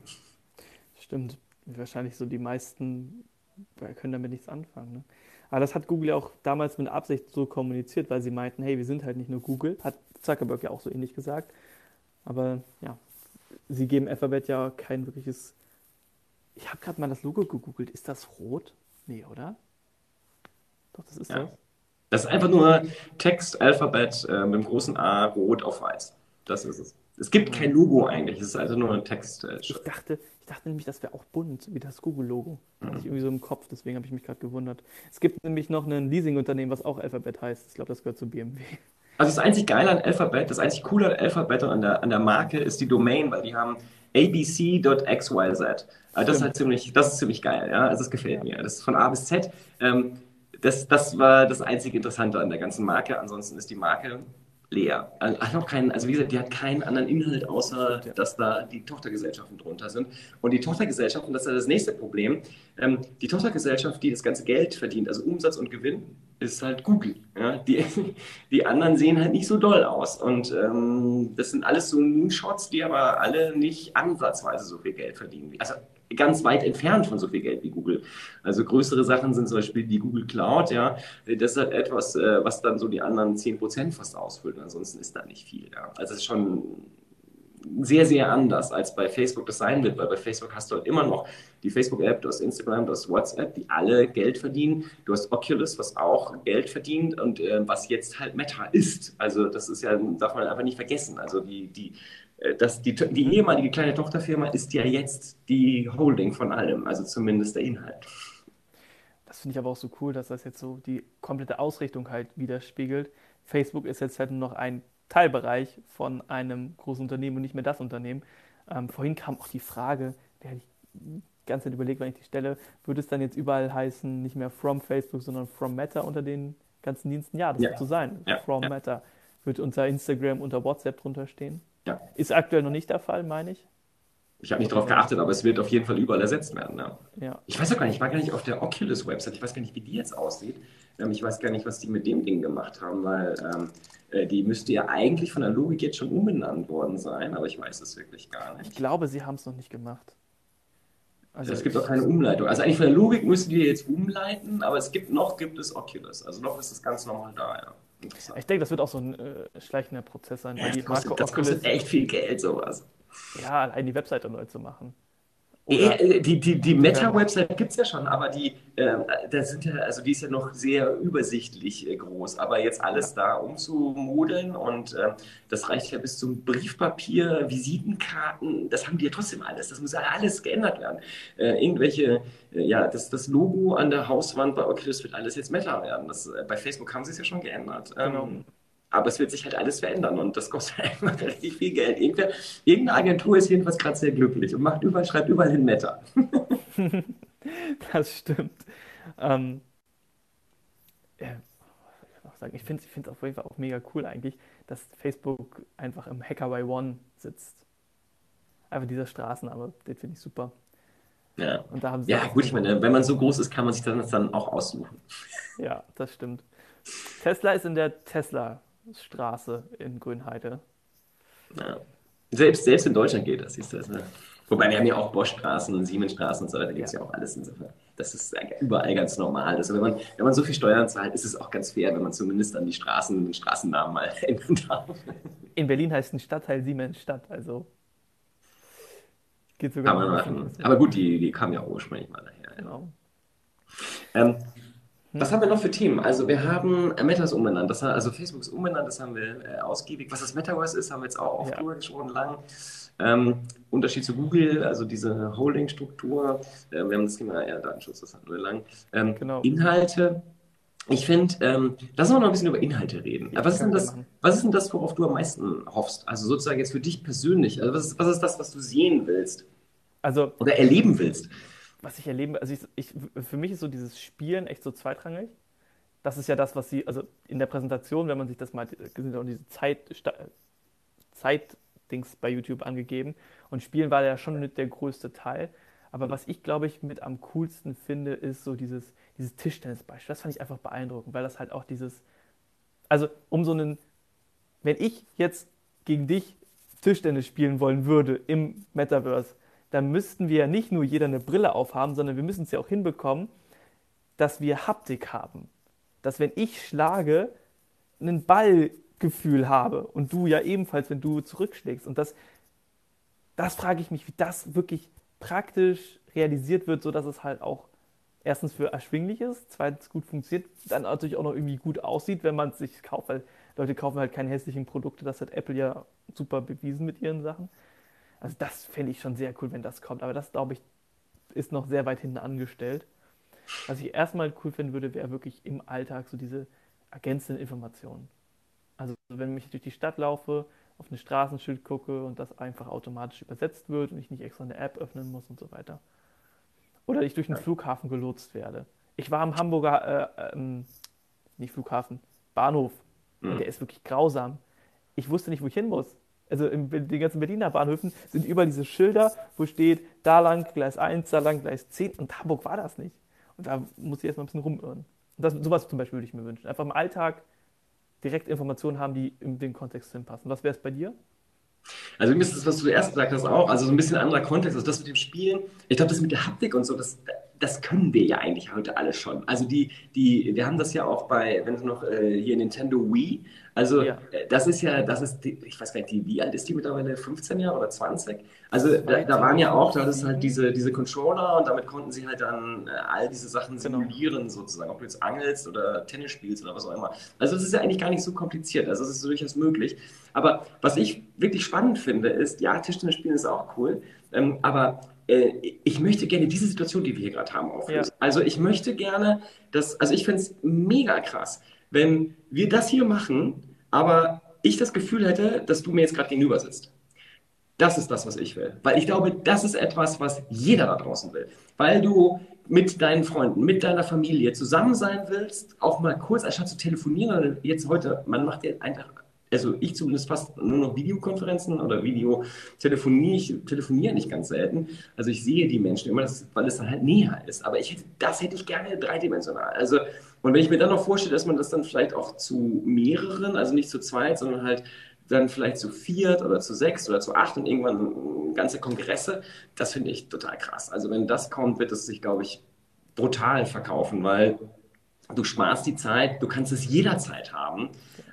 Stimmt. Wahrscheinlich so die meisten können damit nichts anfangen. Ne? Aber das hat Google ja auch damals mit Absicht so kommuniziert, weil sie meinten, hey, wir sind halt nicht nur Google. Hat Zuckerberg ja auch so ähnlich gesagt. Aber ja, sie geben Alphabet ja kein wirkliches. Ich habe gerade mal das Logo gegoogelt. Ist das rot? Nee, oder? Doch, das ist ja. das. Das ist einfach nur Text, Alphabet äh, mit dem großen A, rot auf weiß. Das ist es. Es gibt kein Logo eigentlich, es ist also nur ein Text. Äh, ich, dachte, ich dachte nämlich, das wäre auch bunt, wie das Google-Logo. Mhm. Hatte ich irgendwie so im Kopf, deswegen habe ich mich gerade gewundert. Es gibt nämlich noch ein Leasing-Unternehmen, was auch Alphabet heißt. Ich glaube, das gehört zu BMW. Also das einzig Geile an Alphabet, das einzig Coole an Alphabet und an der, an der Marke ist die Domain, weil die haben abc.xyz. Also das ist halt ziemlich, das ist ziemlich geil, ja. Also das gefällt mir. Das ist von A bis Z. Ähm, das, das war das einzige Interessante an der ganzen Marke. Ansonsten ist die Marke leer. Auch keinen, also wie gesagt, die hat keinen anderen Inhalt, außer dass da die Tochtergesellschaften drunter sind. Und die Tochtergesellschaften, das ist das nächste Problem, ähm, die Tochtergesellschaft, die das ganze Geld verdient, also Umsatz und Gewinn, ist halt Google. Ja? Die, die anderen sehen halt nicht so doll aus. Und ähm, das sind alles so Moonshots, die aber alle nicht ansatzweise so viel Geld verdienen. Also ganz weit entfernt von so viel Geld wie Google. Also größere Sachen sind zum Beispiel die Google Cloud, ja. Das ist halt etwas, äh, was dann so die anderen 10 Prozent fast ausfüllt. Ansonsten ist da nicht viel, ja. Also es ist schon sehr, sehr anders, als bei Facebook das sein wird, weil bei Facebook hast du halt immer noch die Facebook-App, du hast Instagram, du hast WhatsApp, die alle Geld verdienen. Du hast Oculus, was auch Geld verdient und äh, was jetzt halt Meta ist. Also das ist ja, darf man einfach nicht vergessen. Also die, die, äh, das, die, die ehemalige kleine Tochterfirma ist ja jetzt die Holding von allem, also zumindest der Inhalt. Das finde ich aber auch so cool, dass das jetzt so die komplette Ausrichtung halt widerspiegelt. Facebook ist jetzt halt nur noch ein Teilbereich von einem großen Unternehmen und nicht mehr das Unternehmen. Ähm, vorhin kam auch die Frage, die hatte ich die ganze Zeit überlegt, wenn ich die stelle, würde es dann jetzt überall heißen, nicht mehr from Facebook, sondern from Meta unter den ganzen Diensten? Ja, das ja. wird so sein. Ja. From ja. Meta. Wird unter Instagram, unter WhatsApp drunter stehen. Ja. Ist aktuell noch nicht der Fall, meine ich. Ich habe nicht darauf geachtet, aber es wird auf jeden Fall überall ersetzt werden. Ja. ja. Ich weiß auch gar nicht, ich war gar nicht auf der Oculus-Website. Ich weiß gar nicht, wie die jetzt aussieht. Ähm, ich weiß gar nicht, was die mit dem Ding gemacht haben, weil ähm, äh, die müsste ja eigentlich von der Logik jetzt schon umbenannt worden sein, aber ich weiß es wirklich gar nicht. Ich glaube, sie haben es noch nicht gemacht. Also es gibt auch keine Umleitung. Also eigentlich von der Logik müssten die jetzt umleiten, aber es gibt noch gibt es Oculus. Also noch ist es ganz normal da, ja. Ich denke, das wird auch so ein äh, schleichender Prozess sein. Ja, das, kostet, das kostet echt viel Geld, sowas. Ja, allein die Webseite neu zu machen. Oder äh, die, die, die Meta-Website gibt es ja schon, aber die, äh, da sind ja, also die ist ja noch sehr übersichtlich äh, groß. Aber jetzt alles da umzumodeln und äh, das reicht ja bis zum Briefpapier, Visitenkarten, das haben die ja trotzdem alles. Das muss ja alles geändert werden. Äh, irgendwelche, äh, ja, das, das Logo an der Hauswand bei Oculus wird alles jetzt Meta werden. Das, bei Facebook haben sie es ja schon geändert. Genau. Aber es wird sich halt alles verändern und das kostet einfach relativ viel Geld. Irgendwer, irgendeine Agentur ist jedenfalls gerade sehr glücklich und macht überall, schreibt überall hin Meta. das stimmt. Ähm, ja, ich finde es auf jeden Fall auch mega cool eigentlich, dass Facebook einfach im Hacker by One sitzt. Einfach dieser Straßenname, den finde ich super. Ja, und da haben sie ja gut, ich meine, wenn man so groß ist, kann man sich das dann auch aussuchen. Ja, das stimmt. Tesla ist in der Tesla Straße in Grünheide. Ja. Selbst, selbst in Deutschland geht das, siehst du das. Ne? Wobei wir haben ja auch Bosch-Straßen und Siemens-Straßen und so, da gibt es ja. ja auch alles insofern. Das ist überall ganz normal. Also wenn man, wenn man so viel Steuern zahlt, ist es auch ganz fair, wenn man zumindest an die Straßen, den Straßennamen mal ändern darf. In Berlin heißt ein Stadtteil Siemens-Stadt, also geht sogar. Kann man machen. Aber gut, die, die kam ja ursprünglich mal daher. Genau. Ähm, was haben wir noch für Themen? Also wir haben äh, Meta ist umbenannt, das, also Facebook ist umbenannt, das haben wir äh, ausgiebig. Was das Metaverse ist, haben wir jetzt auch oft ja. drüber gesprochen, lang. Ähm, Unterschied zu Google, also diese Holding-Struktur, äh, wir haben das Thema ja, Datenschutz, das hatten wir lang. Ähm, genau. Inhalte, ich finde, ähm, lass uns noch ein bisschen über Inhalte reden. Was, ist denn das, was ist denn das, worauf du am meisten hoffst? Also sozusagen jetzt für dich persönlich, also was ist, was ist das, was du sehen willst? Also, oder erleben willst? Was ich erlebe, also ich, ich, für mich ist so dieses Spielen echt so zweitrangig. Das ist ja das, was sie, also in der Präsentation, wenn man sich das mal, sind auch diese Zeit, Zeitdings bei YouTube angegeben. Und Spielen war ja schon mit der größte Teil. Aber was ich, glaube ich, mit am coolsten finde, ist so dieses, dieses Tischtennisbeispiel. Das fand ich einfach beeindruckend, weil das halt auch dieses, also um so einen, wenn ich jetzt gegen dich Tischtennis spielen wollen würde im Metaverse, dann müssten wir ja nicht nur jeder eine Brille aufhaben, sondern wir müssen es ja auch hinbekommen, dass wir Haptik haben. Dass wenn ich schlage, ein Ballgefühl habe und du ja ebenfalls, wenn du zurückschlägst. Und das, das frage ich mich, wie das wirklich praktisch realisiert wird, sodass es halt auch erstens für erschwinglich ist, zweitens gut funktioniert, dann natürlich auch noch irgendwie gut aussieht, wenn man es sich kauft, weil Leute kaufen halt keine hässlichen Produkte, das hat Apple ja super bewiesen mit ihren Sachen. Also das fände ich schon sehr cool, wenn das kommt. Aber das, glaube ich, ist noch sehr weit hinten angestellt. Was ich erstmal cool finden würde, wäre wirklich im Alltag so diese ergänzenden Informationen. Also wenn ich durch die Stadt laufe, auf ein Straßenschild gucke und das einfach automatisch übersetzt wird und ich nicht extra eine App öffnen muss und so weiter. Oder ich durch einen Flughafen gelotst werde. Ich war am Hamburger, äh, ähm, nicht Flughafen, Bahnhof. Mhm. Und der ist wirklich grausam. Ich wusste nicht, wo ich hin muss also in den ganzen Berliner Bahnhöfen sind überall diese Schilder, wo steht, da lang Gleis 1, da lang Gleis 10 und Hamburg war das nicht. Und da muss ich erstmal ein bisschen rumirren. Und das, sowas zum Beispiel würde ich mir wünschen. Einfach im Alltag direkt Informationen haben, die in den Kontext hinpassen. Was wäre es bei dir? Also mir ist das, was du zuerst gesagt hast, auch, also so ein bisschen anderer Kontext, also das mit dem Spielen, ich glaube, das mit der Haptik und so, das, das können wir ja eigentlich heute alles schon. Also die, die, wir haben das ja auch bei, wenn du noch äh, hier Nintendo Wii, also ja. Äh, das ist ja, das ist, die, ich weiß gar nicht, die, wie alt ist die mittlerweile? 15 Jahre oder 20? Also da, da waren ja auch, da ist halt diese, diese Controller und damit konnten sie halt dann äh, all diese Sachen genau. simulieren genau. sozusagen, ob du jetzt angelst oder Tennis spielst oder was auch immer. Also es ist ja eigentlich gar nicht so kompliziert, also es ist durchaus möglich. Aber was ich wirklich spannend finde, ist, ja, Tischtennis spielen ist auch cool, ähm, aber ich möchte gerne diese Situation, die wir hier gerade haben, auflösen. Ja. Also ich möchte gerne, dass, also ich finde es mega krass, wenn wir das hier machen, aber ich das Gefühl hätte, dass du mir jetzt gerade gegenüber sitzt. Das ist das, was ich will. Weil ich glaube, das ist etwas, was jeder da draußen will. Weil du mit deinen Freunden, mit deiner Familie zusammen sein willst, auch mal kurz, anstatt zu telefonieren, jetzt heute, man macht ja einfach also ich zumindest fast nur noch Videokonferenzen oder Videotelefonie. Ich telefoniere nicht ganz selten. Also ich sehe die Menschen immer, weil es dann halt näher ist. Aber ich hätte, das hätte ich gerne dreidimensional. Also, und wenn ich mir dann noch vorstelle, dass man das dann vielleicht auch zu mehreren, also nicht zu zweit, sondern halt dann vielleicht zu viert oder zu sechs oder zu acht und irgendwann ganze Kongresse, das finde ich total krass. Also wenn das kommt, wird es sich, glaube ich, brutal verkaufen, weil du sparst die Zeit, du kannst es jederzeit haben.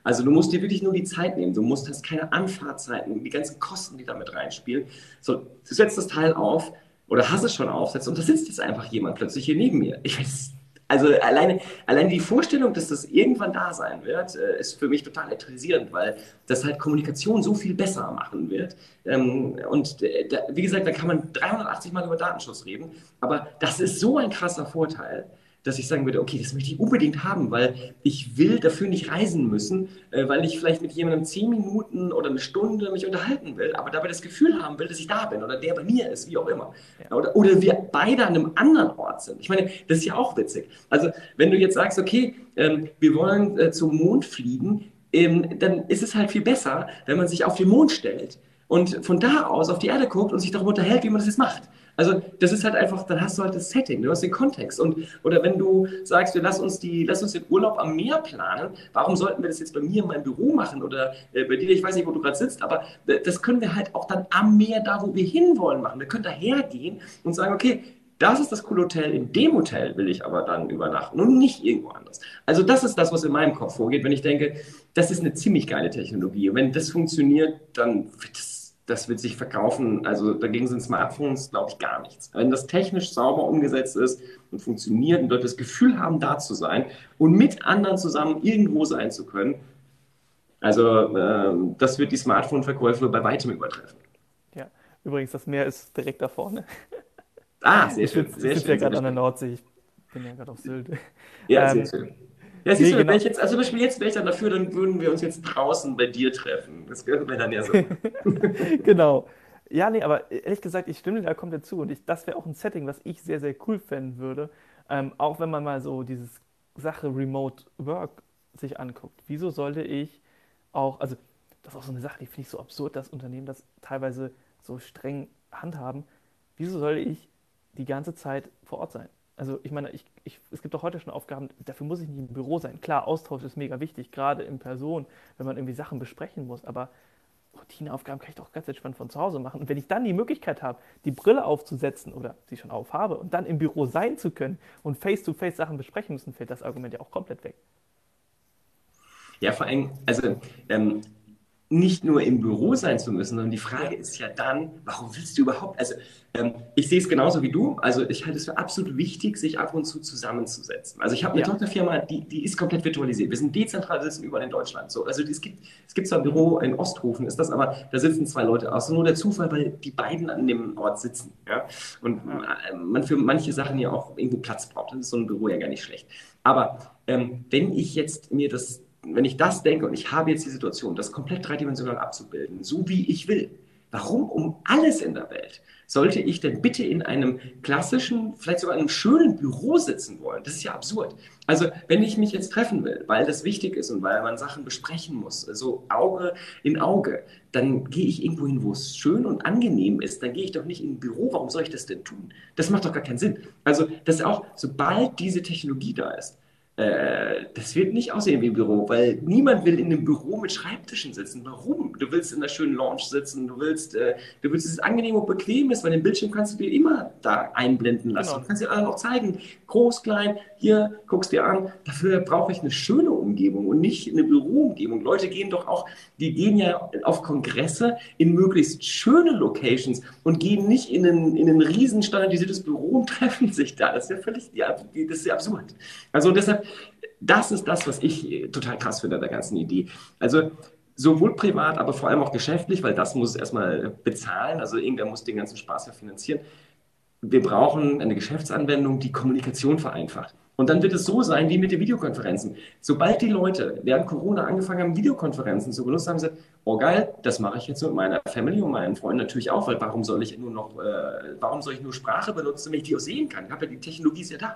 Also du musst dir wirklich nur die Zeit nehmen. Du musst hast keine Anfahrtzeiten, die ganzen Kosten, die damit reinspielen. So, du setzt das Teil auf oder hast es schon aufsetzt und da sitzt jetzt einfach jemand plötzlich hier neben mir. Ich weiß, also alleine, alleine die Vorstellung, dass das irgendwann da sein wird, äh, ist für mich total elektrisierend, weil das halt Kommunikation so viel besser machen wird. Ähm, und äh, wie gesagt, da kann man 380 Mal über Datenschutz reden, aber das ist so ein krasser Vorteil dass ich sagen würde, okay, das möchte ich unbedingt haben, weil ich will dafür nicht reisen müssen, äh, weil ich vielleicht mit jemandem zehn Minuten oder eine Stunde mich unterhalten will, aber dabei das Gefühl haben will, dass ich da bin oder der bei mir ist, wie auch immer. Ja. Oder, oder wir beide an einem anderen Ort sind. Ich meine, das ist ja auch witzig. Also wenn du jetzt sagst, okay, ähm, wir wollen äh, zum Mond fliegen, ähm, dann ist es halt viel besser, wenn man sich auf den Mond stellt und von da aus auf die Erde guckt und sich darüber unterhält, wie man das jetzt macht. Also das ist halt einfach, dann hast du halt das Setting, du hast den Kontext. Und, oder wenn du sagst, wir lass uns, die, lass uns den Urlaub am Meer planen, warum sollten wir das jetzt bei mir in meinem Büro machen oder äh, bei dir, ich weiß nicht, wo du gerade sitzt, aber das können wir halt auch dann am Meer, da wo wir hinwollen, machen. Wir können da hergehen und sagen, okay, das ist das coole Hotel, in dem Hotel will ich aber dann übernachten und nicht irgendwo anders. Also das ist das, was in meinem Kopf vorgeht, wenn ich denke, das ist eine ziemlich geile Technologie. Und wenn das funktioniert, dann wird das das wird sich verkaufen. Also dagegen sind Smartphones, glaube ich, gar nichts. Wenn das technisch sauber umgesetzt ist und funktioniert und dort das Gefühl haben, da zu sein und mit anderen zusammen irgendwo sein zu können, also äh, das wird die Smartphone-Verkäufe bei weitem übertreffen. Ja, übrigens, das Meer ist direkt da vorne. Ah, sehr schön. Ich sitze ja gerade an der Nordsee. Ich bin ja gerade auf Sylt. Ja, ähm, sehr schön. Ja, siehst nee, du, genau. wenn ich jetzt, also zum Beispiel jetzt wäre ich dann dafür, dann würden wir uns jetzt draußen bei dir treffen. Das gehört mir dann ja so. genau. Ja, nee, aber ehrlich gesagt, ich stimme dir da komplett zu. Und ich, das wäre auch ein Setting, was ich sehr, sehr cool fänden würde. Ähm, auch wenn man mal so dieses Sache Remote Work sich anguckt. Wieso sollte ich auch, also das ist auch so eine Sache, die finde ich so absurd, dass Unternehmen das teilweise so streng handhaben. Wieso soll ich die ganze Zeit vor Ort sein? Also ich meine, ich, ich, es gibt auch heute schon Aufgaben, dafür muss ich nicht im Büro sein. Klar, Austausch ist mega wichtig, gerade in Person, wenn man irgendwie Sachen besprechen muss, aber Routineaufgaben kann ich doch ganz entspannt von zu Hause machen. Und wenn ich dann die Möglichkeit habe, die Brille aufzusetzen oder sie schon aufhabe und dann im Büro sein zu können und face-to-face -face Sachen besprechen müssen, fällt das Argument ja auch komplett weg. Ja, vor allem, also ähm, nicht nur im Büro sein zu müssen, sondern die Frage ist ja dann, warum willst du überhaupt, also ähm, ich sehe es genauso wie du, also ich halte es für absolut wichtig, sich ab und zu zusammenzusetzen. Also ich habe eine ja. Tochterfirma, die, die ist komplett virtualisiert. Wir sind dezentral, sitzen überall in Deutschland. So, also es gibt, es gibt zwar ein Büro in Osthofen, ist das, aber da sitzen zwei Leute aus. Nur der Zufall, weil die beiden an dem Ort sitzen. Ja? Und ja. man für manche Sachen ja auch irgendwo Platz braucht. Dann ist so ein Büro ja gar nicht schlecht. Aber ähm, wenn ich jetzt mir das wenn ich das denke und ich habe jetzt die Situation, das komplett dreidimensional abzubilden, so wie ich will, warum um alles in der Welt sollte ich denn bitte in einem klassischen, vielleicht sogar einem schönen Büro sitzen wollen? Das ist ja absurd. Also, wenn ich mich jetzt treffen will, weil das wichtig ist und weil man Sachen besprechen muss, so Auge in Auge, dann gehe ich irgendwo hin, wo es schön und angenehm ist. Dann gehe ich doch nicht in ein Büro. Warum soll ich das denn tun? Das macht doch gar keinen Sinn. Also, das ist auch, sobald diese Technologie da ist, äh, das wird nicht aussehen wie ein Büro, weil niemand will in einem Büro mit Schreibtischen sitzen. Warum? Du willst in einer schönen Lounge sitzen, du willst, äh, du willst, dass es angenehm und bequem ist, weil den Bildschirm kannst du dir immer da einblenden lassen. Genau. Du kannst dir noch zeigen, groß, klein, hier, guckst dir an. Dafür brauche ich eine schöne Umgebung und nicht eine Büroumgebung. Leute gehen doch auch, die gehen ja auf Kongresse in möglichst schöne Locations und gehen nicht in ein, in ein riesen standardisiertes Büro und treffen sich da. Das ist ja völlig, ja, das ist ja absurd. Also deshalb, das ist das, was ich äh, total krass finde an der ganzen Idee. Also sowohl privat, aber vor allem auch geschäftlich, weil das muss erstmal bezahlen. Also irgendwer muss den ganzen Spaß ja finanzieren. Wir brauchen eine Geschäftsanwendung, die Kommunikation vereinfacht. Und dann wird es so sein wie mit den Videokonferenzen. Sobald die Leute während Corona angefangen haben, Videokonferenzen zu benutzen, haben sie gesagt, oh geil, das mache ich jetzt mit meiner Family und meinen Freunden natürlich auch, weil warum soll ich nur noch, äh, warum soll ich nur Sprache benutzen, wenn ich die auch sehen kann? Ich habe ja die Technologie ist ja da.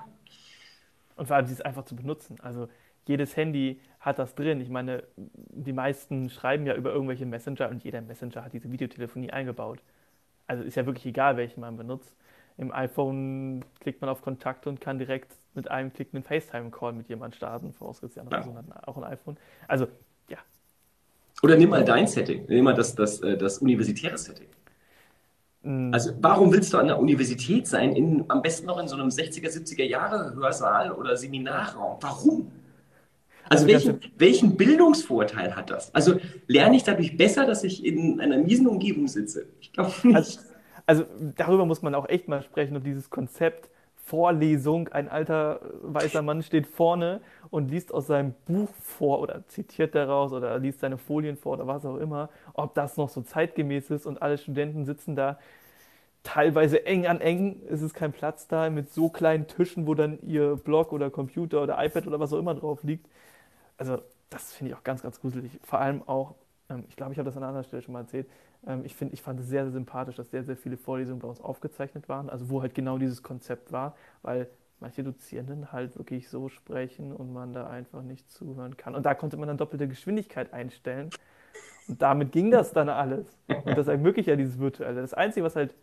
Und vor allem, sie ist einfach zu benutzen. Also jedes Handy hat das drin. Ich meine, die meisten schreiben ja über irgendwelche Messenger und jeder Messenger hat diese Videotelefonie eingebaut. Also ist ja wirklich egal, welchen man benutzt. Im iPhone klickt man auf Kontakte und kann direkt mit einem Klick einen FaceTime-Call mit jemandem starten, vorausgesetzt die andere Person hat auch ein iPhone. Also, ja. Oder nimm mal dein Setting, nimm mal das, das, äh, das universitäre Setting. Mhm. Also warum willst du an der Universität sein, in, am besten noch in so einem 60er, 70er Jahre Hörsaal oder Seminarraum? Warum? Also, also welchen, welchen Bildungsvorteil hat das? Also lerne ich dadurch besser, dass ich in einer miesen Umgebung sitze? Ich glaube nicht. Also, also, darüber muss man auch echt mal sprechen und dieses Konzept Vorlesung, ein alter weißer Mann steht vorne und liest aus seinem Buch vor oder zitiert daraus oder liest seine Folien vor oder was auch immer, ob das noch so zeitgemäß ist und alle Studenten sitzen da teilweise eng an eng, es ist kein Platz da mit so kleinen Tischen, wo dann ihr Blog oder Computer oder iPad oder was auch immer drauf liegt. Also das finde ich auch ganz, ganz gruselig. Vor allem auch, ähm, ich glaube, ich habe das an einer anderen Stelle schon mal erzählt, ich, find, ich fand es sehr, sehr sympathisch, dass sehr, sehr viele Vorlesungen bei uns aufgezeichnet waren, also wo halt genau dieses Konzept war, weil manche Dozierenden halt wirklich so sprechen und man da einfach nicht zuhören kann. Und da konnte man dann doppelte Geschwindigkeit einstellen. Und damit ging das dann alles. Und das ermöglicht ja dieses Virtuelle. Das Einzige, was halt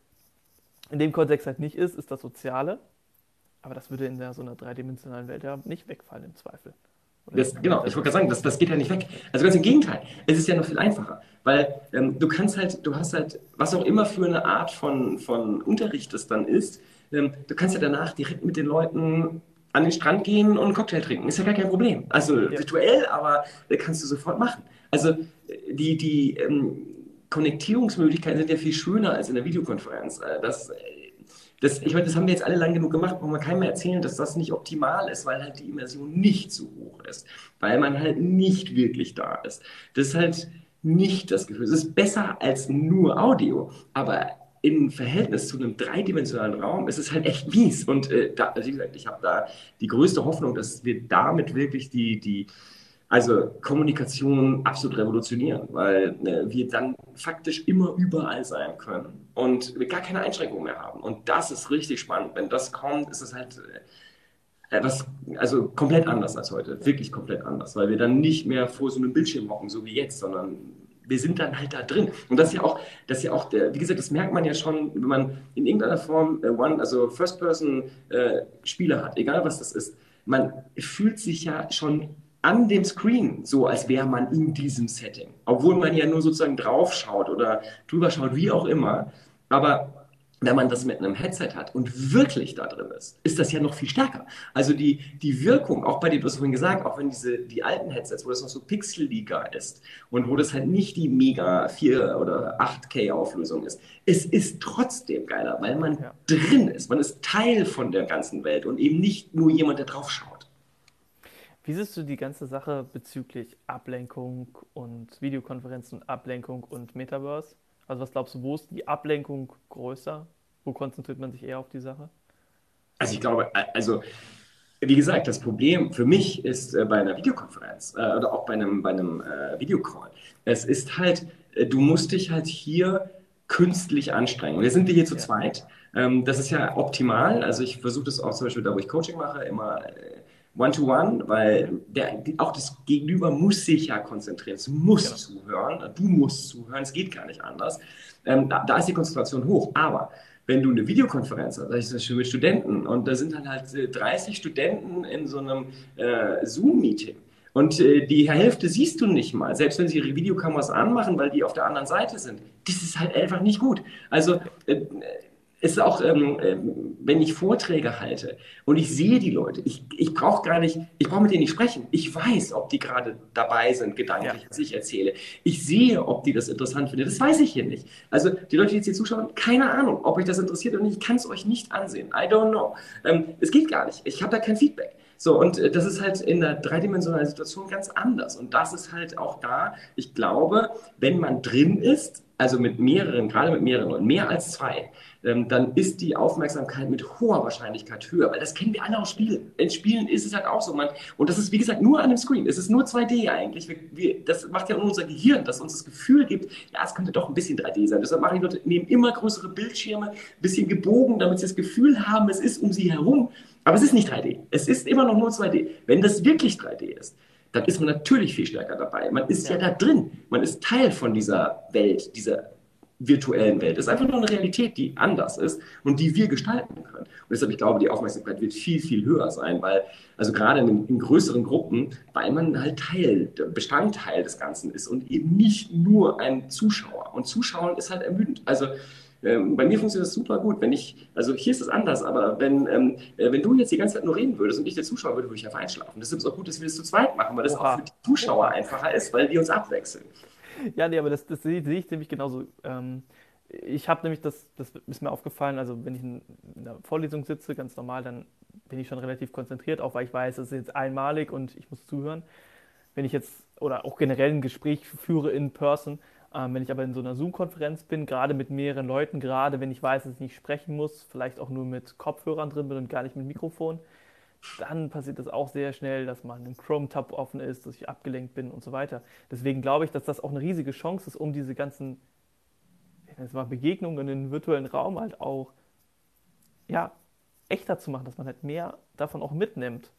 in dem Kontext halt nicht ist, ist das Soziale. Aber das würde in so einer dreidimensionalen Welt ja nicht wegfallen im Zweifel. Das, genau, ich wollte gerade sagen, das, das geht ja nicht weg. Also ganz im Gegenteil, es ist ja noch viel einfacher, weil ähm, du kannst halt, du hast halt, was auch immer für eine Art von, von Unterricht es dann ist, ähm, du kannst ja danach direkt mit den Leuten an den Strand gehen und einen Cocktail trinken. Ist ja gar kein Problem. Also ja. virtuell, aber das kannst du sofort machen. Also die, die ähm, Konnektierungsmöglichkeiten sind ja viel schöner als in der Videokonferenz. Äh, das das, ich meine, das haben wir jetzt alle lang genug gemacht, brauchen wir keinem mehr erzählen, dass das nicht optimal ist, weil halt die Immersion nicht so hoch ist, weil man halt nicht wirklich da ist. Das ist halt nicht das Gefühl. Es ist besser als nur Audio, aber im Verhältnis zu einem dreidimensionalen Raum ist es halt echt mies. Und äh, da, also wie gesagt, ich habe da die größte Hoffnung, dass wir damit wirklich die, die also Kommunikation absolut revolutionieren, weil äh, wir dann faktisch immer überall sein können und wir gar keine Einschränkungen mehr haben. Und das ist richtig spannend. Wenn das kommt, ist es halt äh, was, also komplett anders als heute, wirklich komplett anders, weil wir dann nicht mehr vor so einem Bildschirm hocken, so wie jetzt, sondern wir sind dann halt da drin. Und das ist ja auch, das ja auch, der, wie gesagt, das merkt man ja schon, wenn man in irgendeiner Form äh, One, also First-Person-Spieler äh, hat, egal was das ist. Man fühlt sich ja schon an dem Screen, so als wäre man in diesem Setting. Obwohl man ja nur sozusagen draufschaut oder drüber schaut, wie auch immer. Aber wenn man das mit einem Headset hat und wirklich da drin ist, ist das ja noch viel stärker. Also die, die Wirkung, auch bei dir, du hast vorhin gesagt, auch wenn diese, die alten Headsets, wo das noch so pixeliger ist und wo das halt nicht die mega 4 oder 8K Auflösung ist, es ist trotzdem geiler, weil man ja. drin ist. Man ist Teil von der ganzen Welt und eben nicht nur jemand, der drauf schaut. Wie siehst du die ganze Sache bezüglich Ablenkung und Videokonferenzen und Ablenkung und Metaverse? Also was glaubst du, wo ist die Ablenkung größer? Wo konzentriert man sich eher auf die Sache? Also ich glaube, also wie gesagt, das Problem für mich ist äh, bei einer Videokonferenz äh, oder auch bei einem, bei einem äh, Videocall, es ist halt, äh, du musst dich halt hier künstlich anstrengen. Und jetzt sind wir hier zu ja. zweit. Ähm, das ist ja optimal. Also ich versuche das auch zum Beispiel da, wo ich Coaching mache, immer äh, One-to-One, weil der, auch das Gegenüber muss sich ja konzentrieren, es muss genau. zuhören, du musst zuhören, es geht gar nicht anders. Ähm, da, da, ist die Konzentration hoch. Aber wenn du eine Videokonferenz hast, das ist mit Studenten und da sind dann halt 30 Studenten in so einem äh, Zoom-Meeting. Und äh, die Hälfte siehst du nicht mal, selbst wenn sie ihre Videokameras anmachen, weil die auf der anderen Seite sind. Das ist halt einfach nicht gut. Also äh, es ist auch, ähm, äh, wenn ich Vorträge halte und ich sehe die Leute, ich, ich brauche gar nicht, ich brauche mit denen nicht sprechen. Ich weiß, ob die gerade dabei sind, gedanklich, ja. was ich erzähle. Ich sehe, ob die das interessant finden. Das weiß ich hier nicht. Also die Leute, die jetzt hier zuschauen, keine Ahnung, ob euch das interessiert oder nicht. Ich kann es euch nicht ansehen. I don't know. Ähm, es geht gar nicht. Ich habe da kein Feedback. So, und äh, das ist halt in der dreidimensionalen Situation ganz anders. Und das ist halt auch da, ich glaube, wenn man drin ist, also mit mehreren, gerade mit mehreren und mehr als zwei, ähm, dann ist die Aufmerksamkeit mit hoher Wahrscheinlichkeit höher, weil das kennen wir alle aus Spielen. In Spielen ist es halt auch so. Man, und das ist, wie gesagt, nur an einem Screen. Es ist nur 2D eigentlich. Wir, wir, das macht ja unser Gehirn, dass uns das Gefühl gibt, ja, es könnte doch ein bisschen 3D sein. Deshalb machen die Leute, nehmen immer größere Bildschirme, ein bisschen gebogen, damit sie das Gefühl haben, es ist um sie herum. Aber es ist nicht 3D. Es ist immer noch nur 2D. Wenn das wirklich 3D ist, dann ist man natürlich viel stärker dabei. Man ist ja, ja da drin. Man ist Teil von dieser Welt, dieser virtuellen Welt. Es ist einfach nur eine Realität, die anders ist und die wir gestalten können. Und deshalb, ich glaube, die Aufmerksamkeit wird viel, viel höher sein, weil, also gerade in, in größeren Gruppen, weil man halt Teil, Bestandteil des Ganzen ist und eben nicht nur ein Zuschauer. Und Zuschauen ist halt ermüdend. Also, ähm, bei mir funktioniert das super gut. Wenn ich, also hier ist es anders, aber wenn, ähm, äh, wenn du jetzt die ganze Zeit nur reden würdest und ich der Zuschauer würde, würde ich einfach einschlafen. Deshalb ist es auch gut, dass wir das zu zweit machen, weil das Oha. auch für die Zuschauer einfacher ist, weil wir uns abwechseln. Ja, nee, aber das, das sehe, ich nämlich genauso. Ähm, ich habe nämlich, das, das ist mir aufgefallen, also wenn ich in, in der Vorlesung sitze, ganz normal, dann bin ich schon relativ konzentriert, auch weil ich weiß, es ist jetzt einmalig und ich muss zuhören. Wenn ich jetzt, oder auch generell ein Gespräch führe in Person, ähm, wenn ich aber in so einer Zoom-Konferenz bin, gerade mit mehreren Leuten, gerade wenn ich weiß, dass ich nicht sprechen muss, vielleicht auch nur mit Kopfhörern drin bin und gar nicht mit Mikrofon, dann passiert das auch sehr schnell, dass mal ein Chrome-Tab offen ist, dass ich abgelenkt bin und so weiter. Deswegen glaube ich, dass das auch eine riesige Chance ist, um diese ganzen ich mal, Begegnungen in den virtuellen Raum halt auch ja, echter zu machen, dass man halt mehr davon auch mitnimmt.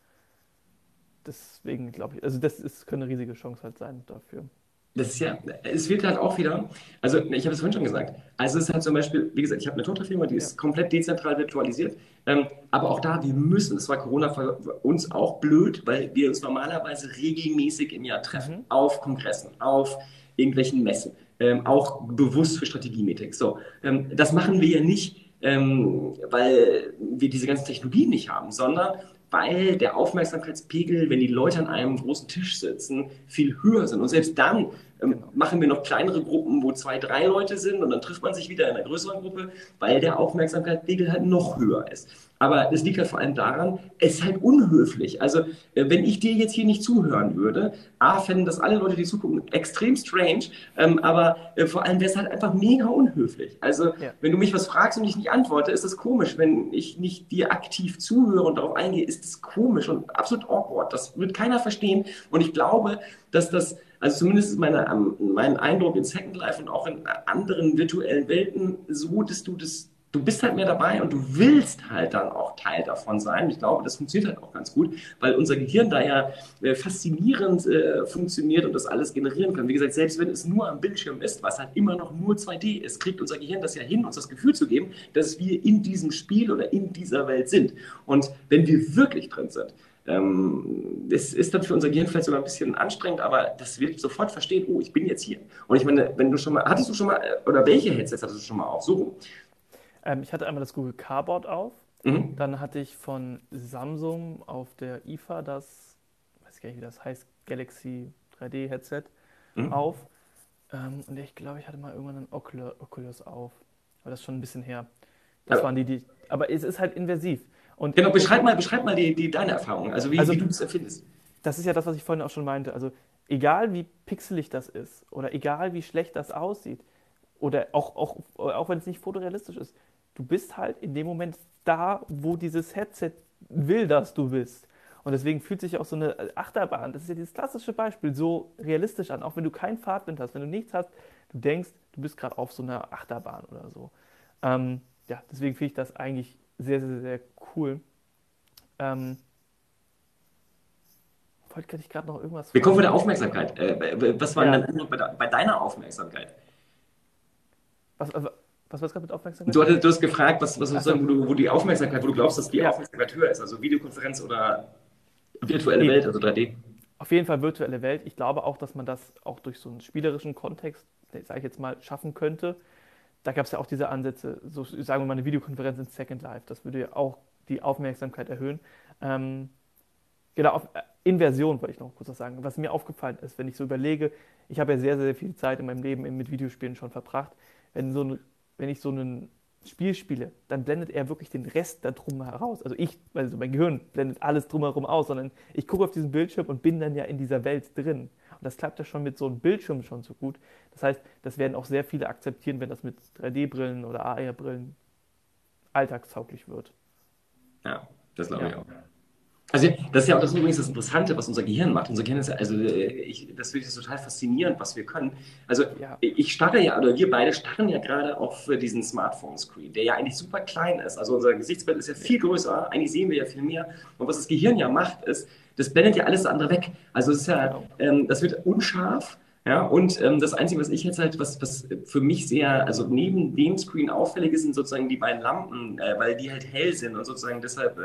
Deswegen glaube ich, also das ist, könnte eine riesige Chance halt sein dafür. Das ist ja, es wird halt auch wieder, also ich habe es vorhin schon gesagt, also es ist halt zum Beispiel, wie gesagt, ich habe eine Tochterfirma, die ist komplett dezentral virtualisiert, ähm, aber auch da, wir müssen, das war Corona für uns auch blöd, weil wir uns normalerweise regelmäßig im Jahr treffen, mhm. auf Kongressen, auf irgendwelchen Messen, ähm, auch bewusst für Strategiemeetings. So, ähm, das machen wir ja nicht, ähm, weil wir diese ganzen Technologien nicht haben, sondern weil der Aufmerksamkeitspegel, wenn die Leute an einem großen Tisch sitzen, viel höher sind. Und selbst dann ähm, machen wir noch kleinere Gruppen, wo zwei, drei Leute sind und dann trifft man sich wieder in einer größeren Gruppe, weil der Aufmerksamkeitspegel halt noch höher ist. Aber es liegt halt vor allem daran, es ist halt unhöflich. Also, äh, wenn ich dir jetzt hier nicht zuhören würde, A, fänden das alle Leute, die zugucken, extrem strange, ähm, aber äh, vor allem wäre es halt einfach mega unhöflich. Also, ja. wenn du mich was fragst und ich nicht antworte, ist das komisch. Wenn ich nicht dir aktiv zuhöre und darauf eingehe, ist das komisch und absolut awkward. Das wird keiner verstehen. Und ich glaube, dass das also zumindest ist meine, mein Eindruck in Second Life und auch in anderen virtuellen Welten so, dass du das du bist halt mehr dabei und du willst halt dann auch Teil davon sein. Ich glaube, das funktioniert halt auch ganz gut, weil unser Gehirn da ja äh, faszinierend äh, funktioniert und das alles generieren kann. Wie gesagt, selbst wenn es nur am Bildschirm ist, was halt immer noch nur 2D ist, kriegt unser Gehirn das ja hin, uns das Gefühl zu geben, dass wir in diesem Spiel oder in dieser Welt sind. Und wenn wir wirklich drin sind, ähm, es ist dann für unser Gehirn vielleicht sogar ein bisschen anstrengend, aber das wird sofort verstehen, oh, ich bin jetzt hier. Und ich meine, wenn du schon mal, hattest du schon mal, äh, oder welche Headsets hattest du schon mal auf? So ähm, ich hatte einmal das Google Cardboard auf. Mhm. Dann hatte ich von Samsung auf der IFA das, weiß ich gar nicht, wie das heißt, Galaxy 3D Headset mhm. auf. Ähm, und ich glaube, ich hatte mal irgendwann ein Oculus auf. Aber das ist schon ein bisschen her. Das aber, waren die, die. Aber es ist halt inversiv. Und genau, beschreib mal, beschreib mal die, die, deine Erfahrung, also wie, also wie du das empfindest. Das ist ja das, was ich vorhin auch schon meinte. Also egal wie pixelig das ist oder egal wie schlecht das aussieht oder auch, auch, auch wenn es nicht fotorealistisch ist, du bist halt in dem Moment da, wo dieses Headset will, dass du bist. Und deswegen fühlt sich auch so eine Achterbahn, das ist ja dieses klassische Beispiel, so realistisch an. Auch wenn du kein Fahrtwind hast, wenn du nichts hast, du denkst, du bist gerade auf so einer Achterbahn oder so. Ähm, ja, deswegen finde ich das eigentlich sehr, sehr, sehr cool. Ähm, wollte ich gerade noch irgendwas Wir kommen von der Aufmerksamkeit. Äh, was war ja. denn bei, bei deiner Aufmerksamkeit? Was, Was war es gerade mit Aufmerksamkeit? Du, hattest, du hast gefragt, was, was sozusagen, wo, du, wo die Aufmerksamkeit, wo du glaubst, dass die ja. Aufmerksamkeit höher ist, also Videokonferenz oder virtuelle Welt, also 3D. Auf jeden Fall virtuelle Welt. Ich glaube auch, dass man das auch durch so einen spielerischen Kontext, sage ich jetzt mal, schaffen könnte. Da gab es ja auch diese Ansätze, so sagen wir mal eine Videokonferenz in Second Life. Das würde ja auch die Aufmerksamkeit erhöhen. Ähm, genau, auf äh, Inversion wollte ich noch kurz was sagen. Was mir aufgefallen ist, wenn ich so überlege, ich habe ja sehr, sehr viel Zeit in meinem Leben mit Videospielen schon verbracht. Wenn, so ein, wenn ich so ein Spiel spiele, dann blendet er wirklich den Rest da drum heraus. Also ich, also mein Gehirn blendet alles drumherum aus, sondern ich gucke auf diesen Bildschirm und bin dann ja in dieser Welt drin. Und das klappt ja schon mit so einem Bildschirm schon so gut. Das heißt, das werden auch sehr viele akzeptieren, wenn das mit 3D-Brillen oder AR-Brillen alltagstauglich wird. Ja, das glaube ja. ich auch. Also das ist ja auch das übrigens das Interessante, was unser Gehirn macht. Unser Gehirn ist ja, also äh, ich, das finde ich total faszinierend, was wir können. Also ja. ich starre ja, oder wir beide starren ja gerade auf diesen Smartphone-Screen, der ja eigentlich super klein ist. Also unser Gesichtsbild ist ja viel größer, eigentlich sehen wir ja viel mehr. Und was das Gehirn ja macht, ist, das blendet ja alles andere weg. Also es ist ja, genau. ähm, das wird unscharf ja, und ähm, das Einzige, was ich jetzt halt, was, was für mich sehr, also neben dem Screen auffällig ist, sind sozusagen die beiden Lampen, äh, weil die halt hell sind und sozusagen deshalb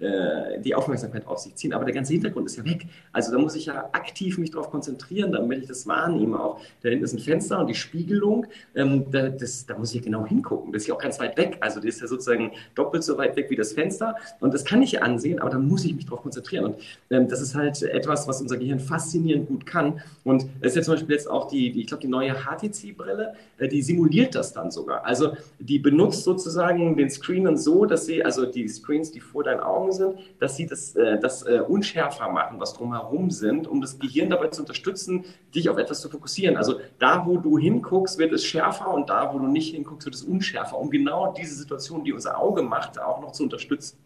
äh, äh, die Aufmerksamkeit auf sich ziehen. Aber der ganze Hintergrund ist ja weg. Also da muss ich ja aktiv mich darauf konzentrieren, damit ich das wahrnehme. Auch da hinten ist ein Fenster und die Spiegelung, ähm, da, das, da muss ich genau hingucken. Das ist ja auch ganz weit weg. Also das ist ja sozusagen doppelt so weit weg wie das Fenster. Und das kann ich ja ansehen, aber da muss ich mich darauf konzentrieren. Und ähm, das ist halt etwas, was unser Gehirn faszinierend gut kann. Und es ist ja zum Beispiel Beispiel jetzt auch die, die ich glaube, die neue HTC-Brille, äh, die simuliert das dann sogar. Also die benutzt sozusagen den Screen dann so, dass sie, also die Screens, die vor deinen Augen sind, dass sie das, äh, das äh, unschärfer machen, was drumherum sind, um das Gehirn dabei zu unterstützen, dich auf etwas zu fokussieren. Also da, wo du hinguckst, wird es schärfer und da, wo du nicht hinguckst, wird es unschärfer, um genau diese Situation, die unser Auge macht, auch noch zu unterstützen.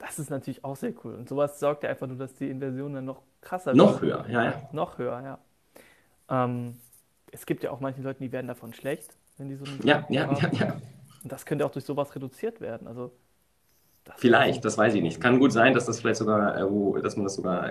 Das ist natürlich auch sehr cool. Und sowas sorgt ja einfach nur, dass die Inversion dann noch krasser noch wird. Noch höher, ja, ja. Noch höher, ja. Ähm, es gibt ja auch manche Leute, die werden davon schlecht, wenn die so einen Ja, ja, ja, ja. Und das könnte auch durch sowas reduziert werden. Also das vielleicht, das weiß ich nicht. Kann gut sein, dass das vielleicht sogar, äh, wo, dass man das sogar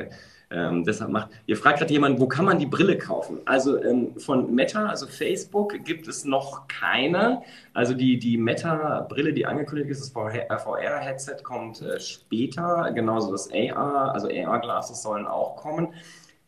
ähm, deshalb macht. Ihr fragt gerade jemand, wo kann man die Brille kaufen? Also ähm, von Meta, also Facebook, gibt es noch keine. Also die, die Meta-Brille, die angekündigt ist, das VR-Headset, kommt äh, später. Genauso das AR, also AR-Glasses sollen auch kommen.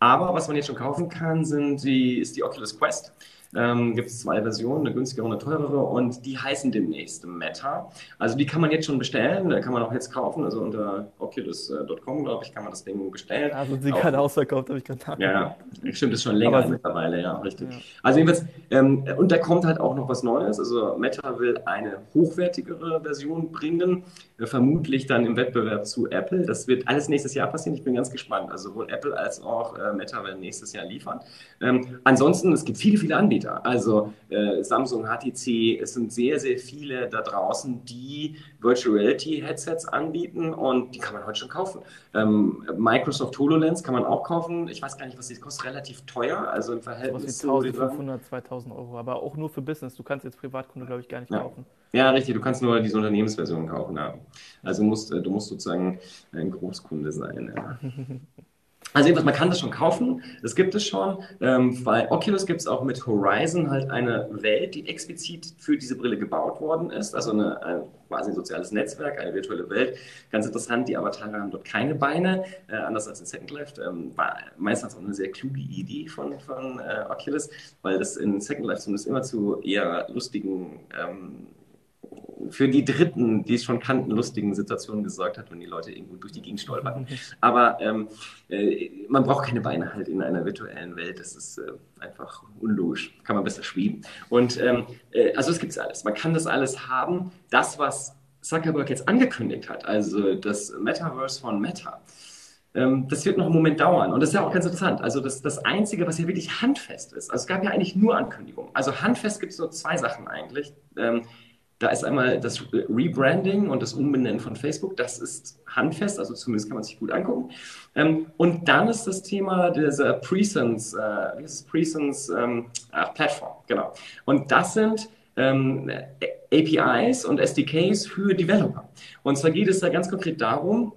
Aber was man jetzt schon kaufen kann, sind die, ist die Oculus Quest. Ähm, gibt es zwei Versionen, eine günstigere und eine teurere und die heißen demnächst Meta. Also die kann man jetzt schon bestellen, kann man auch jetzt kaufen, also unter oculus.com, glaube ich, kann man das Ding bestellen. Also sie gerade ausverkauft, habe ich gerade Ja, stimmt, ist schon länger Aber mittlerweile, ja, richtig. Ja. Also jedenfalls, ähm, und da kommt halt auch noch was Neues, also Meta will eine hochwertigere Version bringen, äh, vermutlich dann im Wettbewerb zu Apple. Das wird alles nächstes Jahr passieren, ich bin ganz gespannt. Also sowohl Apple als auch äh, Meta werden nächstes Jahr liefern. Ähm, ansonsten, es gibt viele, viele Anbieter. Anbieter. Also äh, Samsung, HTC, es sind sehr, sehr viele da draußen, die Virtual Reality Headsets anbieten und die kann man heute schon kaufen. Ähm, Microsoft HoloLens kann man auch kaufen. Ich weiß gar nicht, was die kostet, relativ teuer, also im Verhältnis zu 1500, 2000 Euro, aber auch nur für Business. Du kannst jetzt Privatkunde, glaube ich, gar nicht ja. kaufen. Ja, richtig. Du kannst nur diese Unternehmensversion kaufen. Ja. Also musst, äh, du musst sozusagen ein Großkunde sein. Ja. Also jedenfalls, man kann das schon kaufen, das gibt es schon. Ähm, bei Oculus gibt es auch mit Horizon halt eine Welt, die explizit für diese Brille gebaut worden ist. Also eine, ein, quasi ein soziales Netzwerk, eine virtuelle Welt. Ganz interessant, die Avatare haben dort keine Beine, äh, anders als in Second Life. Ähm, war meistens auch eine sehr kluge Idee von, von äh, Oculus, weil das in Second Life zumindest immer zu eher lustigen ähm, für die Dritten, die es schon kannten, lustigen Situationen gesorgt hat, wenn die Leute irgendwo durch die Gegend stolpern. Aber ähm, äh, man braucht keine Beine halt in einer virtuellen Welt. Das ist äh, einfach unlogisch. Kann man besser schweben. Und ähm, äh, also es gibt alles. Man kann das alles haben. Das, was Zuckerberg jetzt angekündigt hat, also das Metaverse von Meta, ähm, das wird noch einen Moment dauern. Und das ist ja auch ganz interessant. Also das, das Einzige, was ja wirklich handfest ist, also es gab ja eigentlich nur Ankündigungen. Also handfest gibt es nur zwei Sachen eigentlich. Da ist einmal das Rebranding und das Umbenennen von Facebook, das ist handfest, also zumindest kann man sich gut angucken. Ähm, und dann ist das Thema dieser Presence, äh, ähm, ach, Plattform, genau. Und das sind ähm, APIs und SDKs für Developer. Und zwar geht es da ganz konkret darum,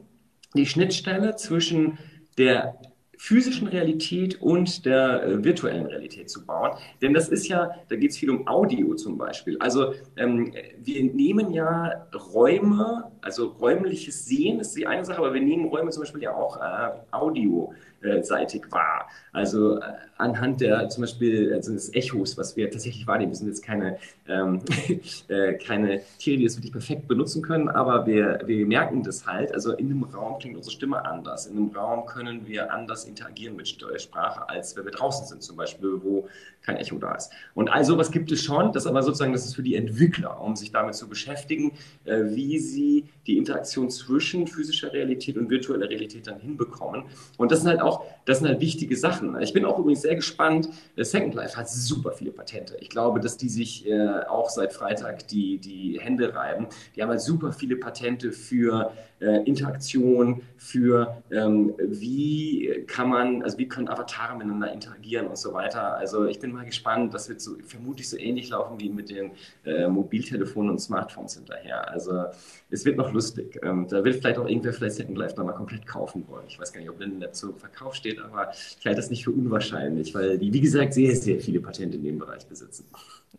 die Schnittstelle zwischen der physischen Realität und der äh, virtuellen Realität zu bauen. Denn das ist ja, da geht es viel um Audio zum Beispiel. Also ähm, wir nehmen ja Räume, also räumliches Sehen ist die eine Sache, aber wir nehmen Räume zum Beispiel ja auch äh, Audio seitig wahr. Also äh, anhand der zum Beispiel also des Echos, was wir tatsächlich wahrnehmen. Wir sind jetzt keine, ähm, äh, keine Tiere, die das wirklich perfekt benutzen können, aber wir, wir merken das halt. Also in einem Raum klingt unsere Stimme anders. In einem Raum können wir anders interagieren mit Sprache, als wenn wir draußen sind, zum Beispiel, wo kein Echo da ist. Und all sowas gibt es schon, das aber sozusagen, das ist für die Entwickler, um sich damit zu beschäftigen, äh, wie sie die Interaktion zwischen physischer Realität und virtueller Realität dann hinbekommen. Und das sind halt auch, das sind halt wichtige Sachen. Ich bin auch übrigens sehr gespannt. Äh, Second Life hat super viele Patente. Ich glaube, dass die sich äh, auch seit Freitag die, die Hände reiben. Die haben halt super viele Patente für äh, Interaktion, für ähm, wie kann man, also wie können Avatare miteinander interagieren und so weiter. Also ich bin mal gespannt, das wird so vermutlich so ähnlich laufen wie mit den äh, Mobiltelefonen und Smartphones hinterher. Also es wird noch lustig. Ähm, da wird vielleicht auch irgendwer vielleicht Second Life nochmal komplett kaufen wollen. Ich weiß gar nicht, ob in der zum Verkauf steht, aber ich halte das nicht für unwahrscheinlich, weil die, wie gesagt, sehr, sehr viele Patente in dem Bereich besitzen.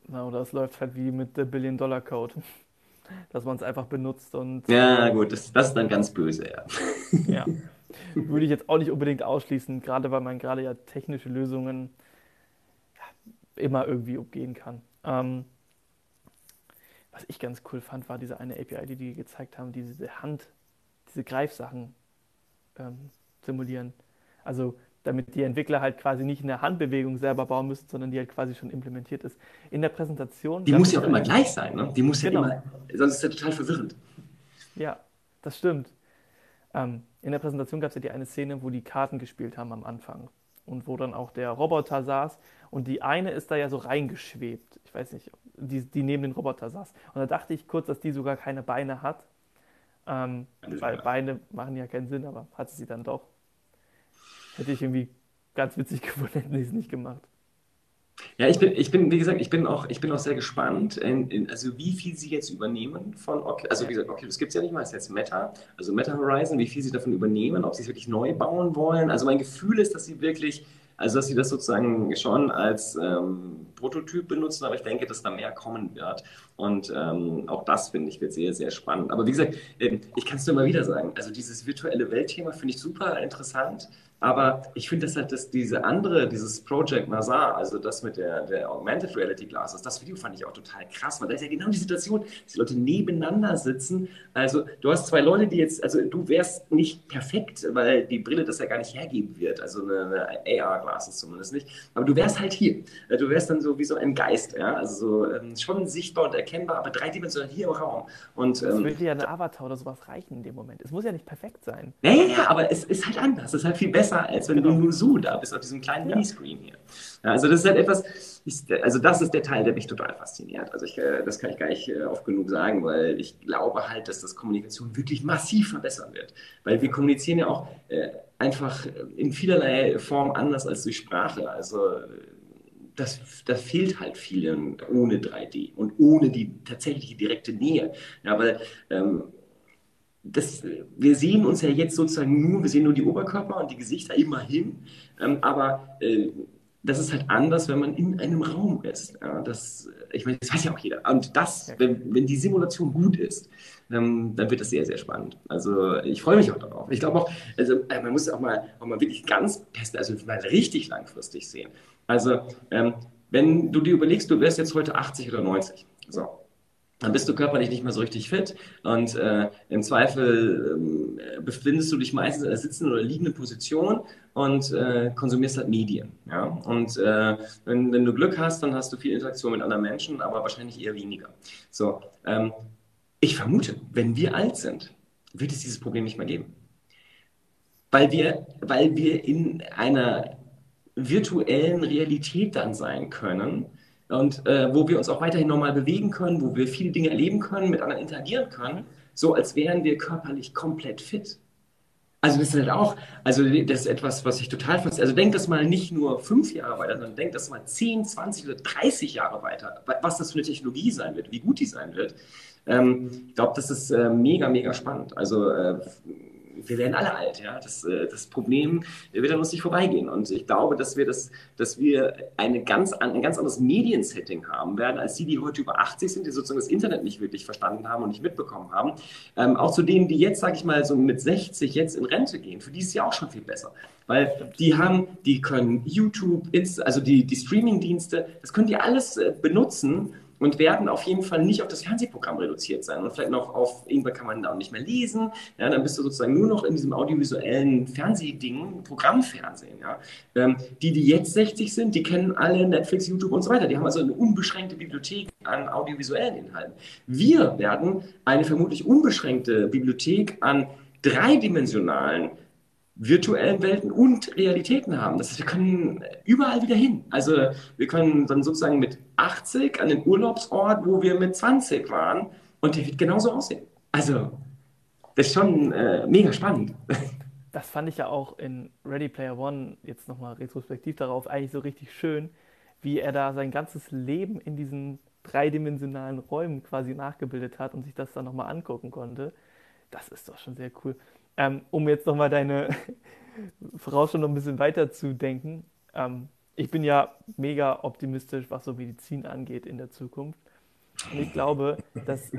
Genau, das läuft halt wie mit der Billion-Dollar-Code dass man es einfach benutzt und. Ja, gut, das, das ist dann ganz böse, ja. ja. Würde ich jetzt auch nicht unbedingt ausschließen, gerade weil man gerade ja technische Lösungen ja, immer irgendwie umgehen kann. Ähm, was ich ganz cool fand, war diese eine API, die die gezeigt haben, die diese Hand, diese Greifsachen ähm, simulieren. Also damit die Entwickler halt quasi nicht eine Handbewegung selber bauen müssen, sondern die halt quasi schon implementiert ist. In der Präsentation. Die muss ja auch immer gleich sein, ne? Die muss ja genau. immer, sonst ist ja total verwirrend. Ja, das stimmt. Ähm, in der Präsentation gab es ja die eine Szene, wo die Karten gespielt haben am Anfang und wo dann auch der Roboter saß und die eine ist da ja so reingeschwebt. Ich weiß nicht, die, die neben den Roboter saß. Und da dachte ich kurz, dass die sogar keine Beine hat. Ähm, weil Beine machen ja keinen Sinn, aber hat sie dann doch. Hätte ich irgendwie ganz witzig gefunden, hätten sie es nicht gemacht. Ja, ich bin, ich bin, wie gesagt, ich bin auch, ich bin auch sehr gespannt, in, in, also wie viel sie jetzt übernehmen von Oculus. Also wie gesagt, Oculus gibt es ja nicht mal, ist jetzt Meta, also Meta Horizon, wie viel sie davon übernehmen, ob sie es wirklich neu bauen wollen. Also mein Gefühl ist, dass sie wirklich also, dass sie das sozusagen schon als ähm, Prototyp benutzen, aber ich denke, dass da mehr kommen wird. Und ähm, auch das finde ich wird sehr, sehr spannend. Aber wie gesagt, äh, ich kann es nur mal wieder sagen, also dieses virtuelle Weltthema finde ich super interessant. Aber ich finde das halt, dass diese andere, dieses Project Nazar, also das mit der, der Augmented Reality Glasses, das Video fand ich auch total krass, weil da ist ja genau die Situation, dass die Leute nebeneinander sitzen. Also du hast zwei Leute, die jetzt, also du wärst nicht perfekt, weil die Brille das ja gar nicht hergeben wird, also eine, eine AR-Glasses zumindest nicht. Aber du wärst halt hier. Du wärst dann so wie so ein Geist, ja, also so ähm, schon sichtbar und erkennbar, aber dreidimensional hier im Raum. Und, ähm, würde ja ein Avatar oder sowas reichen in dem Moment. Es muss ja nicht perfekt sein. Ja, ja, ja, aber es ist halt anders. Es ist halt viel besser besser, als wenn genau. du nur so da bist auf diesem kleinen ja. Miniscreen hier. Ja, also das ist halt etwas, ich, also das ist der Teil, der mich total fasziniert. Also ich, äh, das kann ich gar nicht äh, oft genug sagen, weil ich glaube halt, dass das Kommunikation wirklich massiv verbessern wird. Weil wir kommunizieren ja auch äh, einfach in vielerlei Form anders als durch Sprache. Also das, das fehlt halt vielen ohne 3D und ohne die tatsächliche direkte Nähe. Ja, weil ähm, das, wir sehen uns ja jetzt sozusagen nur, wir sehen nur die Oberkörper und die Gesichter immerhin, ähm, aber äh, das ist halt anders, wenn man in einem Raum ist. Ja, das, ich meine, das weiß ja auch jeder. Und das, wenn, wenn die Simulation gut ist, ähm, dann wird das sehr, sehr spannend. Also ich freue mich auch darauf. Ich glaube auch, also äh, man muss auch mal, auch mal wirklich ganz fest, also mal richtig langfristig sehen. Also ähm, wenn du dir überlegst, du wärst jetzt heute 80 oder 90, so, dann bist du körperlich nicht mehr so richtig fit und äh, im Zweifel äh, befindest du dich meistens in einer sitzenden oder liegenden Position und äh, konsumierst halt Medien. Ja? Und äh, wenn, wenn, du Glück hast, dann hast du viel Interaktion mit anderen Menschen, aber wahrscheinlich eher weniger. So, ähm, ich vermute, wenn wir alt sind, wird es dieses Problem nicht mehr geben. Weil wir, weil wir in einer virtuellen Realität dann sein können, und äh, wo wir uns auch weiterhin normal bewegen können, wo wir viele Dinge erleben können, mit anderen interagieren können, so als wären wir körperlich komplett fit. Also das ist halt auch, also das ist etwas, was ich total fasziniert. Also denk das mal nicht nur fünf Jahre weiter, sondern denk das mal 10, 20 oder 30 Jahre weiter, was das für eine Technologie sein wird, wie gut die sein wird. Ähm, ich glaube, das ist äh, mega, mega spannend. Also äh, wir werden alle alt, ja. Das, äh, das Problem wird an uns nicht vorbeigehen. Und ich glaube, dass wir das, dass wir eine ganz, ein ganz anderes Mediensetting haben werden, als die, die heute über 80 sind, die sozusagen das Internet nicht wirklich verstanden haben und nicht mitbekommen haben. Ähm, auch zu denen, die jetzt, sage ich mal, so mit 60 jetzt in Rente gehen, für die ist es ja auch schon viel besser. Weil die haben, die können YouTube, also die, die Streaming-Dienste, das können die alles äh, benutzen und werden auf jeden Fall nicht auf das Fernsehprogramm reduziert sein. Und vielleicht noch auf, irgendwann kann man da auch nicht mehr lesen. Ja, dann bist du sozusagen nur noch in diesem audiovisuellen Fernsehding, Programmfernsehen. Ja. Ähm, die, die jetzt 60 sind, die kennen alle Netflix, YouTube und so weiter. Die haben also eine unbeschränkte Bibliothek an audiovisuellen Inhalten. Wir werden eine vermutlich unbeschränkte Bibliothek an dreidimensionalen virtuellen Welten und Realitäten haben. Das heißt, wir können überall wieder hin. Also wir können dann sozusagen mit 80 an den Urlaubsort, wo wir mit 20 waren, und der wird genauso aussehen. Also das ist schon äh, mega spannend. Das fand ich ja auch in Ready Player One, jetzt nochmal retrospektiv darauf, eigentlich so richtig schön, wie er da sein ganzes Leben in diesen dreidimensionalen Räumen quasi nachgebildet hat und sich das dann nochmal angucken konnte. Das ist doch schon sehr cool. Ähm, um jetzt nochmal deine Vorausschau noch ein bisschen weiter zu denken. Ähm, ich bin ja mega optimistisch, was so Medizin angeht in der Zukunft. Und ich glaube, dass,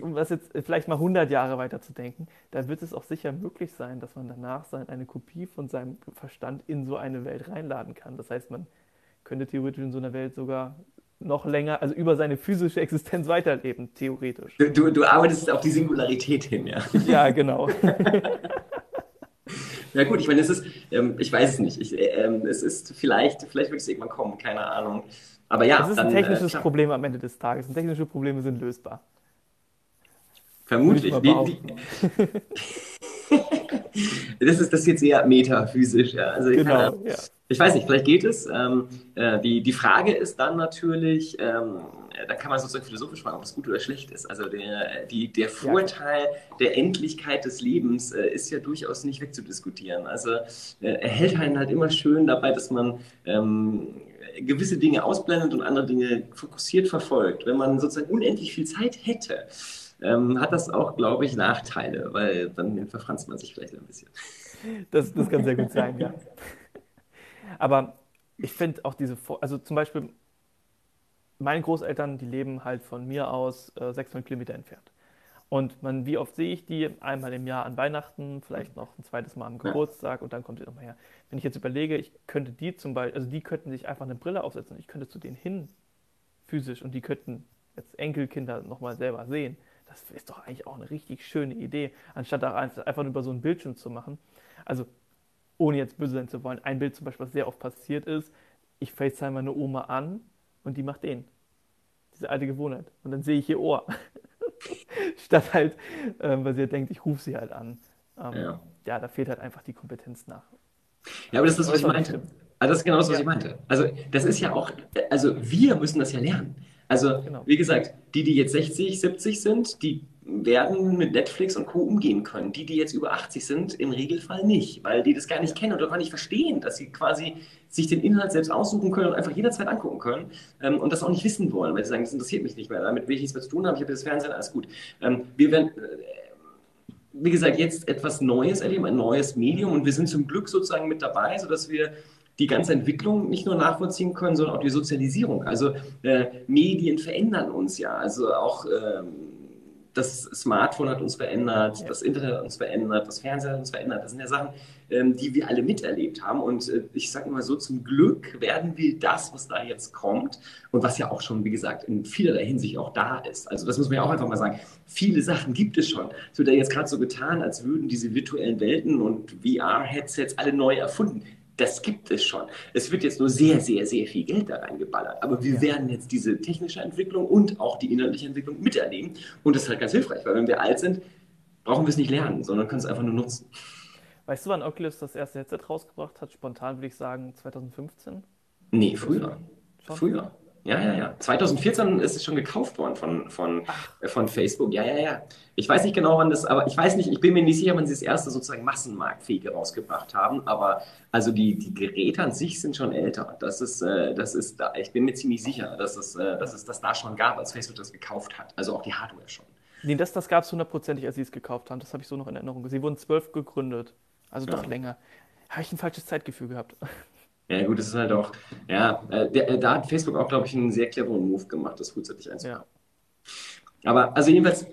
um das jetzt vielleicht mal 100 Jahre weiter zu denken, da wird es auch sicher möglich sein, dass man danach eine Kopie von seinem Verstand in so eine Welt reinladen kann. Das heißt, man könnte theoretisch in so einer Welt sogar noch länger, also über seine physische Existenz weiterleben, theoretisch. Du, du arbeitest auf die Singularität hin, ja. Ja, genau. Ja gut, ich meine, es ist, ähm, ich weiß es nicht. Ich, ähm, es ist vielleicht, vielleicht wird es irgendwann kommen, keine Ahnung. Aber ja. Es ist dann, ein äh, technisches äh, Problem am Ende des Tages. Und technische Probleme sind lösbar. Vermutlich. Wie, wie, das ist das jetzt eher metaphysisch, ja. Also genau, ja. Ich weiß nicht, vielleicht geht es. Ähm, äh, die, die Frage ist dann natürlich, ähm, da kann man sozusagen philosophisch fragen, ob es gut oder schlecht ist. Also der, die, der Vorteil der Endlichkeit des Lebens äh, ist ja durchaus nicht wegzudiskutieren. Also äh, er hält einen halt immer schön dabei, dass man ähm, gewisse Dinge ausblendet und andere Dinge fokussiert verfolgt. Wenn man sozusagen unendlich viel Zeit hätte, ähm, hat das auch, glaube ich, Nachteile, weil dann verfranst man sich vielleicht ein bisschen. Das, das kann sehr gut sein, ja. Aber ich finde auch diese, also zum Beispiel, meine Großeltern, die leben halt von mir aus äh, 600 Kilometer entfernt. Und man, wie oft sehe ich die? Einmal im Jahr an Weihnachten, vielleicht noch ein zweites Mal am Geburtstag und dann kommt sie nochmal her. Wenn ich jetzt überlege, ich könnte die zum Beispiel, also die könnten sich einfach eine Brille aufsetzen und ich könnte zu denen hin, physisch, und die könnten jetzt Enkelkinder nochmal selber sehen. Das ist doch eigentlich auch eine richtig schöne Idee, anstatt einfach über so einen Bildschirm zu machen. Also ohne jetzt böse sein zu wollen, ein Bild zum Beispiel, was sehr oft passiert ist, ich FaceTime meine Oma an und die macht den. Diese alte Gewohnheit. Und dann sehe ich ihr Ohr. Statt halt, ähm, weil sie halt denkt, ich rufe sie halt an. Ähm, ja. ja. da fehlt halt einfach die Kompetenz nach. Ja, aber das ist das, was ich meinte. Also das ist genau das, was ja. ich meinte. Also das ist ja auch, also wir müssen das ja lernen. Also, genau. wie gesagt, die, die jetzt 60, 70 sind, die werden mit Netflix und Co. umgehen können. Die, die jetzt über 80 sind, im Regelfall nicht, weil die das gar nicht kennen oder gar nicht verstehen, dass sie quasi sich den Inhalt selbst aussuchen können und einfach jederzeit angucken können ähm, und das auch nicht wissen wollen, weil sie sagen, das interessiert mich nicht mehr, damit will ich nichts mehr zu tun haben, ich habe das Fernsehen, alles gut. Ähm, wir werden, äh, wie gesagt, jetzt etwas Neues erleben, ein neues Medium und wir sind zum Glück sozusagen mit dabei, sodass wir die ganze Entwicklung nicht nur nachvollziehen können, sondern auch die Sozialisierung. Also äh, Medien verändern uns ja, also auch ähm, das Smartphone hat uns verändert, ja. das Internet hat uns verändert, das Fernsehen hat uns verändert. Das sind ja Sachen, ähm, die wir alle miterlebt haben. Und äh, ich sage mal so, zum Glück werden wir das, was da jetzt kommt und was ja auch schon, wie gesagt, in vielerlei Hinsicht auch da ist. Also das muss man ja auch einfach mal sagen. Viele Sachen gibt es schon. Es wird ja jetzt gerade so getan, als würden diese virtuellen Welten und VR-Headsets alle neu erfunden. Das gibt es schon. Es wird jetzt nur sehr, sehr, sehr viel Geld da reingeballert. Aber wir ja. werden jetzt diese technische Entwicklung und auch die inhaltliche Entwicklung miterleben. Und das ist halt ganz hilfreich, weil wenn wir alt sind, brauchen wir es nicht lernen, sondern können es einfach nur nutzen. Weißt du, wann Oculus das erste Headset rausgebracht hat? Spontan würde ich sagen 2015? Nee, früher. Schon? Früher. Ja, ja, ja. 2014 ist es schon gekauft worden von, von, äh, von Facebook. Ja, ja, ja. Ich weiß nicht genau, wann das, aber ich weiß nicht, ich bin mir nicht sicher, wann sie das erste sozusagen massenmarktfähige rausgebracht haben. Aber also die, die Geräte an sich sind schon älter. Das ist, äh, das ist da, ich bin mir ziemlich sicher, dass es, äh, dass es das da schon gab, als Facebook das gekauft hat. Also auch die Hardware schon. Nee, das, das gab es hundertprozentig, als sie es gekauft haben. Das habe ich so noch in Erinnerung. Sie wurden zwölf gegründet. Also Ja. doch länger. Habe ich ein falsches Zeitgefühl gehabt. Ja, gut, das ist halt auch, ja, äh, äh, da hat Facebook auch, glaube ich, einen sehr cleveren Move gemacht, das frühzeitig einzukaufen. Ja. Aber also jedenfalls,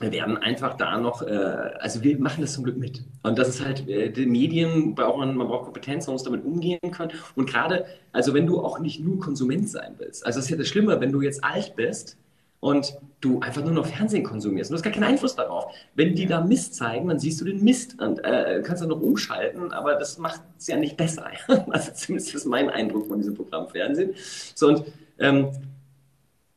wir werden einfach da noch, äh, also wir machen das zum Glück mit. Und das ist halt, äh, die Medien brauchen, man braucht Kompetenz, man muss damit umgehen können. Und gerade, also wenn du auch nicht nur Konsument sein willst, also das ist ja das Schlimme, wenn du jetzt alt bist und du einfach nur noch Fernsehen konsumierst und du hast gar keinen Einfluss darauf. Wenn die da Mist zeigen, dann siehst du den Mist und äh, kannst dann noch umschalten, aber das macht es ja nicht besser. Also zumindest ist mein Eindruck von diesem Programm Fernsehen. So und ähm,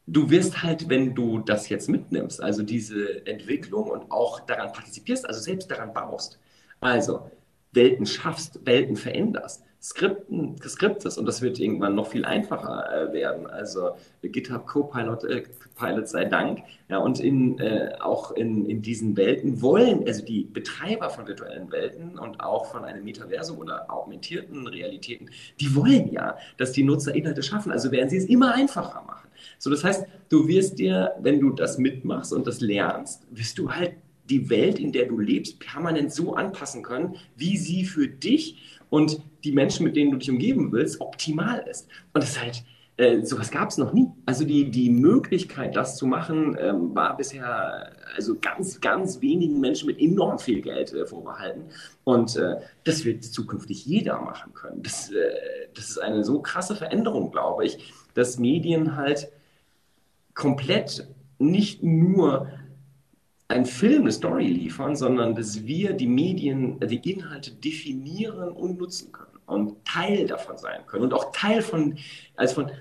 du wirst halt, wenn du das jetzt mitnimmst, also diese Entwicklung und auch daran partizipierst, also selbst daran baust, also Welten schaffst, Welten veränderst, Skripten, skriptest und das wird irgendwann noch viel einfacher äh, werden. Also GitHub Copilot, äh, Pilot sei Dank. Ja, und in, äh, auch in, in diesen Welten wollen, also die Betreiber von virtuellen Welten und auch von einem Metaversum oder augmentierten Realitäten, die wollen ja, dass die Nutzer Inhalte schaffen. Also werden sie es immer einfacher machen. So, das heißt, du wirst dir, wenn du das mitmachst und das lernst, wirst du halt die Welt, in der du lebst, permanent so anpassen können, wie sie für dich und die Menschen, mit denen du dich umgeben willst, optimal ist. Und das ist halt, äh, sowas gab es noch nie. Also die, die Möglichkeit, das zu machen, ähm, war bisher also ganz, ganz wenigen Menschen mit enorm viel Geld äh, vorbehalten. Und äh, das wird zukünftig jeder machen können. Das, äh, das ist eine so krasse Veränderung, glaube ich, dass Medien halt komplett nicht nur ein Film, eine Story liefern, sondern dass wir die Medien, äh, die Inhalte definieren und nutzen können und Teil davon sein können und auch Teil von, also von,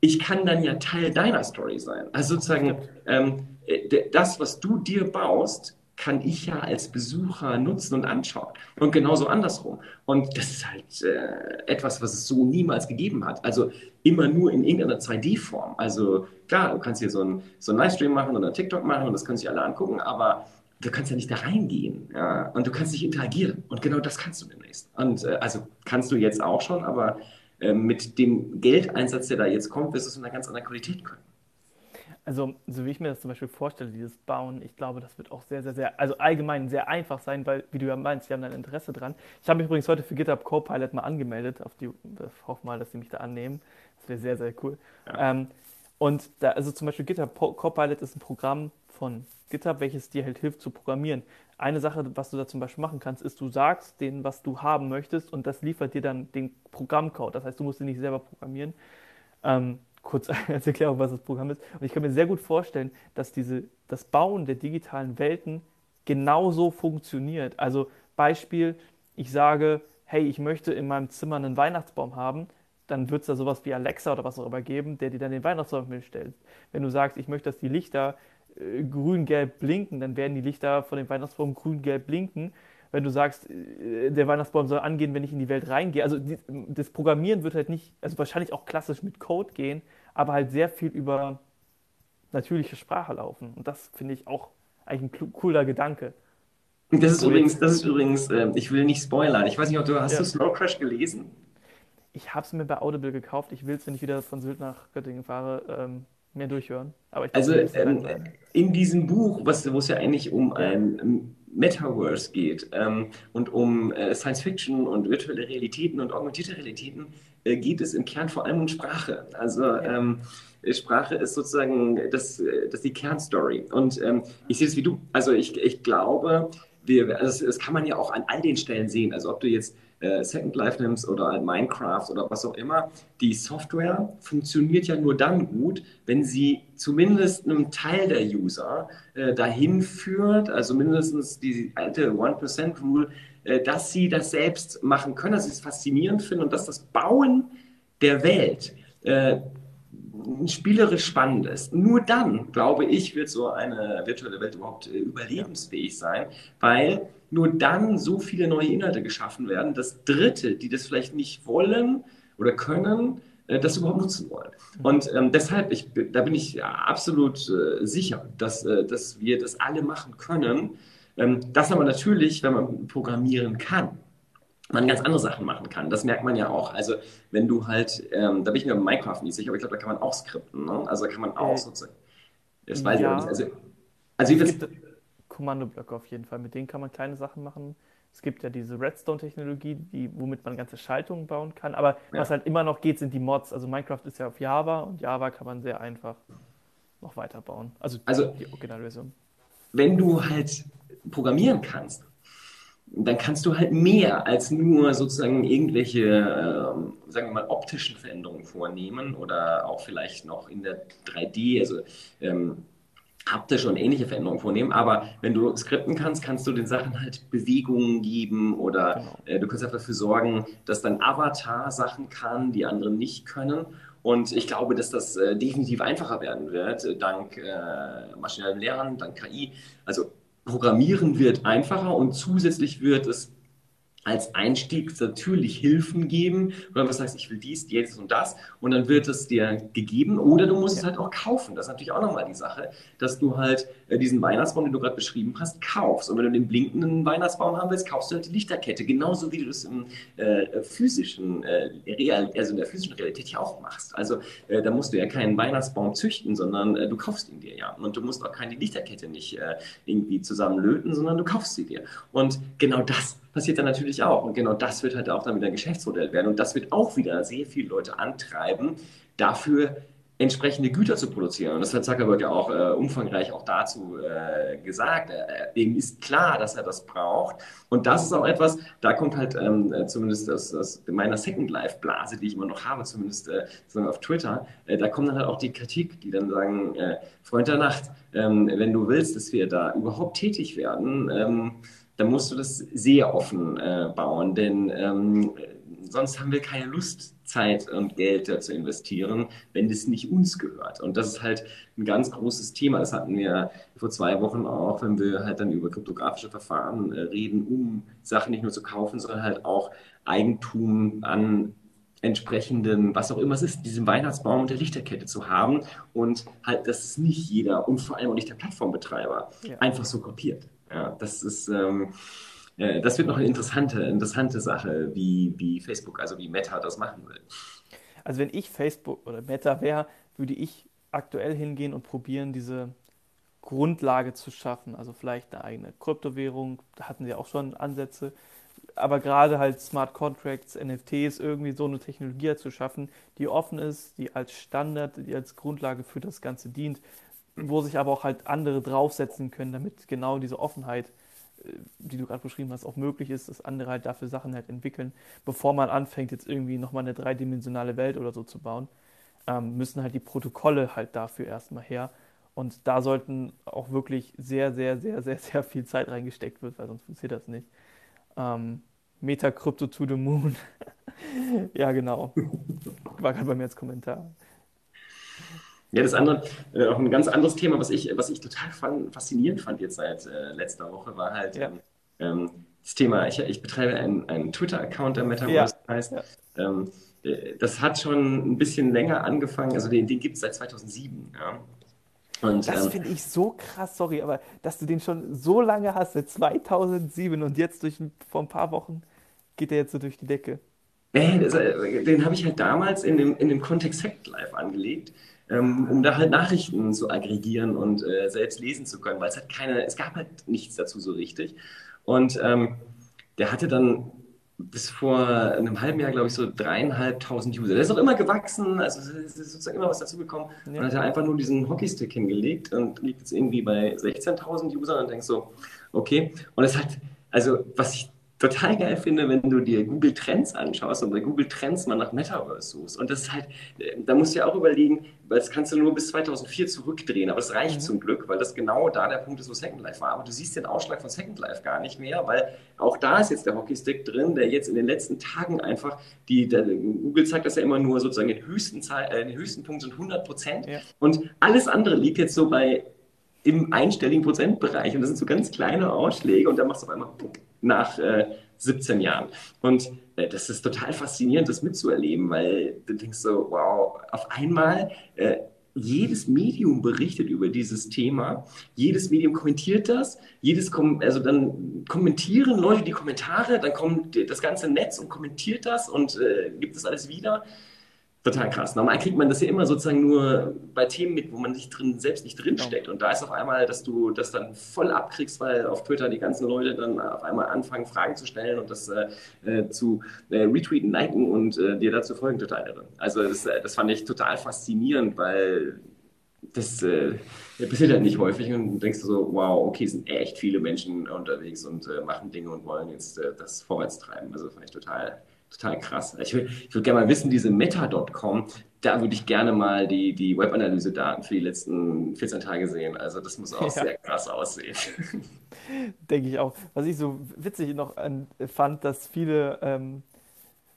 ich kann dann ja Teil deiner Story sein. Also sozusagen, ähm, äh, das, was du dir baust, kann ich ja als Besucher nutzen und anschauen. Und genauso andersrum. Und das ist halt äh, etwas, was es so niemals gegeben hat. Also immer nur in irgendeiner 2D-Form. Also klar, du kannst hier so einen so Livestream machen oder TikTok machen und das können sich alle angucken, aber du kannst ja nicht da reingehen. Ja? Und du kannst nicht interagieren. Und genau das kannst du demnächst. Und äh, also kannst du jetzt auch schon, aber äh, mit dem Geldeinsatz, der da jetzt kommt, wirst du es in einer ganz anderen Qualität können. Also, so wie ich mir das zum Beispiel vorstelle, dieses Bauen, ich glaube, das wird auch sehr, sehr, sehr, also allgemein sehr einfach sein, weil, wie du ja meinst, die haben ein Interesse dran. Ich habe mich übrigens heute für GitHub Copilot mal angemeldet, auf die, ich hoffe mal, dass sie mich da annehmen. Wäre sehr, sehr cool. Ja. Ähm, und da, also zum Beispiel GitHub Copilot ist ein Programm von GitHub, welches dir halt hilft zu programmieren. Eine Sache, was du da zum Beispiel machen kannst, ist, du sagst denen, was du haben möchtest und das liefert dir dann den Programmcode. Das heißt, du musst ihn nicht selber programmieren. Ähm, kurz als Erklärung, was das Programm ist. Und ich kann mir sehr gut vorstellen, dass diese, das Bauen der digitalen Welten genauso funktioniert. Also Beispiel, ich sage, hey, ich möchte in meinem Zimmer einen Weihnachtsbaum haben, dann wird es da sowas wie Alexa oder was auch immer geben, der dir dann den Weihnachtsbaum mitstellt. Wenn du sagst, ich möchte, dass die Lichter äh, grün-gelb blinken, dann werden die Lichter von dem Weihnachtsbaum grün-gelb blinken. Wenn du sagst, äh, der Weihnachtsbaum soll angehen, wenn ich in die Welt reingehe. Also die, das Programmieren wird halt nicht, also wahrscheinlich auch klassisch mit Code gehen, aber halt sehr viel über natürliche Sprache laufen. Und das finde ich auch eigentlich ein cooler Gedanke. Das ist übrigens, das ist übrigens, äh, ich will nicht spoilern. Ich weiß nicht, ob du, hast Ja. du Snow Crash gelesen? Ich habe es mir bei Audible gekauft. Ich will es, wenn ich wieder von Sylt nach Göttingen fahre, ähm, mehr durchhören. Aber ich Also ähm, in diesem Buch, was, wo es ja eigentlich um ein Metaverse geht ähm, und um äh, Science Fiction und virtuelle Realitäten und augmentierte Realitäten, äh, geht es im Kern vor allem um Sprache. Also ähm, Sprache ist sozusagen das, äh, das die Kernstory. Und ähm, ich sehe es wie du. Also ich, ich glaube, wir, also das, das kann man ja auch an all den Stellen sehen. Also ob du jetzt äh, Second Life nimmst oder halt Minecraft oder was auch immer, die Software funktioniert ja nur dann gut, wenn sie zumindest einem Teil der User äh, dahin führt, also mindestens die alte 1%-Rule, äh, dass sie das selbst machen können, dass sie es faszinierend finden und dass das Bauen der Welt äh, spielerisch spannend ist. Nur dann, glaube ich, wird so eine virtuelle Welt überhaupt äh, überlebensfähig sein, weil nur dann so viele neue Inhalte geschaffen werden, dass Dritte, die das vielleicht nicht wollen oder können, äh, das überhaupt nutzen wollen. Und ähm, deshalb, ich, da bin ich ja absolut äh, sicher, dass, äh, dass wir das alle machen können. Ähm, das aber natürlich, wenn man programmieren kann, man ganz andere Sachen machen kann. Das merkt man ja auch. Also wenn du halt, ähm, da bin ich mir bei Minecraft nicht sicher, aber ich glaube, da kann man auch skripten. Ne? Also da kann man auch Äh, sozusagen, das weiß ich ja. auch nicht. Also, Also es gibt Kommandoblöcke auf jeden Fall, mit denen kann man kleine Sachen machen. Es gibt ja diese Redstone-Technologie, die, womit man ganze Schaltungen bauen kann. Aber ja. was halt immer noch geht, sind die Mods. Also Minecraft ist ja auf Java und Java kann man sehr einfach noch weiterbauen. Also, also die Originalversion. Wenn du halt programmieren kannst, dann kannst du halt mehr als nur sozusagen irgendwelche, äh, sagen wir mal, optischen Veränderungen vornehmen oder auch vielleicht noch in der 3D, also ähm, haptische und ähnliche Veränderungen vornehmen. Aber wenn du skripten kannst, kannst du den Sachen halt Bewegungen geben oder genau. äh, du kannst dafür sorgen, dass dein Avatar Sachen kann, die andere nicht können. Und ich glaube, dass das äh, definitiv einfacher werden wird, äh, dank äh, maschinellem Lernen, dank KI. Also Programmieren wird einfacher und zusätzlich wird es als Einstieg natürlich Hilfen geben, oder was heißt, ich will dies, dieses und das, und dann wird es dir gegeben, oder du musst ja. es halt auch kaufen. Das ist natürlich auch nochmal die Sache, dass du halt äh, diesen Weihnachtsbaum, den du gerade beschrieben hast, kaufst. Und wenn du den blinkenden Weihnachtsbaum haben willst, kaufst du halt die Lichterkette, genauso wie du das im äh, physischen, äh, Real, also in der physischen Realität ja auch machst. Also äh, da musst du ja keinen Weihnachtsbaum züchten, sondern äh, du kaufst ihn dir ja. Und du musst auch keine Lichterkette nicht äh, irgendwie zusammenlöten, sondern du kaufst sie dir. Und genau das passiert dann natürlich auch. Und genau das wird halt auch dann wieder ein Geschäftsmodell werden. Und das wird auch wieder sehr viele Leute antreiben, dafür entsprechende Güter zu produzieren. Und das hat Zuckerberg ja auch äh, umfangreich auch dazu äh, gesagt. Äh, ihm ist klar, dass er das braucht. Und das ist auch etwas, da kommt halt ähm, zumindest aus, aus meiner Second Life Blase, die ich immer noch habe, zumindest äh, auf Twitter, äh, da kommt dann halt auch die Kritik, die dann sagen, äh, Freund der Nacht, ähm, wenn du willst, dass wir da überhaupt tätig werden, ähm, dann musst du das sehr offen äh, bauen, denn ähm, sonst haben wir keine Lust, Zeit und Geld da zu investieren, wenn das nicht uns gehört. Und das ist halt ein ganz großes Thema. Das hatten wir vor zwei Wochen auch, wenn wir halt dann über kryptografische Verfahren äh, reden, um Sachen nicht nur zu kaufen, sondern halt auch Eigentum an entsprechenden, was auch immer es ist, diesem Weihnachtsbaum und der Lichterkette zu haben und halt, dass es nicht jeder und vor allem auch nicht der Plattformbetreiber ja. einfach so kopiert. Ja, das ist, ähm, äh, das wird noch eine interessante, interessante Sache, wie, wie Facebook, also wie Meta das machen will. Also wenn ich Facebook oder Meta wäre, würde ich aktuell hingehen und probieren, diese Grundlage zu schaffen. Also vielleicht eine eigene Kryptowährung, da hatten sie auch schon Ansätze. Aber gerade halt Smart Contracts, NFTs, irgendwie so eine Technologie zu schaffen, die offen ist, die als Standard, die als Grundlage für das Ganze dient, wo sich aber auch halt andere draufsetzen können, damit genau diese Offenheit, äh, die du gerade beschrieben hast, auch möglich ist, dass andere halt dafür Sachen halt entwickeln, bevor man anfängt, jetzt irgendwie nochmal eine dreidimensionale Welt oder so zu bauen, ähm, müssen halt die Protokolle halt dafür erstmal her. Und da sollten auch wirklich sehr, sehr, sehr, sehr, sehr viel Zeit reingesteckt wird, weil sonst funktioniert das nicht. Ähm, Meta Crypto to the Moon. ja, genau. War gerade bei mir als Kommentar. Ja, das andere, äh, auch ein ganz anderes Thema, was ich, was ich total fand, faszinierend fand jetzt seit äh, letzter Woche, war halt ja. ähm, ähm das Thema, ich, ich betreibe einen, einen Twitter-Account, der Metaverse ja. heißt. Ja. Ähm, äh, das hat schon ein bisschen länger angefangen, also den, den gibt es seit 2007. Ja. Und, das ähm, finde ich so krass, sorry, aber dass du den schon so lange hast, seit 2007 und jetzt durch, vor ein paar Wochen geht der jetzt so durch die Decke. Nee, das, äh, den habe ich halt damals in dem, in dem Kontext Fact Live angelegt ähm, um da halt Nachrichten zu aggregieren und äh, selbst lesen zu können, weil es halt keine, es gab halt nichts dazu so richtig. Und ähm, der hatte dann bis vor einem halben Jahr, glaube ich, so dreieinhalbtausend User. Der ist auch immer gewachsen, also es ist sozusagen immer was dazugekommen. Ja. Und hat er einfach nur diesen Hockeystick hingelegt und liegt jetzt irgendwie bei 16.000 Usern und denkst so, okay. Und es hat, also was ich total geil finde, wenn du dir Google Trends anschaust und bei Google Trends mal nach Metaverse suchst. Und das ist halt, äh, da musst du ja auch überlegen, weil das kannst du nur bis 2004 zurückdrehen, aber das reicht mhm. zum Glück, weil das genau da der Punkt ist, wo Second Life war. Aber du siehst den Ausschlag von Second Life gar nicht mehr, weil auch da ist jetzt der Hockeystick drin, der jetzt in den letzten Tagen einfach, die, der, Google zeigt das ja immer nur sozusagen den höchsten, äh, den höchsten Punkt sind 100 Prozent ja. und alles andere liegt jetzt so bei im einstelligen Prozentbereich und das sind so ganz kleine Ausschläge und da machst du auf einmal nach äh, 17 Jahren. Und äh, das ist total faszinierend, das mitzuerleben, weil du denkst so, wow, auf einmal äh, jedes Medium berichtet über dieses Thema, jedes Medium kommentiert das, jedes kom also dann kommentieren Leute die Kommentare, dann kommt das ganze Netz und kommentiert das und äh, gibt es alles wieder. Total krass. Normal kriegt man das ja immer sozusagen nur bei Themen mit, wo man sich drin, selbst nicht drinsteckt. Und da ist auf einmal, dass du das dann voll abkriegst, weil auf Twitter die ganzen Leute dann auf einmal anfangen, Fragen zu stellen und das äh, äh zu äh, retweeten, liken und äh, dir dazu folgen, total irre. Also das, äh, das fand ich total faszinierend, weil das äh, passiert halt nicht häufig und du denkst so, wow, okay, es sind echt viele Menschen unterwegs und machen Dinge und wollen jetzt das vorwärts treiben. Also fand ich total total krass. Ich würde würd gerne mal wissen, diese Meta.com, da würde ich gerne mal die, die Webanalyse-Daten für die letzten 14 Tage sehen. Also das muss auch ja. sehr krass aussehen. Denke ich auch. Was ich so witzig noch an, fand, dass viele, ähm,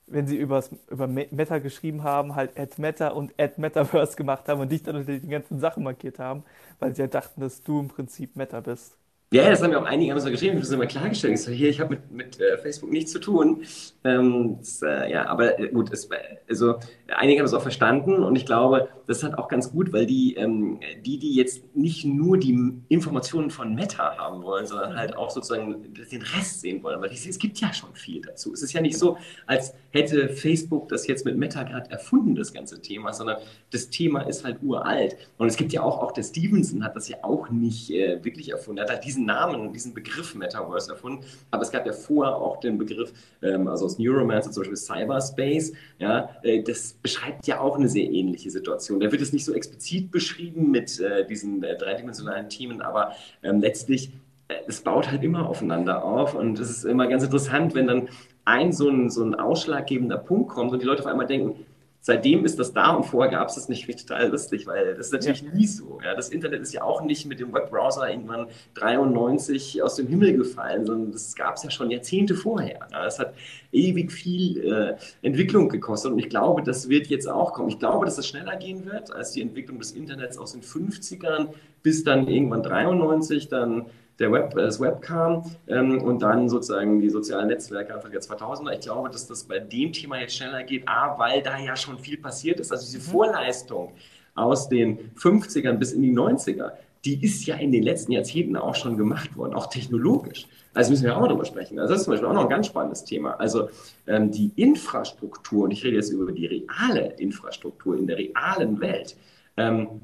wenn sie übers, über Meta geschrieben haben, halt Ad Meta und Ad Metaverse gemacht haben und dich dann unter die ganzen Sachen markiert haben, weil sie ja dachten, dass du im Prinzip Meta bist. Ja, das haben mir auch einige haben so geschrieben, ich habe immer klargestellt. Ich so, hier, ich habe mit, mit äh, Facebook nichts zu tun. Ähm, das, äh, ja, aber äh, gut, es, also einige haben es auch verstanden und ich glaube, das ist halt auch ganz gut, weil die, ähm, die, die jetzt nicht nur die Informationen von Meta haben wollen, sondern halt auch sozusagen den Rest sehen wollen, weil es gibt ja schon viel dazu. Es ist ja nicht so, als hätte Facebook das jetzt mit Meta gerade erfunden, das ganze Thema, sondern das Thema ist halt uralt. Und es gibt ja auch, auch der Stevenson hat das ja auch nicht äh, wirklich erfunden. Er hat halt diesen diesen Namen, diesen Begriff Metaverse erfunden. Aber es gab ja vorher auch den Begriff, ähm, also aus Neuromancer zum Beispiel Cyberspace. Ja, äh, das beschreibt ja auch eine sehr ähnliche Situation. Da wird es nicht so explizit beschrieben mit äh, diesen äh, dreidimensionalen Themen, aber ähm, letztlich äh, es baut halt immer aufeinander auf und es ist immer ganz interessant, wenn dann ein so ein, so ein ausschlaggebender Punkt kommt und die Leute auf einmal denken, seitdem ist das da und vorher gab es das nicht. total lustig, weil das ist natürlich ja. nie so. Ja, das Internet ist ja auch nicht mit dem Webbrowser irgendwann 93 aus dem Himmel gefallen, sondern das gab es ja schon Jahrzehnte vorher. Ja, das hat ewig viel äh, Entwicklung gekostet und ich glaube, das wird jetzt auch kommen. Ich glaube, dass es schneller gehen wird als die Entwicklung des Internets aus den 50ern bis dann irgendwann 93, dann der Web, das Web kam ähm, und dann sozusagen die sozialen Netzwerke Anfang der 2000er. Ich glaube, dass das bei dem Thema jetzt schneller geht, A, weil da ja schon viel passiert ist. Also diese mhm. Vorleistung aus den 50ern bis in die 90er, die ist ja in den letzten Jahrzehnten auch schon gemacht worden, auch technologisch. Also müssen wir auch darüber sprechen. Also das ist zum Beispiel auch noch ein ganz spannendes Thema. Also ähm, die Infrastruktur, und ich rede jetzt über die reale Infrastruktur in der realen Welt, ähm,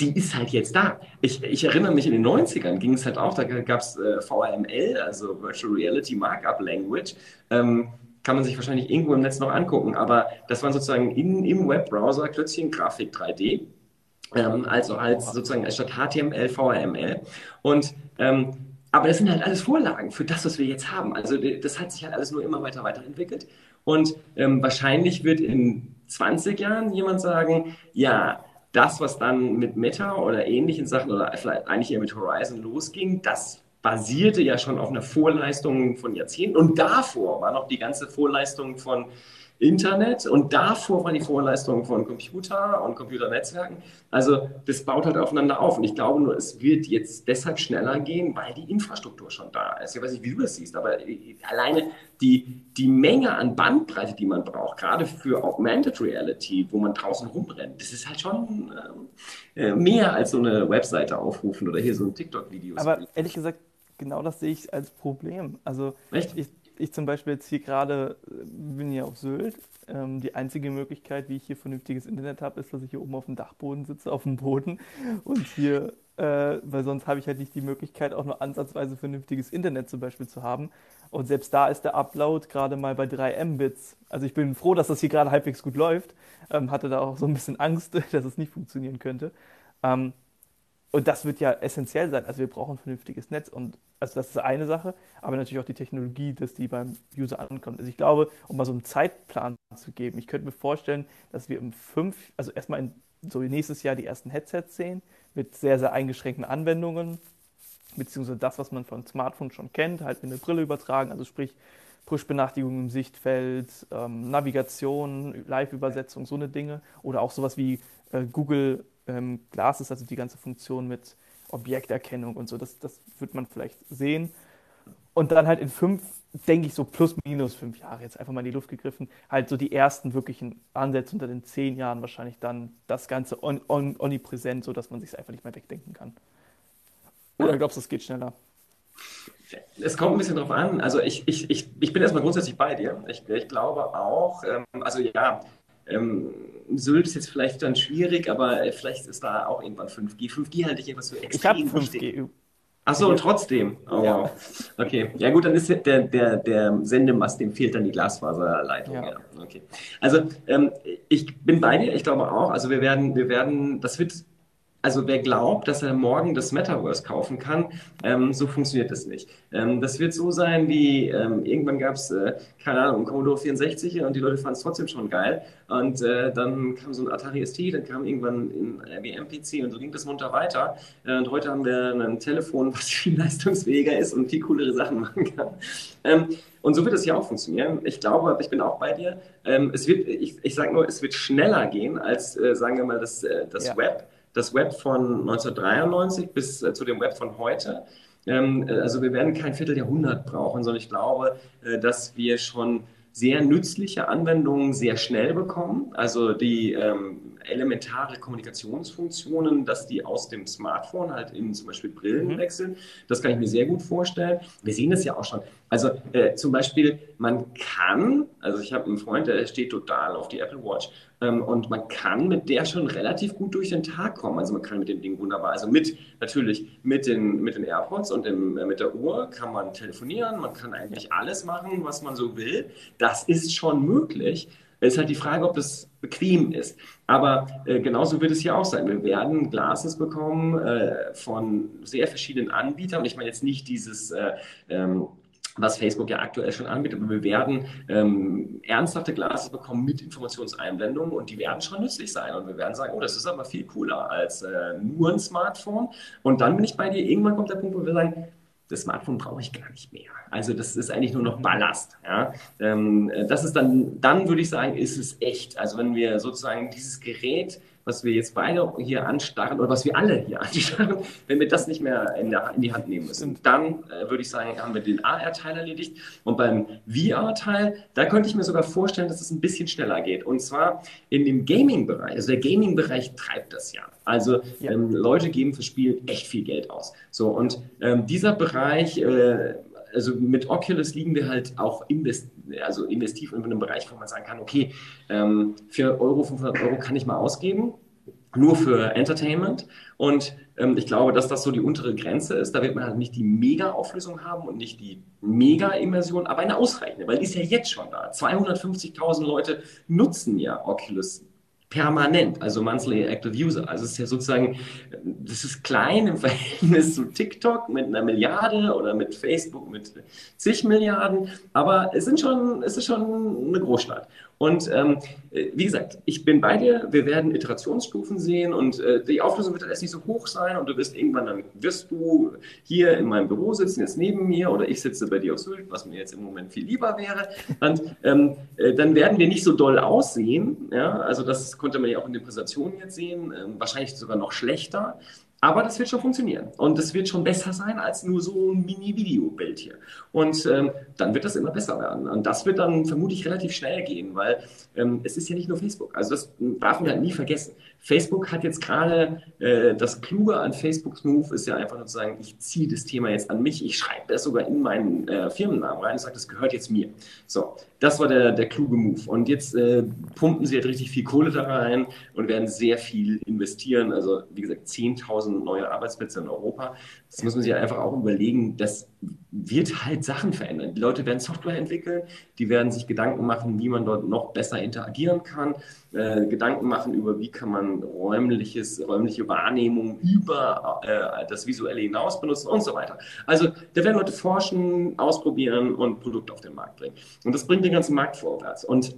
die ist halt jetzt da. Ich, ich erinnere mich, in den 90ern ging es halt auch, da gab es äh, VRML, also Virtual Reality Markup Language. Ähm, kann man sich wahrscheinlich irgendwo im Netz noch angucken, aber das waren sozusagen in, im Webbrowser Klötzchen-Grafik 3D. Ähm, also als sozusagen statt HTML, VRML. Und ähm, aber das sind halt alles Vorlagen für das, was wir jetzt haben. Also das hat sich halt alles nur immer weiter weiterentwickelt. Und ähm, wahrscheinlich wird in 20 Jahren jemand sagen, ja, das, was dann mit Meta oder ähnlichen Sachen oder vielleicht eigentlich eher mit Horizon losging, das basierte ja schon auf einer Vorleistung von Jahrzehnten. Und davor war noch die ganze Vorleistung von Internet und davor war die Vorleistung von Computer und Computernetzwerken. Also das baut halt aufeinander auf und ich glaube nur, es wird jetzt deshalb schneller gehen, weil die Infrastruktur schon da ist. Ich weiß nicht, wie du das siehst, aber alleine die, die Menge an Bandbreite, die man braucht, gerade für Augmented Reality, wo man draußen rumrennt, das ist halt schon äh, mehr als so eine Webseite aufrufen oder hier so ein TikTok-Video. Aber ehrlich gesagt, genau das sehe ich als Problem. Also Echt? ich ich zum Beispiel jetzt hier gerade äh, bin hier auf Sylt. Ähm, die einzige Möglichkeit, wie ich hier vernünftiges Internet habe, ist, dass ich hier oben auf dem Dachboden sitze, auf dem Boden. Und hier, äh, weil sonst habe ich halt nicht die Möglichkeit, auch nur ansatzweise vernünftiges Internet zum Beispiel zu haben. Und selbst da ist der Upload gerade mal bei 3 Mbits. Also ich bin froh, dass das hier gerade halbwegs gut läuft. Ähm, hatte da auch so ein bisschen Angst, dass es nicht funktionieren könnte. Ähm, und das wird ja essentiell sein. Also wir brauchen ein vernünftiges Netz und also das ist eine Sache, aber natürlich auch die Technologie, dass die beim User ankommt. Also ich glaube, um mal so einen Zeitplan zu geben, ich könnte mir vorstellen, dass wir im fünf, also erstmal in, so nächstes Jahr die ersten Headsets sehen mit sehr, sehr eingeschränkten Anwendungen, beziehungsweise das, was man von Smartphones schon kennt, halt in eine Brille übertragen, also sprich Push-Benachrichtigungen im Sichtfeld, ähm, Navigation, Live-Übersetzung, so eine Dinge oder auch sowas wie äh, Google ähm, Glasses, also die ganze Funktion mit Objekterkennung und so, das, das wird man vielleicht sehen. Und dann halt in fünf, denke ich so plus minus fünf Jahre, jetzt einfach mal in die Luft gegriffen, halt so die ersten wirklichen Ansätze unter den zehn Jahren wahrscheinlich dann das Ganze on, on, omnipräsent, sodass man sich es einfach nicht mehr wegdenken kann. Oder glaubst du, es geht schneller? Es kommt ein bisschen drauf an. Also ich, ich, ich, ich bin erstmal grundsätzlich bei dir. Ich, ich glaube auch, ähm, also ja, ähm, Sylt ist jetzt vielleicht dann schwierig, aber vielleicht ist da auch irgendwann 5G. 5G halte ich etwas so extrem Ich habe 5G. Achso, und trotzdem. Oh, ja. wow. Okay. Ja gut, dann ist der, der, der Sendemast, dem fehlt dann die Glasfaserleitung. Ja. ja. Okay. Also ähm, ich bin bei dir, ich glaube auch. Also wir werden, wir werden, das wird also wer glaubt, dass er morgen das Metaverse kaufen kann, ähm, so funktioniert das nicht. Ähm, das wird so sein wie, ähm, irgendwann gab es, äh, keine Ahnung, Commodore 64 und die Leute fanden es trotzdem schon geil. Und äh, dann kam so ein Atari ST, dann kam irgendwann ein IBM-PC und so ging das munter weiter. Äh, und heute haben wir ein Telefon, was viel leistungsfähiger ist und viel coolere Sachen machen kann. Ähm, und so wird es ja auch funktionieren. Ich glaube, ich bin auch bei dir. Ähm, es wird, ich, ich sage nur, es wird schneller gehen als, äh, sagen wir mal, das, äh, das ja. Web das Web von 1993 bis äh, zu dem Web von heute. Ähm, äh, also wir werden kein Vierteljahrhundert brauchen, sondern ich glaube, äh, dass wir schon sehr nützliche Anwendungen sehr schnell bekommen. Also die ähm, elementare Kommunikationsfunktionen, dass die aus dem Smartphone halt in zum Beispiel Brillen mhm. wechseln. Das kann ich mir sehr gut vorstellen. Wir sehen das ja auch schon. Also äh, zum Beispiel, man kann, also ich habe einen Freund, der steht total auf die Apple Watch ähm, und man kann mit der schon relativ gut durch den Tag kommen. Also man kann mit dem Ding wunderbar, also mit natürlich mit den, mit den AirPods und dem, äh, mit der Uhr kann man telefonieren, man kann eigentlich alles machen, was man so will. Das ist schon möglich. Es ist halt die Frage, ob das bequem ist. Aber äh, genauso wird es hier auch sein. Wir werden Glases bekommen äh, von sehr verschiedenen Anbietern. Und ich meine jetzt nicht dieses äh, ähm, was Facebook ja aktuell schon anbietet. Aber wir werden ähm, ernsthafte Glases bekommen mit Informationseinblendungen und die werden schon nützlich sein. Und wir werden sagen, oh, das ist aber viel cooler als äh, nur ein Smartphone. Und dann bin ich bei dir, irgendwann kommt der Punkt, wo wir sagen, das Smartphone brauche ich gar nicht mehr. Also das ist eigentlich nur noch Ballast. Ja? Ähm, das ist dann, dann würde ich sagen, ist es echt. Also wenn wir sozusagen dieses Gerät was wir jetzt beide hier anstarren oder was wir alle hier anstarren, wenn wir das nicht mehr in, der, in die Hand nehmen müssen, dann äh, würde ich sagen, haben wir den AR-Teil erledigt. Und beim VR-Teil, da könnte ich mir sogar vorstellen, dass es ein bisschen schneller geht. Und zwar in dem Gaming-Bereich. Also der Gaming-Bereich treibt das ja. Also ja. Ähm, Leute geben für Spiel echt viel Geld aus. So, und ähm, dieser Bereich, äh, also mit Oculus liegen wir halt auch invest, also investiv in einem Bereich, wo man sagen kann, okay, ähm, für Euro, 500 Euro kann ich mal ausgeben, nur für Entertainment. Und ähm, ich glaube, dass das so die untere Grenze ist. Da wird man halt nicht die Mega-Auflösung haben und nicht die Mega-Immersion, aber eine ausreichende, weil die ist ja jetzt schon da. 250.000 Leute nutzen ja Oculus permanent, also monthly active user. Also es ist ja sozusagen, das ist klein im Verhältnis zu TikTok mit einer Milliarde oder mit Facebook mit zig Milliarden, aber es sind schon, es ist schon eine Großstadt. Und ähm, wie gesagt, ich bin bei dir, wir werden Iterationsstufen sehen und äh, die Auflösung wird erst nicht so hoch sein und du wirst irgendwann dann, wirst du hier in meinem Büro sitzen, jetzt neben mir oder ich sitze bei dir auf Sylt, was mir jetzt im Moment viel lieber wäre. Und ähm, äh, dann werden wir nicht so doll aussehen. Ja? Also das konnte man ja auch in den Präsentationen jetzt sehen, äh, wahrscheinlich sogar noch schlechter. Aber das wird schon funktionieren. Und es wird schon besser sein als nur so ein Mini-Video-Bild hier. Und ähm, dann wird das immer besser werden. Und das wird dann vermutlich relativ schnell gehen, weil ähm, es ist ja nicht nur Facebook. Also das darf man halt nie vergessen. Facebook hat jetzt gerade, äh, das Kluge an Facebooks Move ist ja einfach nur zu sagen, ich ziehe das Thema jetzt an mich, ich schreibe das sogar in meinen äh, Firmennamen rein und sage, das gehört jetzt mir. So, das war der, der kluge Move. Und jetzt äh, pumpen sie halt richtig viel Kohle da rein und werden sehr viel investieren. Also wie gesagt, 10.000 neue Arbeitsplätze in Europa. Das muss man sich einfach auch überlegen, das wird halt Sachen verändern. Die Leute werden Software entwickeln, die werden sich Gedanken machen, wie man dort noch besser interagieren kann, äh, Gedanken machen über, wie kann man räumliches, räumliche Wahrnehmung über äh, das Visuelle hinaus benutzen und so weiter. Also da werden Leute forschen, ausprobieren und Produkte auf den Markt bringen. Und das bringt den ganzen Markt vorwärts. Und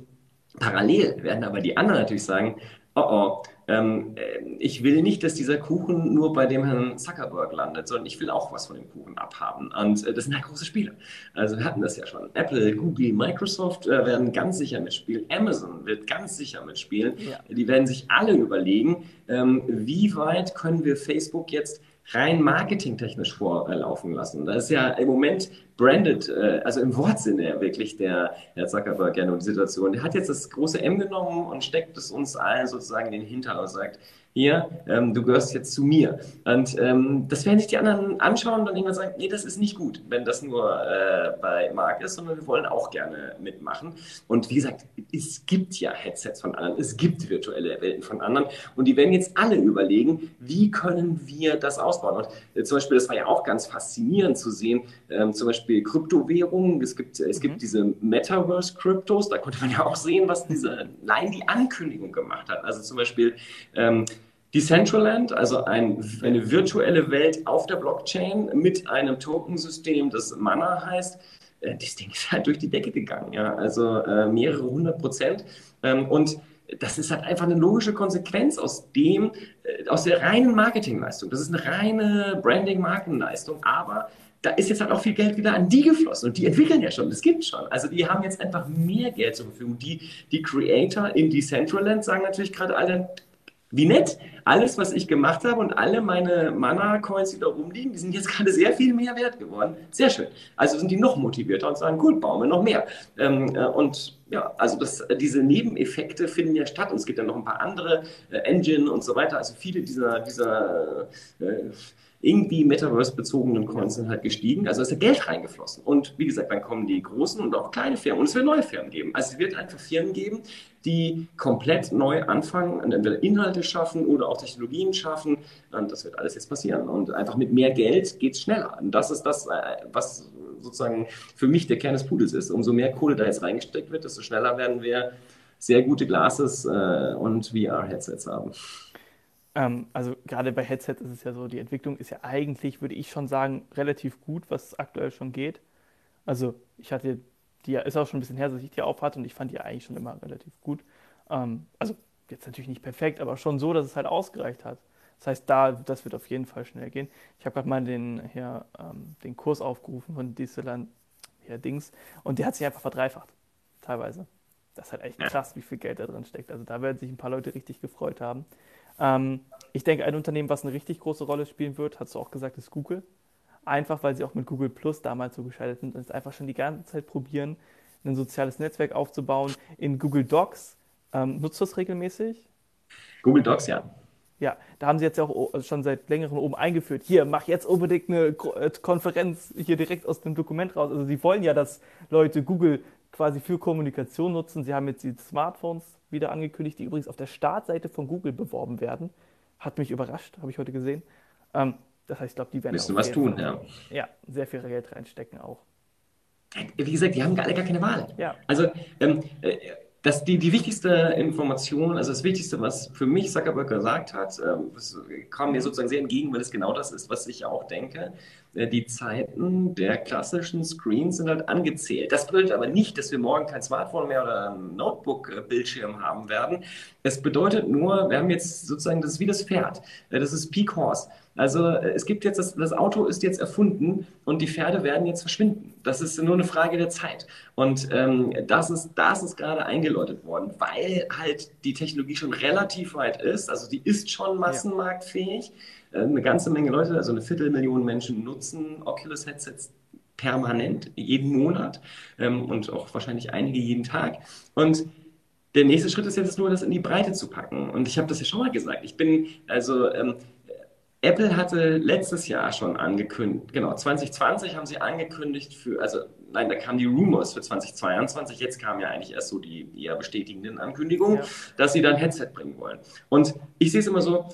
parallel werden aber die anderen natürlich sagen, oh oh, ähm, äh, ich will nicht, dass dieser Kuchen nur bei dem Herrn Zuckerberg landet, sondern ich will auch was von dem Kuchen abhaben. Und äh, das sind ja große Spiele. Also wir hatten das ja schon. Apple, Google, Microsoft äh, werden ganz sicher mitspielen. Amazon wird ganz sicher mitspielen. Ja. Die werden sich alle überlegen, ähm, wie weit können wir Facebook jetzt rein marketingtechnisch vorlaufen lassen. Das ist ja im Moment branded, äh, also im Wortsinne wirklich der Herr Zuckerberg gerne um die Situation. Der hat jetzt das große M genommen und steckt es uns allen sozusagen in den Hintern und sagt, hier, ähm, du gehörst jetzt zu mir. Und ähm, das werden sich die anderen anschauen und dann irgendwann sagen, nee, das ist nicht gut, wenn das nur äh, bei Mark ist, sondern wir wollen auch gerne mitmachen. Und wie gesagt, es gibt ja Headsets von anderen, es gibt virtuelle Welten von anderen und die werden jetzt alle überlegen, wie können wir das ausbauen. Und äh, zum Beispiel, das war ja auch ganz faszinierend zu sehen, ähm, zum Beispiel Kryptowährungen, es gibt, es gibt mhm. diese Metaverse-Kryptos, da konnte man ja auch sehen, was diese Line die Ankündigung gemacht hat. Also zum Beispiel ähm, Decentraland, also ein, eine virtuelle Welt auf der Blockchain mit einem Tokensystem, das Mana heißt, äh, das Ding ist halt durch die Decke gegangen, ja, also äh, mehrere hundert Prozent. Ähm, und das ist halt einfach eine logische Konsequenz aus dem, äh, aus der reinen Marketingleistung. Das ist eine reine Branding-Markenleistung, aber da ist jetzt halt auch viel Geld wieder an die geflossen und die entwickeln ja schon, das gibt schon. Also die haben jetzt einfach mehr Geld zur Verfügung. Die, die Creator in Decentraland sagen natürlich gerade alle, wie nett. Alles, was ich gemacht habe und alle meine Mana-Coins, die da rumliegen, die sind jetzt gerade sehr viel mehr wert geworden. Sehr schön. Also sind die noch motivierter und sagen, cool, bauen wir noch mehr. Ähm, äh, und ja, also das, diese Nebeneffekte finden ja statt und es gibt ja noch ein paar andere äh, Engine und so weiter. Also viele dieser, dieser äh, irgendwie Metaverse-bezogenen Coins sind halt gestiegen. Also ist ja Geld reingeflossen. Und wie gesagt, dann kommen die großen und auch kleine Firmen. Und es wird neue Firmen geben. Also es wird einfach Firmen geben, die komplett neu anfangen und entweder Inhalte schaffen oder auch Technologien schaffen. Und das wird alles jetzt passieren. Und einfach mit mehr Geld geht es schneller. Und das ist das, äh, was sozusagen für mich der Kern des Pudels ist. Umso mehr Kohle da jetzt reingesteckt wird, desto schneller werden wir sehr gute Glases äh, und VR-Headsets haben. Ähm, also gerade bei Headset ist es ja so, die Entwicklung ist ja eigentlich, würde ich schon sagen, relativ gut, was aktuell schon geht. Also ich hatte die ist auch schon ein bisschen her, dass ich die aufhatte und ich fand die eigentlich schon immer relativ gut. Ähm, also jetzt natürlich nicht perfekt, aber schon so, dass es halt ausgereicht hat. Das heißt, da, das wird auf jeden Fall schnell gehen. Ich habe gerade mal den, hier, ähm, den Kurs aufgerufen von Disneyland, hier Dings, und der hat sich einfach verdreifacht, teilweise. Das ist halt echt krass, wie viel Geld da drin steckt. Also da werden sich ein paar Leute richtig gefreut haben. Ähm, ich denke, ein Unternehmen, was eine richtig große Rolle spielen wird, hast du auch gesagt, ist Google. Einfach, weil sie auch mit Google Plus damals so geschaltet sind und es einfach schon die ganze Zeit probieren, ein soziales Netzwerk aufzubauen. In Google Docs, ähm, nutzt du das regelmäßig? Google Docs, ja. Ja, da haben sie jetzt ja auch äh, schon seit längerem oben eingeführt. Hier, mach jetzt unbedingt eine äh, Konferenz hier direkt aus dem Dokument raus. Also sie wollen ja, dass Leute Google quasi für Kommunikation nutzen. Sie haben jetzt die Smartphones wieder angekündigt, die übrigens auf der Startseite von Google beworben werden. Hat mich überrascht, habe ich heute gesehen. Ähm, das heißt, ich glaube, die werden Müssen was tun, ja. Ja, sehr viel Geld reinstecken auch. Wie gesagt, die haben alle gar keine Wahl. Ja. Also ähm, äh, das, die, die wichtigste Information, also das Wichtigste, was für mich Zuckerberg gesagt hat, ähm, kam mir sozusagen sehr entgegen, weil es genau das ist, was ich auch denke. Äh, die Zeiten der klassischen Screens sind halt angezählt. Das bedeutet aber nicht, dass wir morgen kein Smartphone mehr oder ein Notebook-Bildschirm haben werden. Es bedeutet nur, wir haben jetzt sozusagen, das ist wie das Pferd. Äh, das ist Peak Horse. Also äh, es gibt jetzt, das, das Auto ist jetzt erfunden und die Pferde werden jetzt verschwinden. Das ist nur eine Frage der Zeit. Und ähm, das ist, das ist gerade eingeläutet worden, weil halt die Technologie schon relativ weit ist. Also die ist schon massenmarktfähig. Ja. Äh, eine ganze Menge Leute, also eine Viertelmillion Menschen nutzen Oculus-Headsets permanent, jeden Monat ähm, und auch wahrscheinlich einige jeden Tag. Und der nächste Schritt ist jetzt nur, das in die Breite zu packen. Und ich habe das ja schon mal gesagt. Ich bin, also ähm, Apple hatte letztes Jahr schon angekündigt, genau, 2020 haben sie angekündigt für, also nein, da kamen die Rumors für 2022, jetzt kamen ja eigentlich erst so die eher bestätigenden Ankündigungen, ja. dass sie dann Headset bringen wollen. Und ich sehe es immer so,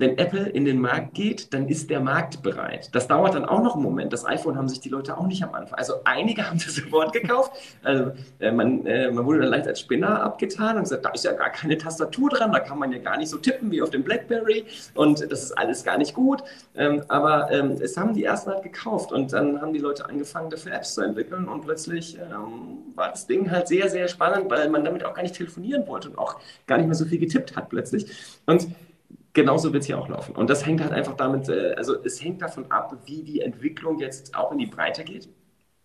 wenn Apple in den Markt geht, dann ist der Markt bereit. Das dauert dann auch noch einen Moment. Das iPhone haben sich die Leute auch nicht am Anfang. Also einige haben das sofort gekauft. Also äh, man, äh, man, wurde dann leicht als Spinner abgetan und gesagt, da ist ja gar keine Tastatur dran, da kann man ja gar nicht so tippen wie auf dem BlackBerry und das ist alles gar nicht gut. Ähm, aber ähm, es haben die ersten halt gekauft und dann haben die Leute angefangen, dafür Apps zu entwickeln und plötzlich ähm, war das Ding halt sehr, sehr spannend, weil man damit auch gar nicht telefonieren wollte und auch gar nicht mehr so viel getippt hat plötzlich. Und genauso wird es hier auch laufen. Und das hängt halt einfach damit, äh, also es hängt davon ab, wie die Entwicklung jetzt auch in die Breite geht.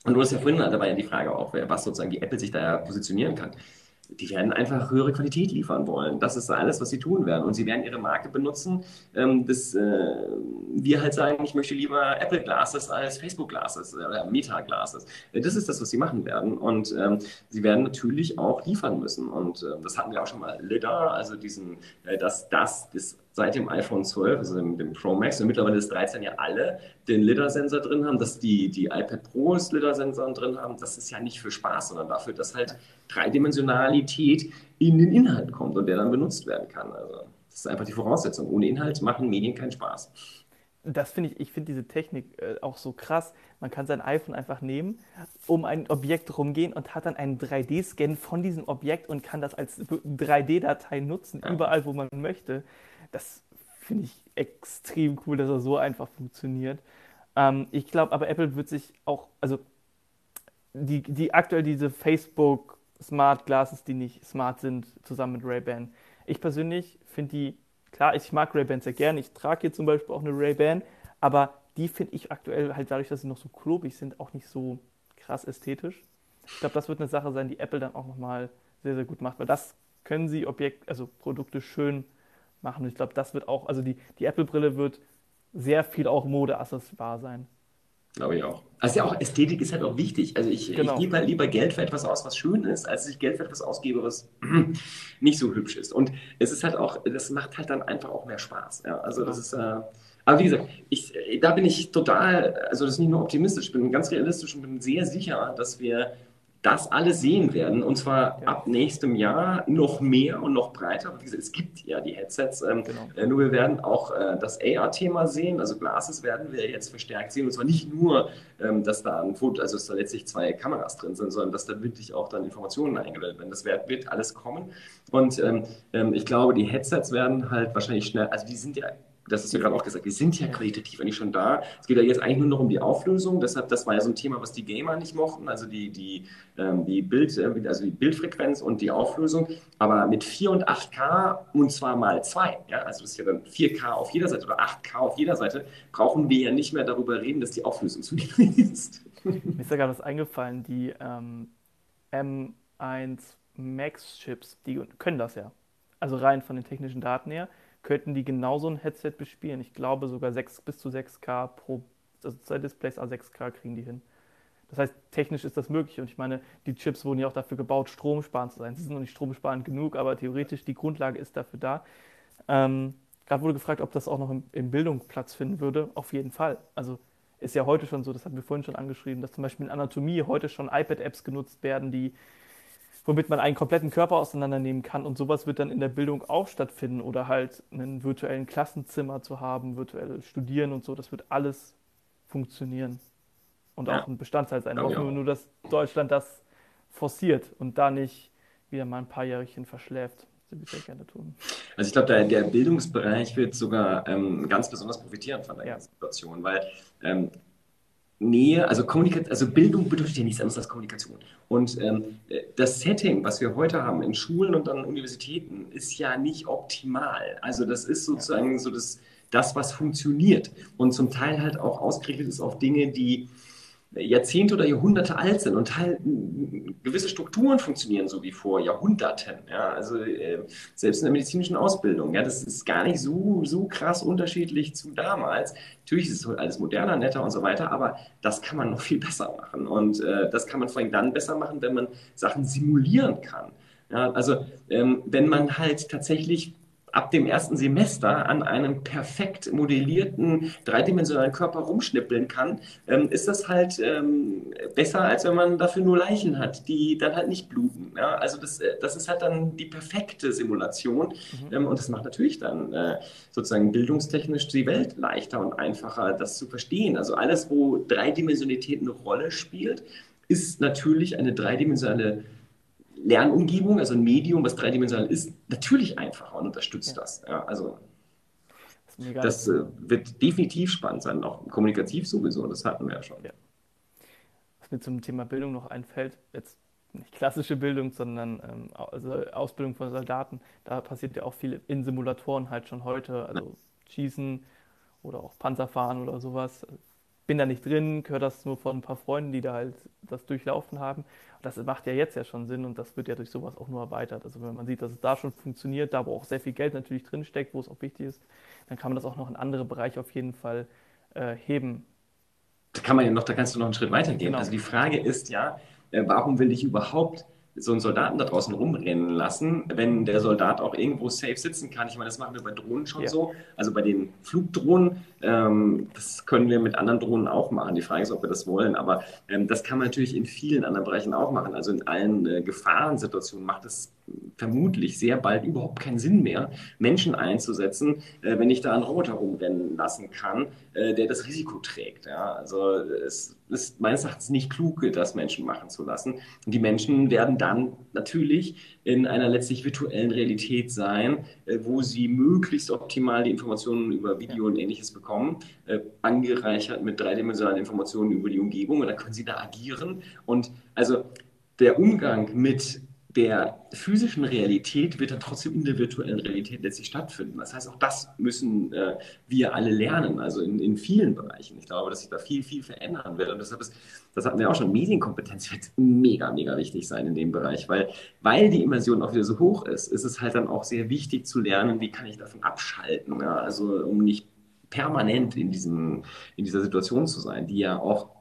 Und du hast ja vorhin, da war ja die Frage auch, was sozusagen die Apple sich da positionieren kann. die werden einfach höhere Qualität liefern wollen. Das ist alles, was sie tun werden. Und sie werden ihre Marke benutzen, ähm, dass äh, wir halt sagen, ich möchte lieber Apple Glasses als Facebook Glasses oder Meta Glasses. Das ist das, was sie machen werden. Und ähm, sie werden natürlich auch liefern müssen. Und äh, das hatten wir auch schon mal LIDAR, also diesen, äh, dass das, das seit dem iPhone 12, also dem, dem Pro Max, und mittlerweile das 13 ja alle den LIDAR-Sensor drin haben, dass die, die iPad Pros LIDAR-Sensoren drin haben, das ist ja nicht für Spaß, sondern dafür, dass halt Dreidimensionalität in den Inhalt kommt und der dann benutzt werden kann. Also das ist einfach die Voraussetzung. Ohne Inhalt machen Medien keinen Spaß. Das finde ich, ich finde diese Technik äh, auch so krass. Man kann sein iPhone einfach nehmen, um ein Objekt rumgehen und hat dann einen 3D-Scan von diesem Objekt und kann das als 3D-Datei nutzen, ja. überall, wo man möchte. Das finde ich extrem cool, dass er so einfach funktioniert. Ähm, ich glaube aber, Apple wird sich auch, also die, die aktuell diese Facebook Smart Glasses, die nicht smart sind, zusammen mit Ray-Ban. Ich persönlich finde die, klar, ich mag Ray-Ban sehr gerne. Ich trage hier zum Beispiel auch eine Ray-Ban, aber die finde ich aktuell halt dadurch, dass sie noch so klobig sind, auch nicht so krass ästhetisch. Ich glaube, das wird eine Sache sein, die Apple dann auch nochmal sehr, sehr gut macht, weil das können sie Objekt, also Produkte schön machen. Und ich glaube, das wird auch, also die, die Apple-Brille wird sehr viel auch Mode-Accessoire sein. Glaube ich auch. Also ja auch Ästhetik ist halt auch wichtig. Also ich, genau. ich gebe halt lieber Geld für etwas aus, was schön ist, als ich Geld für etwas ausgebe, was nicht so hübsch ist. Und es ist halt auch, das macht halt dann einfach auch mehr Spaß. Ja, also das ist, äh, aber wie gesagt, ich, da bin ich total, also das ist nicht nur optimistisch, ich bin ganz realistisch und bin sehr sicher, dass wir das alle sehen werden. Und zwar ja. ab nächstem Jahr noch mehr und noch breiter. Es gibt ja die Headsets. Ähm, genau. äh, nur wir werden auch äh, das AR-Thema sehen. Also Glasses werden wir jetzt verstärkt sehen. Und zwar nicht nur, ähm, dass da ein Foto, also dass da letztlich zwei Kameras drin sind, sondern dass da wirklich auch dann Informationen eingeblendet werden. Das wird, wird alles kommen. Und ähm, ähm ich glaube, die Headsets werden halt wahrscheinlich schnell, also die sind ja das hast du gerade auch gesagt, wir sind ja qualitativ eigentlich schon da. Es geht ja jetzt eigentlich nur noch um die Auflösung. Deshalb, das war ja so ein Thema, was die Gamer nicht mochten, also die, die, ähm, die, Bild, äh, also die Bildfrequenz und die Auflösung. Aber mit 4 und 8K und zwar mal zwei, ja, also das ist ja dann 4K auf jeder Seite oder 8K auf jeder Seite, brauchen wir ja nicht mehr darüber reden, dass die Auflösung zu niedrig ist. Mir ist ja gerade was eingefallen, die ähm, M1 Max Chips, die können das ja. Also rein von den technischen Daten her könnten die genauso ein Headset bespielen. Ich glaube sogar 6 bis zu 6K pro, also zwei Displays A6K kriegen die hin. Das heißt, technisch ist das möglich und ich meine, die Chips wurden ja auch dafür gebaut, stromsparend zu sein. Sie sind noch nicht stromsparend genug, aber theoretisch die Grundlage ist dafür da. Ähm, Gerade wurde gefragt, ob das auch noch im, in Bildung Platz finden würde. Auf jeden Fall. Also ist ja heute schon so, das hatten wir vorhin schon angeschrieben, dass zum Beispiel in Anatomie heute schon iPad-Apps genutzt werden, die womit man einen kompletten Körper auseinandernehmen kann. Und sowas wird dann in der Bildung auch stattfinden oder halt einen virtuellen Klassenzimmer zu haben, virtuell studieren und so. Das wird alles funktionieren und ja. auch ein Bestandteil sein. Hoffen wir nur, dass Deutschland das forciert und da nicht wieder mal ein paar Jährchen verschläft. Das würde ich gerne tun. Also ich glaube, der, der, Bildungsbereich wird sogar ähm, ganz besonders profitieren von der ja. Situation, weil ähm, Nähe, also also Bildung bedeutet ja nichts anderes als Kommunikation. Und ähm, das Setting, was wir heute haben in Schulen und an Universitäten, ist ja nicht optimal. Also das ist sozusagen so das, das was funktioniert und zum Teil halt auch ausgerichtet ist auf Dinge, die Jahrzehnte oder Jahrhunderte alt sind und halt gewisse Strukturen funktionieren so wie vor Jahrhunderten. Ja, also äh, selbst in der medizinischen Ausbildung, ja, das ist gar nicht so, so krass unterschiedlich zu damals. Natürlich ist es alles moderner, netter und so weiter, aber das kann man noch viel besser machen. Und äh, das kann man vor allem dann besser machen, wenn man Sachen simulieren kann. Ja, also ähm, wenn man halt tatsächlich ab dem ersten Semester an einem perfekt modellierten dreidimensionalen Körper rumschnippeln kann, ähm, ist das halt ähm, besser, als wenn man dafür nur Leichen hat, die dann halt nicht bluten. Ja? Also das, äh, das ist halt dann die perfekte Simulation mhm. ähm, und das macht natürlich dann äh, sozusagen bildungstechnisch die Welt leichter und einfacher, das zu verstehen. Also alles, wo Dreidimensionalität eine Rolle spielt, ist natürlich eine dreidimensionale Lernumgebung, also ein Medium, was dreidimensional ist, natürlich einfacher und unterstützt ja. das. Ja, also das äh, wird definitiv spannend sein, auch kommunikativ sowieso, das hatten wir ja schon. Ja. Was mir zum Thema Bildung noch einfällt, jetzt nicht klassische Bildung, sondern ähm, also Ausbildung von Soldaten, da passiert ja auch viel in Simulatoren halt schon heute, also Schießen oder auch Panzerfahren oder sowas. bin da nicht drin, höre das nur von ein paar Freunden, die da halt das durchlaufen haben. Das macht ja jetzt ja schon Sinn und das wird ja durch sowas auch nur erweitert. Also wenn man sieht, dass es da schon funktioniert, da wo auch sehr viel Geld natürlich drinsteckt, wo es auch wichtig ist, dann kann man das auch noch in andere Bereiche auf jeden Fall äh, heben. Da kann man ja noch, da kannst du noch einen Schritt weitergehen. Genau. Also die Frage ist ja, äh, warum will ich überhaupt so einen Soldaten da draußen rumrennen lassen, wenn der Soldat auch irgendwo safe sitzen kann. Ich meine, das machen wir bei Drohnen schon ja. so. Also bei den Flugdrohnen, ähm, das können wir mit anderen Drohnen auch machen. Die Frage ist, ob wir das wollen. Aber ähm, das kann man natürlich in vielen anderen Bereichen auch machen. Also in allen äh, Gefahrensituationen macht es vermutlich sehr bald überhaupt keinen Sinn mehr, Menschen einzusetzen, äh, wenn ich da einen Roboter rumrennen lassen kann, äh, der das Risiko trägt. Ja? Also es ist meines Erachtens nicht klug, das Menschen machen zu lassen. Und die Menschen werden dann natürlich in einer letztlich virtuellen Realität sein, äh, wo sie möglichst optimal die Informationen über Video und ähnliches bekommen, äh, angereichert mit dreidimensionalen Informationen über die Umgebung. Und dann können sie da agieren. Und also der Umgang mit der physischen Realität wird dann trotzdem in der virtuellen Realität letztlich stattfinden. Das heißt, auch das müssen äh, wir alle lernen, also in, in vielen Bereichen. Ich glaube, dass sich da viel, viel verändern wird. Und deshalb ist, das hatten wir auch schon, Medienkompetenz wird mega, mega wichtig sein in dem Bereich, weil, weil die Immersion auch wieder so hoch ist, ist es halt dann auch sehr wichtig zu lernen, wie kann ich davon abschalten, ja? also um nicht permanent in, diesem, in dieser Situation zu sein, die ja auch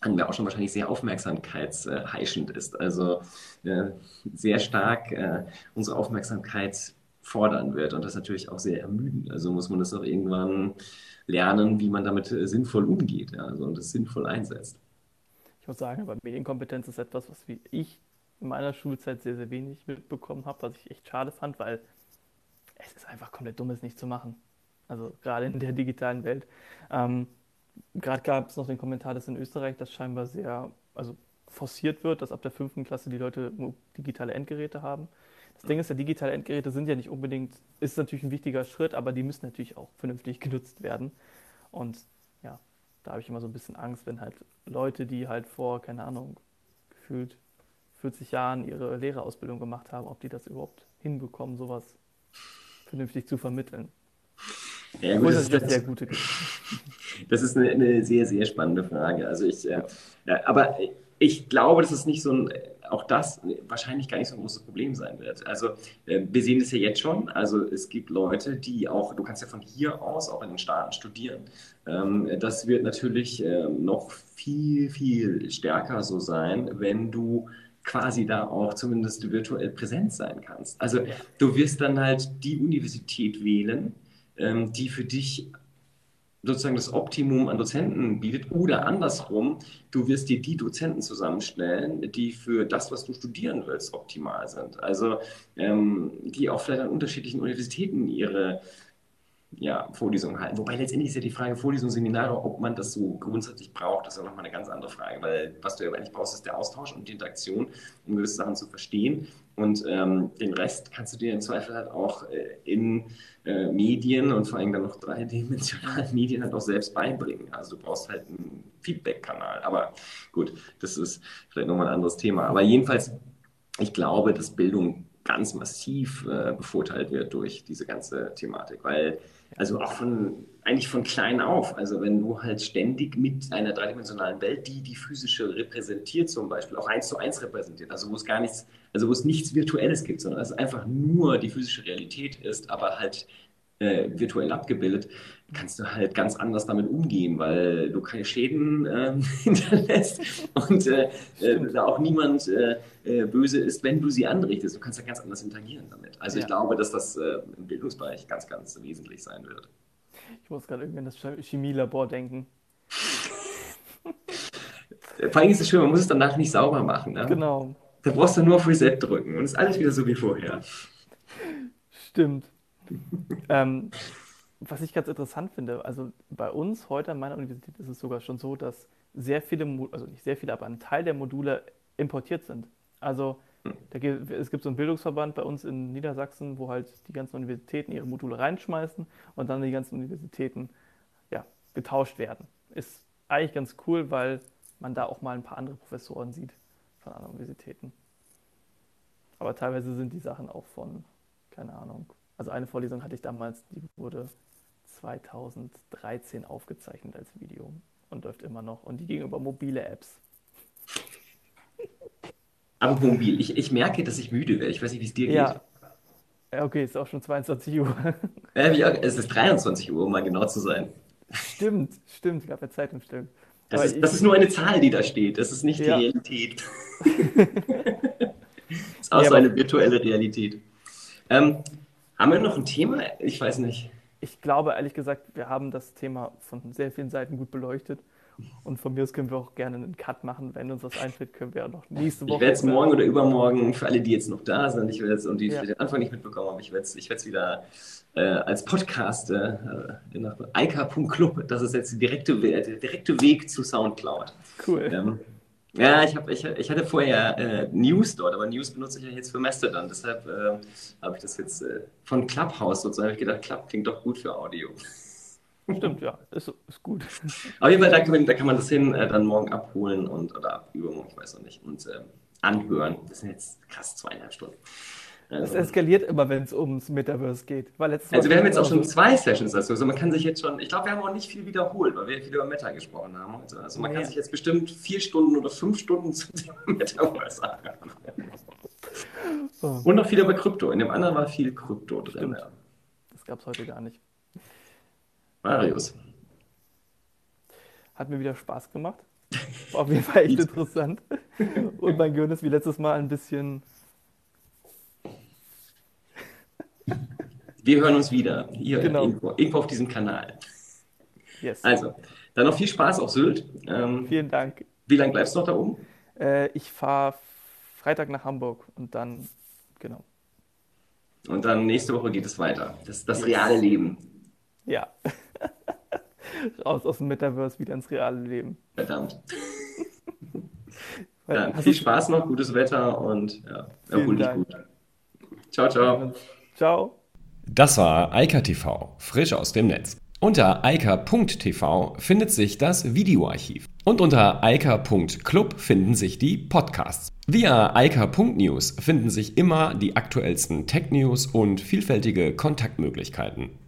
hatten wir auch schon wahrscheinlich sehr aufmerksamkeitsheischend ist. Also äh, sehr stark äh, unsere Aufmerksamkeit fordern wird und das natürlich auch sehr ermüdend. Also muss man das auch irgendwann lernen, wie man damit äh, sinnvoll umgeht ja, also, und das sinnvoll einsetzt. Ich muss sagen, aber Medienkompetenz ist etwas, was ich in meiner Schulzeit sehr, sehr wenig mitbekommen habe, was ich echt schade fand, weil es ist einfach komplett dumm, es nicht zu machen. Also gerade in der digitalen Welt. Ähm, Gerade gab es noch den Kommentar, dass in Österreich das scheinbar sehr also forciert wird, dass ab der fünften Klasse die Leute digitale Endgeräte haben. Das Ding ist, ja, digitale Endgeräte sind ja nicht unbedingt, ist natürlich ein wichtiger Schritt, aber die müssen natürlich auch vernünftig genutzt werden. Und ja, da habe ich immer so ein bisschen Angst, wenn halt Leute, die halt vor, keine Ahnung, gefühlt 40 Jahren ihre Lehrerausbildung gemacht haben, ob die das überhaupt hinbekommen, sowas vernünftig zu vermitteln. Ja, gut, das, das, sehr gute das ist eine, eine, sehr, sehr spannende Frage. Also ich, äh, aber ich glaube, dass es nicht so ein, auch das wahrscheinlich gar nicht so ein großes Problem sein wird. Also äh, wir sehen es ja jetzt schon. Also es gibt Leute, die auch, du kannst ja von hier aus auch in den Staaten studieren. Ähm, das wird natürlich äh, noch viel, viel stärker so sein, wenn du quasi da auch zumindest virtuell präsent sein kannst. Also du wirst dann halt die Universität wählen, ähm, die für dich sozusagen das Optimum an Dozenten bietet oder andersrum, du wirst dir die Dozenten zusammenstellen, die für das, was du studieren willst, optimal sind. Also ähm, die auch vielleicht an unterschiedlichen Universitäten ihre ja, Vorlesungen halten. Wobei letztendlich ist ja die Frage Vorlesungen, Seminare, ob man das so grundsätzlich braucht, das ist ja nochmal eine ganz andere Frage, weil was du ja eigentlich brauchst, ist der Austausch und die Interaktion, um gewisse Sachen zu verstehen. Und ähm, den Rest kannst du dir im Zweifel halt auch äh, in äh, Medien und vor allem dann noch dreidimensionalen Medien halt auch selbst beibringen. Also du brauchst halt einen Feedback-Kanal. Aber gut, das ist vielleicht nochmal ein anderes Thema. Aber jedenfalls, ich glaube, dass Bildung ganz massiv äh, bevorteilt wird durch diese ganze Thematik, weil also auch von, eigentlich von klein auf. Also wenn du halt ständig mit einer dreidimensionalen Welt, die die physische repräsentiert zum Beispiel, auch eins zu eins repräsentiert, also wo es gar nichts, also wo es nichts Virtuelles gibt, sondern es einfach nur die physische Realität ist, aber halt äh, virtuell abgebildet, kannst du halt ganz anders damit umgehen, weil du keine Schäden äh, hinterlässt und äh, äh, da auch niemand äh, äh, böse ist, wenn du sie anrichtest. Du kannst ja ganz anders interagieren damit. Also ja. ich glaube, dass das im Bildungsbereich ganz, ganz wesentlich sein wird. Ich muss gerade irgendwie an das Chemielabor denken. Vor allem ist es schön, man muss es danach nicht sauber machen. Ne? Genau. Da brauchst du nur auf Reset drücken und ist alles wieder so wie vorher. Stimmt ähm, was ich ganz interessant finde, also bei uns heute an meiner Universität ist es sogar schon so, dass sehr viele, also nicht sehr viele, aber ein Teil der Module importiert sind. Also gibt, es gibt so einen Bildungsverband bei uns in Niedersachsen, wo halt die ganzen Universitäten ihre Module reinschmeißen und dann die ganzen Universitäten ja, getauscht werden. Ist eigentlich ganz cool, weil man da auch mal ein paar andere Professoren sieht von anderen Universitäten. Aber teilweise sind die Sachen auch von, keine Ahnung, also eine Vorlesung hatte ich damals, die wurde 2013 aufgezeichnet als Video. und läuft immer noch. Und die ging über mobile Apps. Aber mobil. Ich, ich merke, dass ich müde werde. Ich weiß nicht, wie es dir geht. Ja. Ja, okay, ist auch schon 22 Uhr. Äh, wie, es ist 23 Uhr, um mal genau zu sein. Stimmt, stimmt, gab ja Zeitumstellung. Das ist, das ist nur eine Zahl, die da steht. Das ist nicht Ja. die Realität. das ist auch Ja, so eine virtuelle Realität. Ähm, haben wir noch ein Thema? Ich weiß nicht. Ich glaube, ehrlich gesagt, wir haben das Thema von sehr vielen Seiten gut beleuchtet. Und von mir aus können wir auch gerne einen Cut machen. Wenn uns was einfällt, können wir auch noch nächste Ich Woche. werde es morgen oder übermorgen, für alle, die jetzt noch da sind, ich werde es und die Ja. den Anfang nicht mitbekommen haben, ich werde es ich werd's wieder äh, als Podcast äh, nach eika.club, das ist jetzt direkte, der direkte Weg zu Soundcloud. Cool. Ähm, ja, ich, hab, ich, ich hatte vorher äh, News dort, aber News benutze ich ja jetzt für Mastodon. Deshalb äh, habe ich das jetzt äh, von Clubhouse sozusagen hab ich gedacht, Club klingt doch gut für Audio. Stimmt, ja, ist, ist gut. Auf jeden Fall, da kann man, da kann man das hin äh, dann morgen abholen und oder ab übermorgen, ich weiß noch nicht, und ähm, anhören. Das sind jetzt krass zweieinhalb Stunden. Es Also, eskaliert immer, wenn es ums Metaverse geht. Also wir haben jetzt auch schon zwei Sessions dazu. Also man kann sich jetzt schon, ich glaube, wir haben auch nicht viel wiederholt, weil wir viel über Meta gesprochen haben. heute. Also man kann Ja. sich jetzt bestimmt vier Stunden oder fünf Stunden zu dem Metaverse anhören. Oh, Und noch viel über Krypto. In dem anderen war viel Krypto drin. Ja. das gab es heute gar nicht. Marius. Hat mir wieder Spaß gemacht. War auf jeden Fall echt interessant. Und mein Gehirn ist wie letztes Mal ein bisschen. Wir hören uns wieder hier Genau. irgendwo, irgendwo auf diesem Kanal. Yes. Also, dann noch viel Spaß auf Sylt. Ähm, Vielen Dank. wie lange bleibst du noch da oben? Äh, ich fahre Freitag nach Hamburg und dann, genau. Und dann nächste Woche geht es weiter. Das, das reale Leben. Ja. Raus aus dem Metaverse wieder ins reale Leben. Verdammt. Dann viel Spaß noch, gutes Wetter und ja, erhol dich gut. Ciao, ciao. Ciao. Das war Eika TV, frisch aus dem Netz. Unter eika.tv findet sich das Videoarchiv. Und unter eika.club finden sich die Podcasts. Via eika.news finden sich immer die aktuellsten Tech-News und vielfältige Kontaktmöglichkeiten.